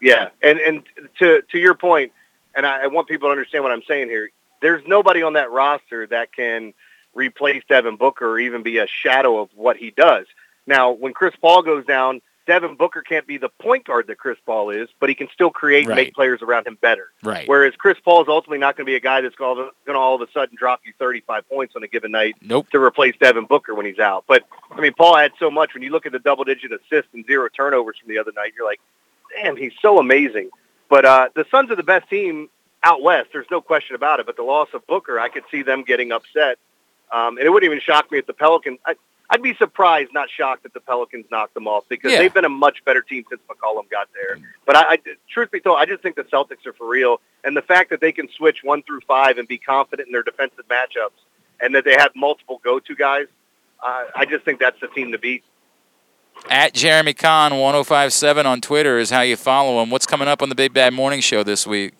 Yeah, and and to to your point, and I, I want people to understand what I'm saying here. There's nobody on that roster that can replace Devin Booker or even be a shadow of what he does. Now, when Chris Paul goes down, Devin Booker can't be the point guard that Chris Paul is, but he can still create and make players around him better. Right. Whereas Chris Paul is ultimately not going to be a guy that's going to all of a sudden drop you 35 points on a given night Nope. to replace Devin Booker when he's out. But I mean, Paul had so much. When you look at the double-digit assists and zero turnovers from the other night, you're like, damn, he's so amazing. But uh, the Suns are the best team out west. There's no question about it. But the loss of Booker, I could see them getting upset. Um, and it wouldn't even shock me if the Pelicans. I, I'd be surprised, not shocked, that the Pelicans knocked them off because Yeah. they've been a much better team since McCollum got there. But I, I, truth be told, I just think the Celtics are for real, and the fact that they can switch one through five and be confident in their defensive matchups, and that they have multiple go-to guys, uh, I just think that's the team to beat. At Jeremy Conn 1057 on Twitter is how you follow him. What's coming up on the Big Bad Morning Show this week?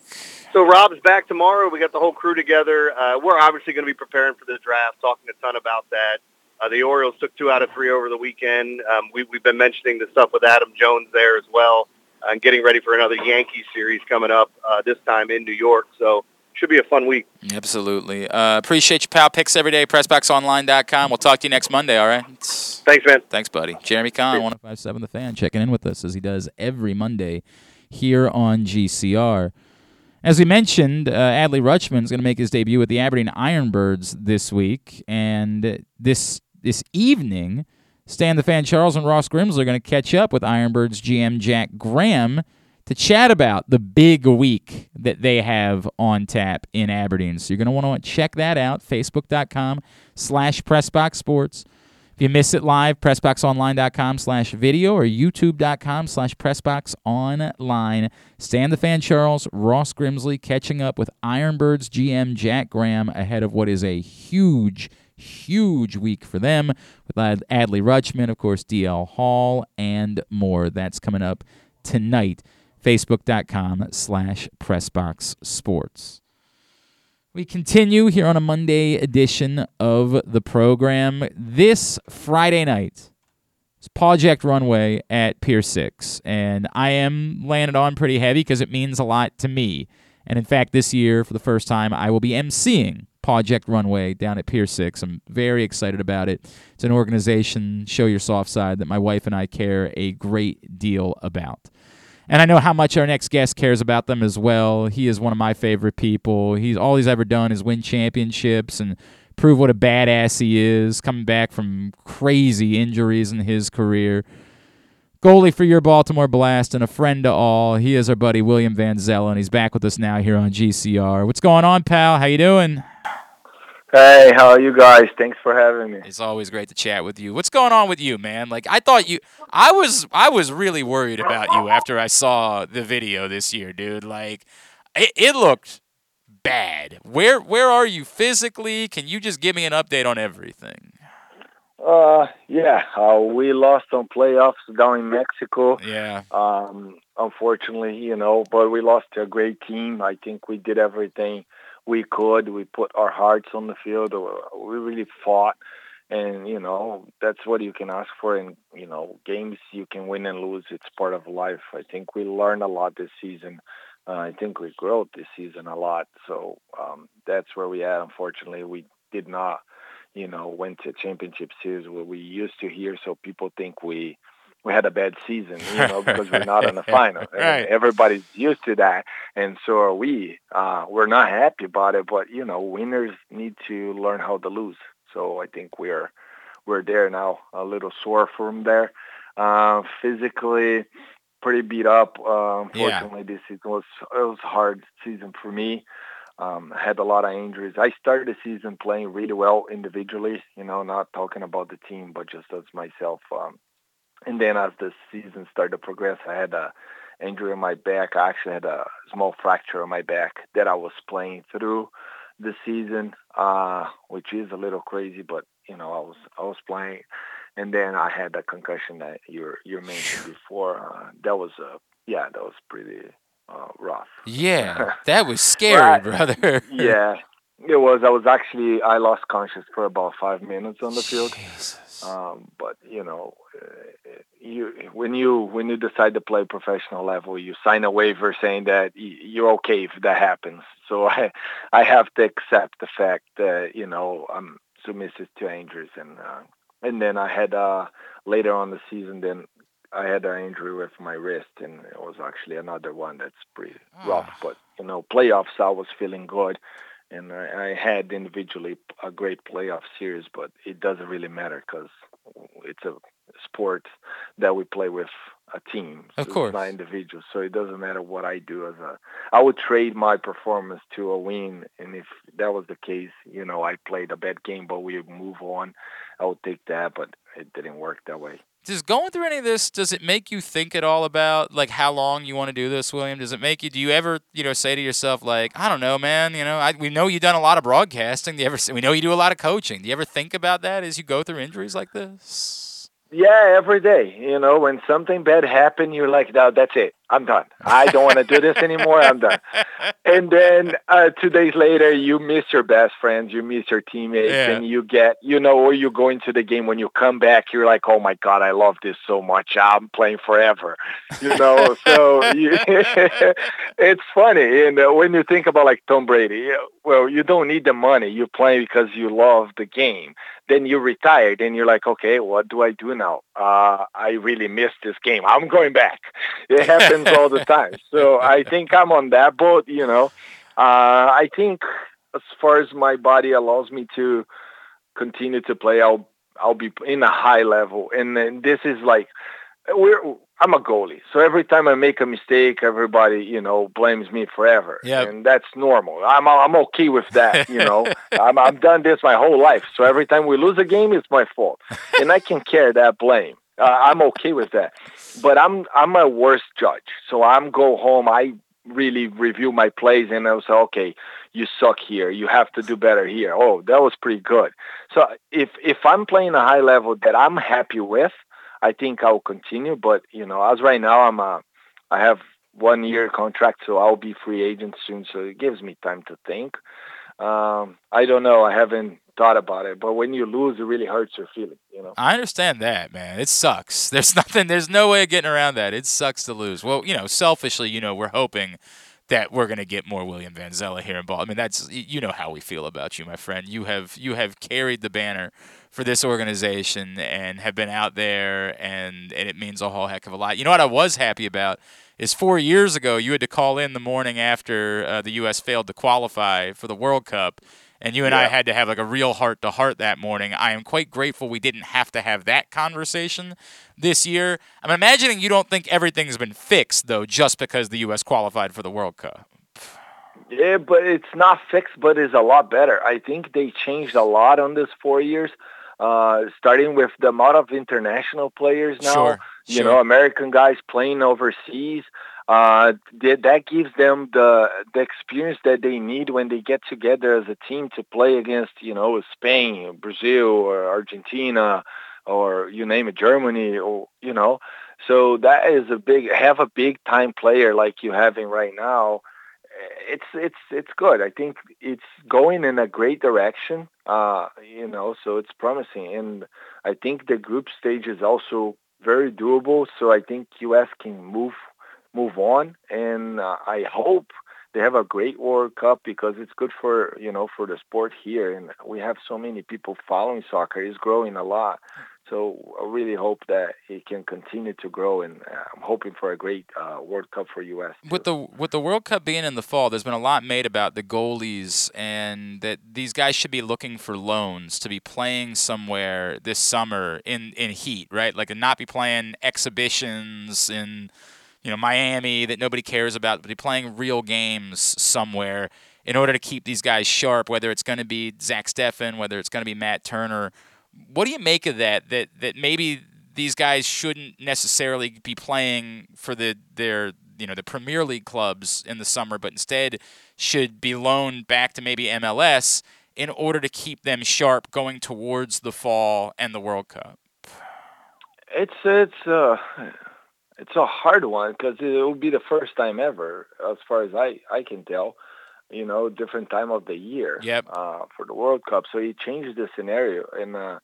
So Rob's back tomorrow. We got the whole crew together. Uh, we're obviously going to be preparing for the draft, talking a ton about that. Uh, the Orioles took two out of three over the weekend. Um, we, we've been mentioning the stuff with Adam Jones there as well, uh, and getting ready for another Yankee series coming up uh, this time in New York. So should be a fun week. Absolutely. Uh, appreciate your pal picks every day. PressBoxOnline.com. We'll talk to you next Monday, all right? Thanks, man. Thanks, buddy. Jeremy Conn, 1057 The Fan checking in with us as he does every Monday here on GCR. As we mentioned, uh, Adley Rutschman is going to make his debut with the Aberdeen Ironbirds this week, and this this evening, Stan the Fan Charles and Ross Grimsley are going to catch up with Ironbirds GM Jack Graham to chat about the big week that they have on tap in Aberdeen. So you're going to want to check that out, facebook.com slash pressboxsports. If you miss it live, pressboxonline.com slash video or youtube.com slash pressboxonline. Stan the Fan Charles, Ross Grimsley catching up with Ironbirds GM Jack Graham ahead of what is a huge, huge week for them with Adley Rutschman, of course, DL Hall, and more. That's coming up tonight. Facebook.com slash pressboxsports. We continue here on a Monday edition of the program. This Friday night it's Pawject Runway at Pier 6, and I am it on pretty heavy because it means a lot to me. And in fact, this year, for the first time, I will be emceeing Pawject Runway down at Pier 6. I'm very excited about it. It's an organization, Show Your Soft Side, that my wife and I care a great deal about. And I know how much our next guest cares about them as well. He is one of my favorite people. He's all he's ever done is win championships and prove what a badass he is, coming back from crazy injuries in his career. Goalie for your Baltimore Blast and a friend to all. He is our buddy William Vanzela, and he's back with us now here on GCR. What's going on, pal? How you doing? Hey, how are you guys? Thanks for having me. It's always great to chat with you. What's going on with you, man? Like I thought you I was I was really worried about you after I saw the video this year, dude. Like it, it looked bad. Where where are you physically? Can you just give me an update on everything? Uh, yeah, uh, we lost on playoffs down in Mexico. Yeah. Um, unfortunately, you know, but we lost to a great team. I think we did everything we could. We put our hearts on the field. Uh, We really fought. And, you know, that's what you can ask for. And, you know, games you can win and lose. It's part of life. I think we learned a lot this season. Uh, I think we grew this season a lot. So um, that's where we at. Unfortunately, we did not, you know, went to championship series where we used to hear. So people think we we had a bad season, you know, because we're not in the final. Right. Everybody's used to that, and so are we. Uh, we're not happy about it, but you know, winners need to learn how to lose. So I think we're we're there now. A little sore from there. Uh, physically, pretty beat up. Uh, unfortunately, this season was it was a hard season for me. Um, I had a lot of injuries. I started the season playing really well individually, you know, not talking about the team, but just as myself. Um, and then as the season started to progress, I had a injury in my back. I actually had a small fracture on my back that I was playing through the season, uh, which is a little crazy, but you know, I was I was playing, and then I had the concussion that you you mentioned before. Uh, that was uh, yeah, that was pretty uh, rough. Yeah, that was scary, brother. yeah, it was. I was actually I lost conscious for about five minutes on the field. Um, but you know, uh, you when you when you decide to play professional level, you sign a waiver saying that you're okay if that happens. So I I have to accept the fact that you know I'm submissive to injuries, and uh, and then I had uh, later on the season then I had an injury with my wrist, and it was actually another one that's pretty rough. Ah. But you know, playoffs I was feeling good and I, I had individually a great playoff series, but it doesn't really matter because it's a sport that we play with a team. Of so course. it's not individual. So it doesn't matter what I do as a. I would trade my performance to a win, and if that was the case, you know, I played a bad game, but we move on. I would take that, but it didn't work that way. Does going through any of this does it make you think at all about like how long you want to do this, William? Does it make you? Do you ever you know say to yourself like I don't know, man? You know, I, we know you've done a lot of broadcasting. Do you ever? We know you do a lot of coaching. Do you ever think about that as you go through injuries like this? Yeah, every day. You know, when something bad happened, you're like, no, that's it. I'm done. I don't want to do this anymore. I'm done. And then uh, two days later, you miss your best friends, you miss your teammates, Yeah. and you get, you know, or you go into the game. When you come back, you're like, oh my god, I love this so much. I'm playing forever. You know, so you, it's funny. And uh, when you think about like Tom Brady, well, you don't need the money. You play because you love the game. Then you retire, and you're like, okay, what do I do now? Uh, I really miss this game. I'm going back. It happens all the time. So I think I'm on that boat. You know, uh, I think as far as my body allows me to continue to play, I'll I'll be in a high level. And then this is like we're I'm a goalie, so every time I make a mistake, everybody you know blames me forever, Yep. and that's normal. I'm I'm okay with that. You know, I'm I've done this my whole life, so every time we lose a game, it's my fault, and I can carry that blame. Uh, I'm okay with that, but I'm I'm a worst judge. So I'm go home. I really review my plays, and I'll say, okay, you suck here. You have to do better here. Oh, that was pretty good. So if if I'm playing a high level that I'm happy with, I think I'll continue. But you know, as right now, I'm a I have one year contract, so I'll be free agent soon. So it gives me time to think. Um, I don't know. I haven't thought about it, but when you lose, it really hurts your feeling. You know. I understand that, man. It sucks. There's nothing. There's no way of getting around that. It sucks to lose. Well, you know, selfishly, you know, we're hoping that we're gonna get more William Vanzela here in ball. I mean, that's you know how we feel about you, my friend. You have you have carried the banner for this organization and have been out there, and and it means a whole heck of a lot. You know what I was happy about is four years ago you had to call in the morning after uh, the U.S. failed to qualify for the World Cup. And you and I had to have like a real heart to heart that morning. I am quite grateful we didn't have to have that conversation this year. I'm imagining you don't think everything's been fixed though, just because the U.S. qualified for the World Cup. Yeah, but it's not fixed, but it's a lot better. I think they changed a lot on this four years, uh, starting with the amount of international players now. Sure, You sure. know, American guys playing overseas. Uh, that that gives them the the experience that they need when they get together as a team to play against, you know, Spain, Brazil, or Argentina, or you name it, Germany, or you know. So that is a big have a big time player like you having right now it's it's it's good. I think it's going in a great direction. Uh, you know, so it's promising, and I think the group stage is also very doable. So I think U.S. can move move on, and uh, I hope they have a great World Cup because it's good for you know for the sport here, and we have so many people following soccer. It's growing a lot. So I really hope that it can continue to grow, and uh, I'm hoping for a great uh, World Cup for U.S. With the with the World Cup being in the fall, there's been a lot made about the goalies and that these guys should be looking for loans to be playing somewhere this summer in in heat, right? Like and not be playing exhibitions in you know Miami that nobody cares about, but playing real games somewhere in order to keep these guys sharp. Whether it's going to be Zach Steffen, whether it's going to be Matt Turner. What do you make of that? That that maybe these guys shouldn't necessarily be playing for the their you know the Premier League clubs in the summer, but instead should be loaned back to maybe MLS in order to keep them sharp going towards the fall and the World Cup. It's it's uh it's a hard one because it will be the first time ever, as far as I I can tell. You know, different time of the year. Yep. Uh, for the World Cup, so it changed the scenario, and uh,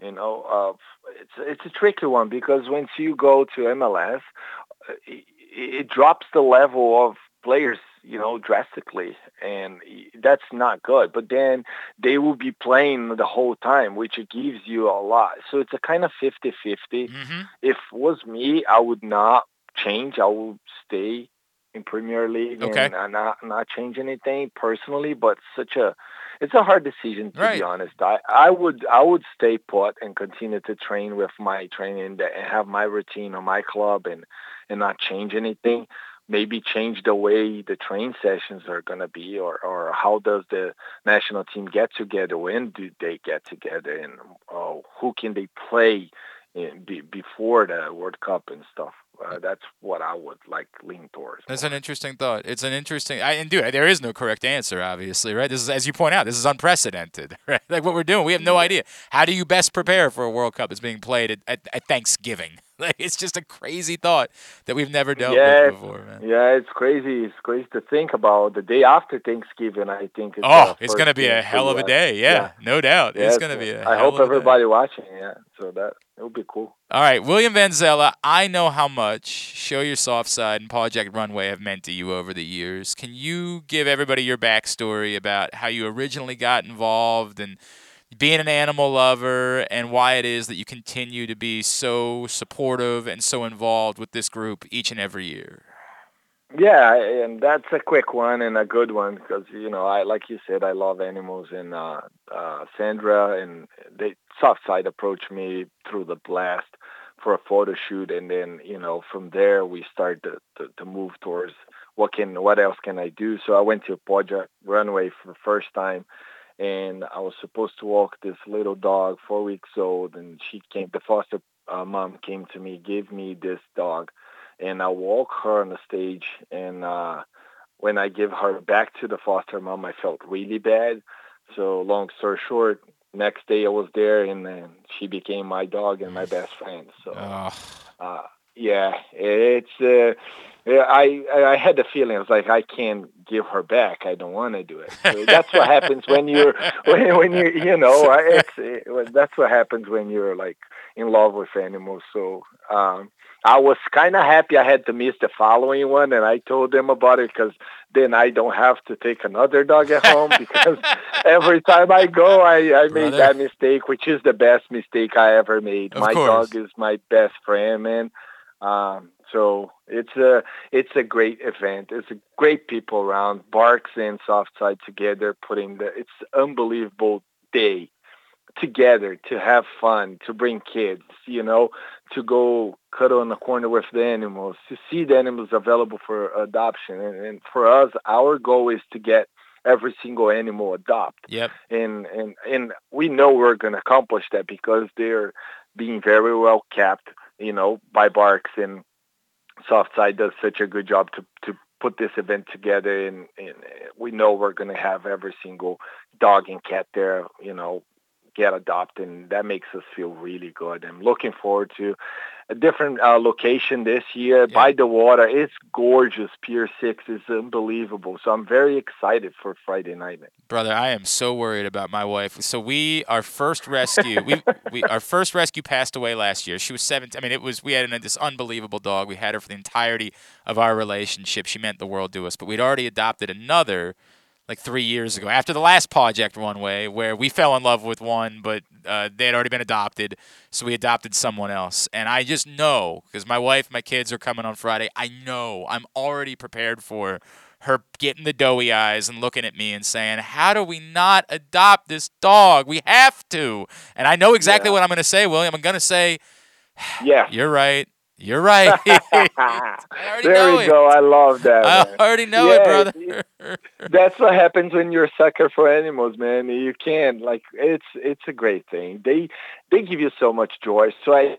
you know, uh, it's it's a tricky one because once you go to MLS, uh, it, it drops the level of players you know, drastically, and that's not good. But then they will be playing the whole time, which gives you a lot. So it's a kind of 50-50. Mm-hmm. If it was me, I would not change. I would stay in Premier League Okay. and not not change anything personally. But such a it's a hard decision to Right. be honest. I I would I would stay put and continue to train with my training and have my routine on my club and and not change anything. Maybe change the way the train sessions are going to be, or or how does the national team get together? When do they get together, and uh, who can they play in, be, before the World Cup and stuff? Uh, that's what I would like lean towards. That's an interesting thought. It's an interesting. I, and dude, there is no correct answer, obviously, right? This is, as you point out, this is unprecedented, right? Like what we're doing, we have no idea. How do you best prepare for a World Cup that's being played at, at, at Thanksgiving? Like it's just a crazy thought that we've never dealt yeah, with before, man. yeah, it's crazy. It's crazy to think about the day after Thanksgiving. I think. It's Oh, it's gonna be a hell of a day. Yeah, no doubt. Yeah, it's gonna be a I hell hope of a day. everybody watching. Yeah, so that it'll be cool. All right, William Vanzela, I know how much Show Your Soft Side and Pawject Runway have meant to you over the years. Can you give everybody your backstory about how you originally got involved and being an animal lover and why it is that you continue to be so supportive and so involved with this group each and every year? Yeah, and that's a quick one and a good one because you know I like you said I love animals and uh, uh, Sandra and they Softside approached me through the blast for a photo shoot and then you know from there we started to, to, to move towards what can what else can I do? So I went to Pawject Runway for the first time and I was supposed to walk this little dog four weeks old and she came the foster uh, mom came to me gave me this dog and I walk her on the stage and uh when I give her back to the foster mom I felt really bad. So long story short, next day I was there and then she became my dog and my best friend. So uh yeah, it's uh I I had the feeling I was like I can't give her back. I don't want to do it. So that's what happens when you're when when you you know it's it, that's what happens when you're like in love with animals. So um I was kind of happy I had to miss the following one, and I told them about it because then I don't have to take another dog at home because every time I go, I, I made that mistake, which is the best mistake I ever made. Of my course. dog is my best friend, man. Um, so it's a it's a great event. It's a great people around. Barks and Softside together, putting the it's unbelievable day together to have fun, to bring kids, you know, to go cut on the corner with the animals, to see the animals available for adoption. And, and for us, our goal is to get every single animal adopt. Yep. And and and we know we're going to accomplish that because they're being very well kept, you know, by Barks and Softside does such a good job to to put this event together and, and we know we're going to have every single dog and cat there, you know, get adopted and that makes us feel really good. I'm looking forward to a different uh, location this year by the water. It's gorgeous. Pier 6 is unbelievable. So I'm very excited for Friday night. Brother, I am so worried about my wife. So we, our first rescue, we, we, our first rescue passed away last year. She was 17. I mean, it was we had an, this unbelievable dog. We had her for the entirety of our relationship. She meant the world to us. But we'd already adopted another like three years ago after the last Pawject Runway where we fell in love with one but uh, they had already been adopted so we adopted someone else. And i just know because my wife my kids are coming on friday i know i'm already prepared for her getting the doughy eyes and looking at me and saying how do we not adopt this dog? We have to. And i know exactly what i'm going to say william. I'm going to say yeah. You're right you're right there know we it. go. I love that. I man. already know it, Yeah, brother. That's what happens when you're a sucker for animals, man. You can't like it's it's a great thing. They they give you so much joy. So I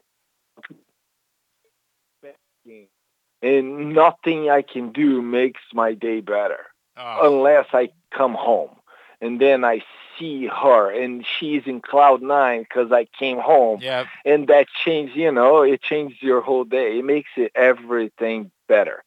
and nothing I can do makes my day better Oh. unless I come home and then I see her and she's in cloud nine because I came home. Yeah. And that changed, you know, it changed your whole day. It makes it everything better.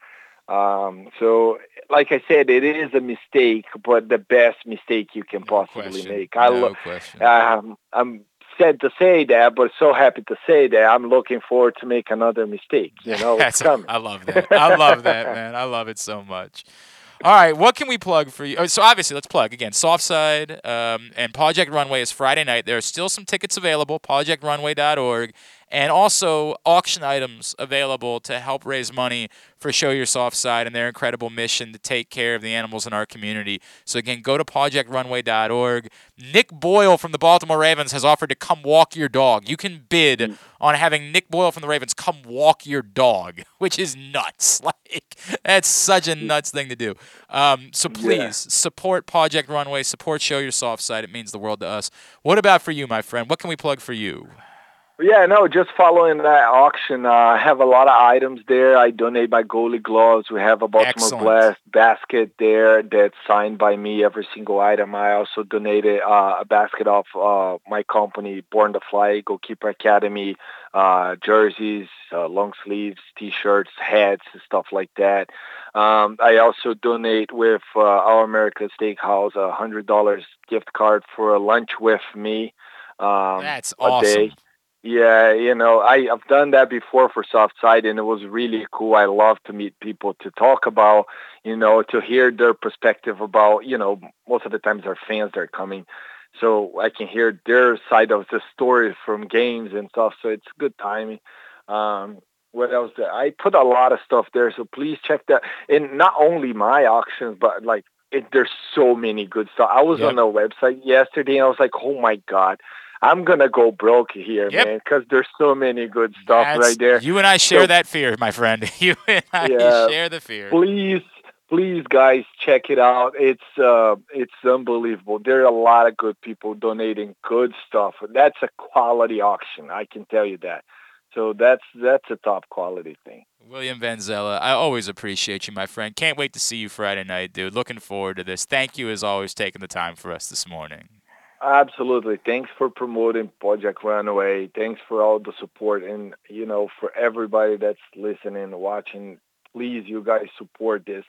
Um, so, like I said, it is a mistake, but the best mistake you can possibly question. make. I No lo- Um, I'm sad to say that, but so happy to say that I'm looking forward to make another mistake. You know, it's That's- coming. I love that. I love that, man. I love it so much. All right, what can we plug for you? oh, So obviously, let's plug again. Softside um, and Pawject Runway is Friday night. There are still some tickets available. PawjectRunway.org, and also auction items available to help raise money for Show Your Soft Side and their incredible mission to take care of the animals in our community. So again, go to PawjectRunway.org. Nick Boyle from the Baltimore Ravens has offered to come walk your dog. You can bid on having Nick Boyle from the Ravens come walk your dog, which is nuts. Like that's such a nuts thing to do. Um, so please Yeah. support Pawject Runway, support Show Your Soft Side. It means the world to us. What about for you, my friend? What can we plug for you? Yeah, no, just following that auction. Uh, I have a lot of items there. I donate my goalie gloves. We have a Baltimore Excellent. Blast basket there that's signed by me, every single item. I also donated uh, a basket of uh, my company, Born to Fly, Goalkeeper Academy, uh, jerseys, uh, long sleeves, T-shirts, hats, and stuff like that. Um, I also donate with uh, Our America Steakhouse a $100 gift card for a lunch with me. Um, That's a awesome. day. Yeah, you know, I, I've done that before for Softside, and it was really cool. I love to meet people to talk about, you know, to hear their perspective about, you know, most of the times our fans that are coming, so I can hear their side of the story from games and stuff. So it's good timing. Um, what else? There? I put a lot of stuff there, so please check that. And not only my auctions, but like it, there's so many good stuff. I was Yep. on the website yesterday, and I was like, oh my god. I'm gonna go broke here, Yep. man, because there's so many good stuff That's- right there. You and I share So that fear, my friend. You and I Yeah. share the fear. please, please, guys, check it out. It's uh, it's unbelievable. There are a lot of good people donating good stuff. That's a quality auction. I can tell you that. So that's that's a top quality thing. William Vanzela, I always appreciate you, my friend. Can't wait to see you Friday night, dude. Looking forward to this. Thank you, as always, taking the time for us this morning. Absolutely. Thanks for promoting Project Runaway. Thanks for all the support and you know for everybody that's listening watching. Please, you guys support this.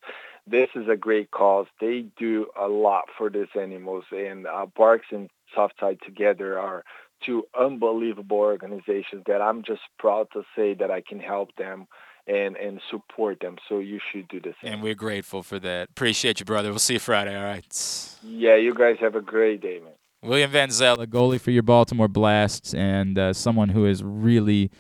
This is a great cause. They do a lot for these animals, and uh, Barks and Softside together are two unbelievable organizations that I'm just proud to say that I can help them and and support them. So you should do the same. And we're grateful for that. Appreciate you, brother. We'll see you Friday, all right? Yeah, you guys have a great day, man. William Vanzela, a goalie for your Baltimore Blast, and uh, someone who has really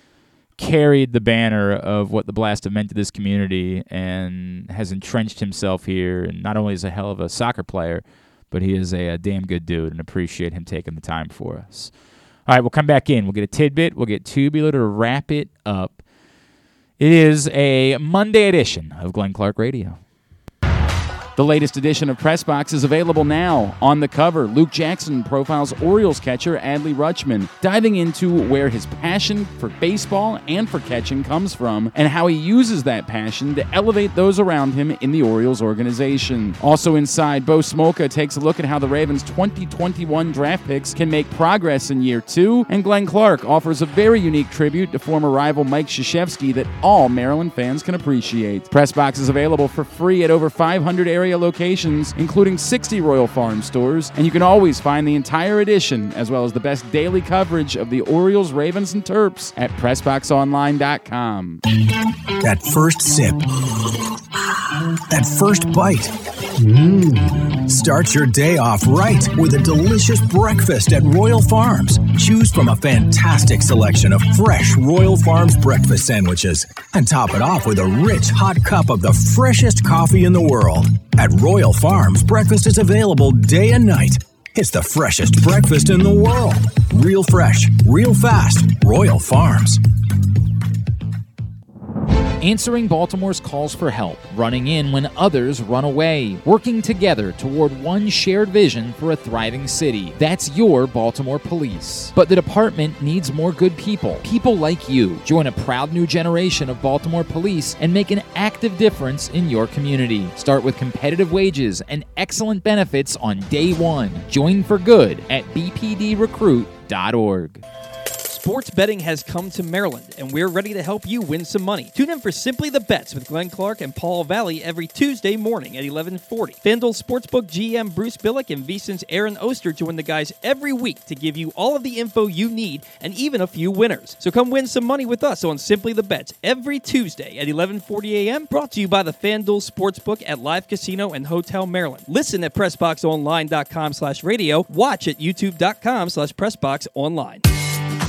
carried the banner of what the Blast have meant to this community and has entrenched himself here. And not only is a hell of a soccer player, but he is a, a damn good dude, and appreciate him taking the time for us. All right, we'll come back in. We'll get a tidbit. We'll get Tubular to wrap it up. It is a Monday edition of Glenn Clark Radio. The latest edition of Press Box is available now. On the cover, Luke Jackson profiles Orioles catcher Adley Rutschman, diving into where his passion for baseball and for catching comes from and how he uses that passion to elevate those around him in the Orioles organization. Also inside, Bo Smolka takes a look at how the Ravens' 2021 draft picks can make progress in year two, and Glenn Clark offers a very unique tribute to former rival Mike Krzyzewski that all Maryland fans can appreciate. Press Box is available for free at over 500 area locations, including 60 Royal Farm stores, and you can always find the entire edition as well as the best daily coverage of the Orioles, Ravens, and Terps at PressBoxOnline.com. That first sip. That first bite. Mmm. Start your day off right with a delicious breakfast at Royal Farms. Choose from a fantastic selection of fresh Royal Farms breakfast sandwiches and top it off with a rich hot cup of the freshest coffee in the world. At Royal Farms, breakfast is available day and night. It's the freshest breakfast in the world. Real fresh, real fast. Royal Farms. Answering Baltimore's calls for help, running in when others run away, working together toward one shared vision for a thriving city. That's your Baltimore Police. But the department needs more good people. People like you. Join a proud new generation of Baltimore police and make an active difference in your community. Start with competitive wages and excellent benefits on day one. Join for good at bpdrecruit.org. Sports betting has come to Maryland, and we're ready to help you win some money. Tune in for Simply the Bets with Glenn Clark and Paul Valle every Tuesday morning at 1140. FanDuel Sportsbook GM Bruce Billick and VSiN's Aaron Oster join the guys every week to give you all of the info you need and even a few winners. So come win some money with us on Simply the Bets every Tuesday at 1140 a.m. Brought to you by the FanDuel Sportsbook at Live Casino and Hotel Maryland. Listen at PressBoxOnline.com slash radio. Watch at YouTube.com slash PressBoxOnline.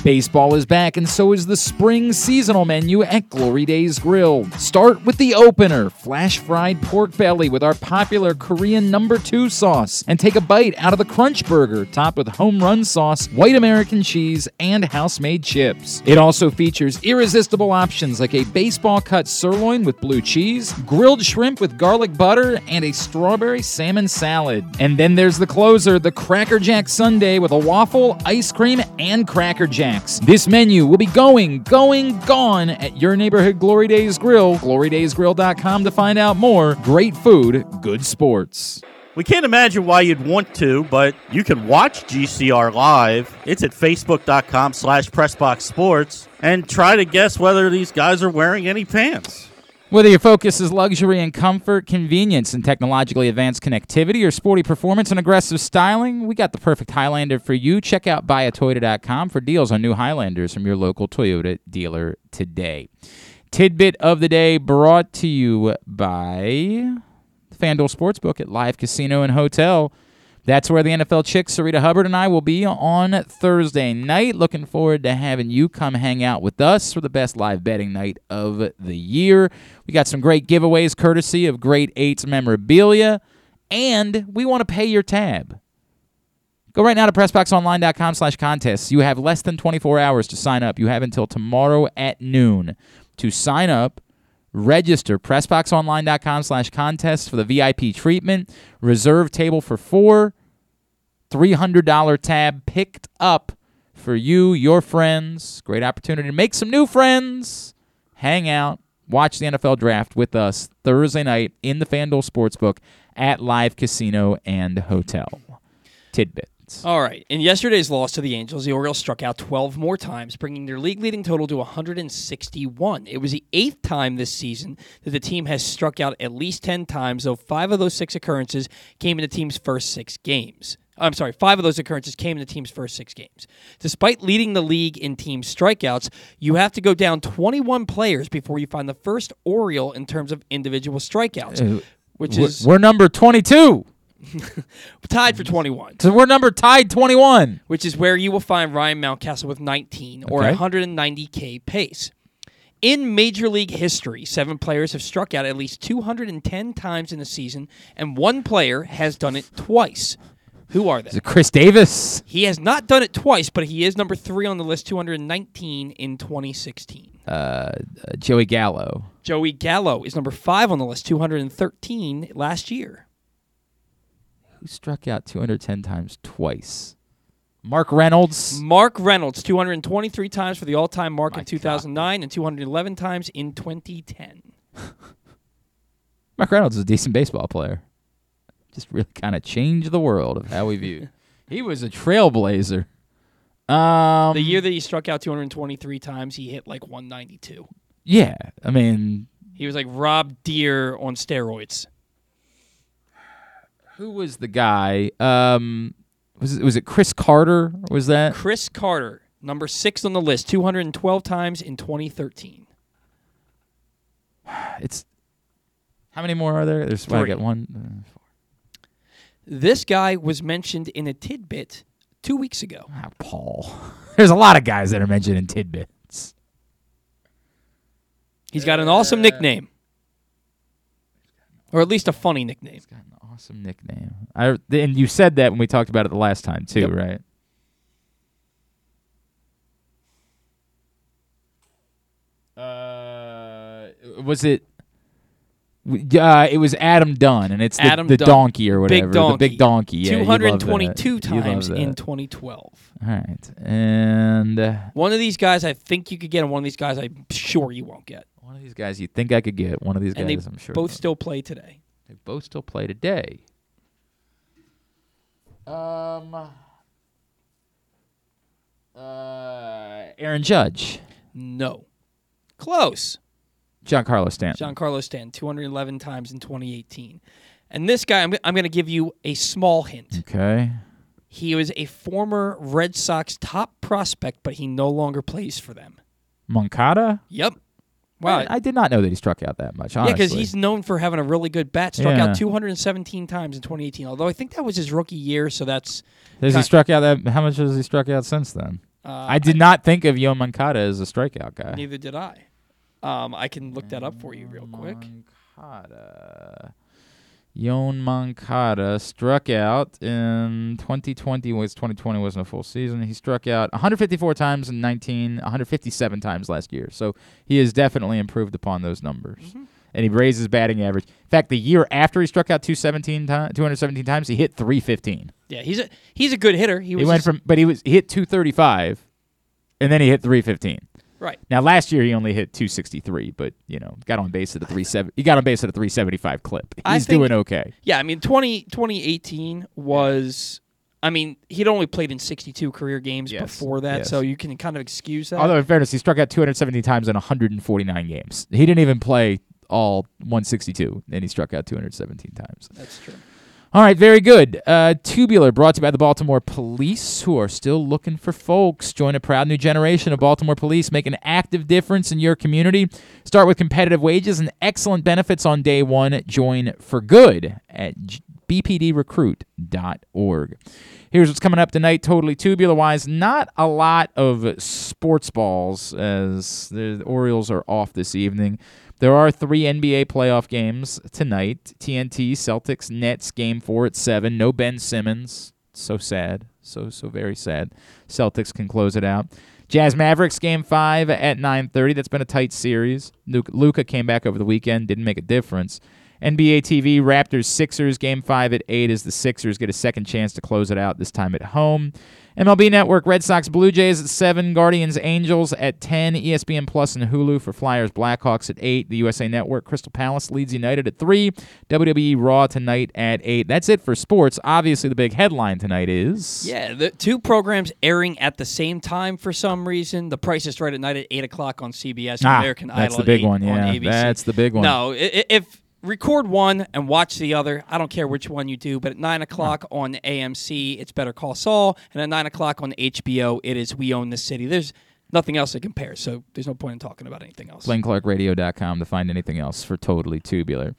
Baseball is back, and so is the spring seasonal menu at Glory Days Grill. Start with the opener flash fried pork belly with our popular Korean number two sauce, and take a bite out of the Crunch Burger, topped with home run sauce, white American cheese, and house made chips. It also features irresistible options like a baseball cut sirloin with blue cheese, grilled shrimp with garlic butter, and a strawberry salmon salad. And then there's the closer, the Cracker Jack Sundae with a waffle, ice cream, and Cracker Jacks. This menu will be going, going, gone at your neighborhood Glory Days Grill. GloryDaysGrill.com to find out more. Great food, good sports. We can't imagine why you'd want to, but you can watch GCR live. It's at facebook.com slash pressboxsports and try to guess whether these guys are wearing any pants. Whether your focus is luxury and comfort, convenience and technologically advanced connectivity, or sporty performance and aggressive styling, we got the perfect Highlander for you. Check out buyatoyota.com for deals on new Highlanders from your local Toyota dealer today. Tidbit of the day brought to you by FanDuel Sportsbook at Live Casino and Hotel. That's where the NFL chick, Sarita Hubbard, and I will be on Thursday night. Looking forward to having you come hang out with us for the best live betting night of the year. We got some great giveaways courtesy of Great Eights memorabilia, and we want to pay your tab. Go right now to PressBoxOnline.com slash contests. You have less than 24 hours to sign up. You have until tomorrow at noon to sign up register. Pressboxonline.com slash contest for the vip treatment. Reserve table for four. $300 tab picked up for you your friends. Great opportunity to make some new friends. Hang out. Watch the nfl draft with us thursday night in the fanduel sportsbook at live casino and hotel. Tidbit All right. In yesterday's loss to the Angels, the Orioles struck out 12 more times, bringing their league leading total to 161. It was the eighth time this season that the team has struck out at least 10 times, though five of those six occurrences came in the team's first six games. I'm sorry, five of those occurrences came in the team's first six games. Despite leading the league in team strikeouts, you have to go down 21 players before you find the first Oriole in terms of individual strikeouts, Uh, which is we're number 22 tied for 21. so we're number tied 21 which is where you will find Ryan Mountcastle with 19 or Okay. 190k pace. In Major League history, seven players have struck out at least 210 times in a season, and one player has done it twice. Who are they? is it chris davis He has not done it twice, but he is number three on the list, 219 in 2016. uh, uh, joey gallo Joey Gallo is number five on the list, 213 last year. Who struck out 210 times twice mark reynolds Mark Reynolds, 223 times for the all time mark in 2009 and 211 times in 2010. Mark Reynolds is a decent baseball player. Just really kind of changed the world of how we view. he was a trailblazer. Um, the year that he struck out 223 times, he hit like 192. yeah, I mean, He was like Rob Deer on steroids. Who was the guy? Um, was it, was it Chris Carter? Was that Chris Carter, number six on the list, 212 times in 2013. it's how many more are there? There's well, I Three. got one. This guy was mentioned in a tidbit two weeks ago. Ah, Paul. There's a lot of guys that are mentioned in tidbits. He's got an awesome nickname, or at least a funny nickname. Awesome nickname. I and you said that when we talked about it the last time too, Yep. right? Uh, was it? Uh, it was Adam Dunn, and it's the, Adam the Dunn. donkey or Big whatever. donkey. The big donkey. Yeah, love that. 222 times in 2012. All right, and uh, One of these guys I think you could get, and one of these guys I'm sure you won't get. one of these guys you think I could get. One of these and guys, I'm sure. both still play today. They both still play today. Um. Uh, Aaron Judge, No. Close. John Giancarlo Stanton. Giancarlo Stanton, 211 times in 2018. And this guy, I'm, I'm going to give you a small hint. Okay. He was a former Red Sox top prospect, but he no longer plays for them. Moncada. Yep. Wow. I, I did not know that he struck out that much. yeah, because he's known for having a really good bat. Struck Yeah. out 217 times in 2018. Although I think that was his rookie year, so that's. Has he struck out that? How much has he struck out since then? Uh, I did not think of Yo Moncada as a strikeout guy. Neither did I. Um, I can look that up for you real quick. Moncada. Yoán Moncada struck out in 2020 was 2020 wasn't a full season. He struck out 154 times in 19, 157 times last year. So he has definitely improved upon those numbers. Mm-hmm. And he raised his batting average. In fact, the year after he struck out 217 ti- 217 times, he hit 315. Yeah, he's a he's a good hitter. He, He, went from but he was he hit 235 and then he hit 315. Right. Now last year he only hit 263, but you know, got on base at a 37 he got on base at a 375 clip. He's think- doing okay. Yeah, I mean 20, 2018 was. I mean, he'd only played in 62 career games Yes, before that, yes. so you can kind of excuse that. Although in fairness, he struck out 270 times in 149 games. He didn't even play all 162, and he struck out 217 times. That's true. All right, very good. Uh, Tubular, brought to you by the Baltimore Police, who are still looking for folks. Join a proud new generation of Baltimore Police. Make an active difference in your community. Start with competitive wages and excellent benefits on day one. Join for good at bpdrecruit.org. Here's what's coming up tonight, totally tubular wise. Not a lot of sports balls as the Orioles are off this evening. There are three NBA playoff games tonight TNT, Celtics, Nets, game four at 7. No Ben Simmons. So sad. So, so very sad. Celtics can close it out. Jazz Mavericks game five at 9:30. That's been a tight series. Luka came back over the weekend, didn't make a difference. NBA TV Raptors Sixers game five at eight as the Sixers get a second chance to close it out this time at home. MLB Network Red Sox Blue Jays at seven, Guardians Angels at ten, E ESPN Plus and Hulu for Flyers Blackhawks at eight. The USA Network Crystal Palace Leeds United at three, WWE Raw tonight at eight. That's it for sports. Obviously, the big headline tonight is Yeah, the two programs airing at the same time for some reason. The Price is Right at night at eight o'clock on CBS. Ah, American that's Idol the big 8 one, on yeah. ABC. That's the big one. No, if record one and watch the other, I don't care which one you do. But at nine o'clock on AMC, it's Better Call Saul, and at nine o'clock on HBO, it is We Own the City. There's nothing else that compares, so there's no point in talking about anything else. GlennClarkRadio.com to find anything else for Totally Tubular.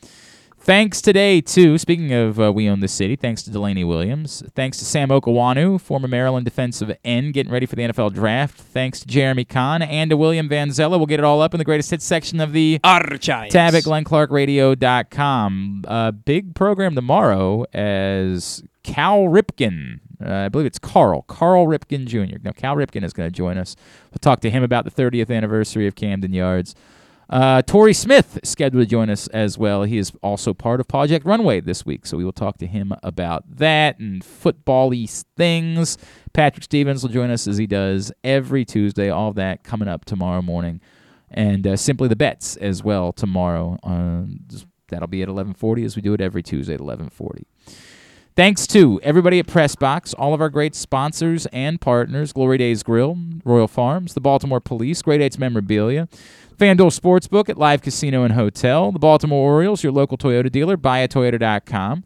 Thanks today to, speaking of uh, We Own the City, thanks to Delaney Williams. Thanks to Sam Okuayinonu, former Maryland defensive end, getting ready for the NFL draft. Thanks to Jeremy Conn and to William Vanzela. We'll get it all up in the greatest hits section of the Archives. tab at GlennClarkRadio.com. Uh, big program tomorrow as Cal Ripken. Uh, I believe it's Carl. Carl Ripken Jr. Now, Cal Ripken is going to join us. We'll talk to him about the 30th anniversary of Camden Yards. Uh, Torrey Smith is scheduled to join us as well. He is also part of Pawject Runway this week, so we will talk to him about that and football-y things. Patrick Stevens will join us as he does every Tuesday. All that coming up tomorrow morning, and uh, simply the bets as well tomorrow. Uh, that'll be at 11:40 as we do it every Tuesday at 11:40. Thanks to everybody at Pressbox, all of our great sponsors and partners Glory Days Grill, Royal Farms, the Baltimore Police, Great Eights Memorabilia, FanDuel Sportsbook at Live Casino and Hotel, the Baltimore Orioles, your local Toyota dealer, buyatoyota.com.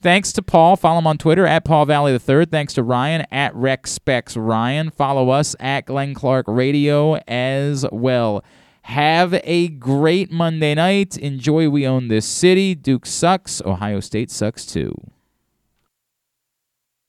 Thanks to Paul. Follow him on Twitter at Paul Valle III. Thanks to Ryan at Rec Specs. Ryan. Follow us at Glenn Clark Radio as well. Have a great Monday night. Enjoy We Own This City. Duke sucks. Ohio State sucks too.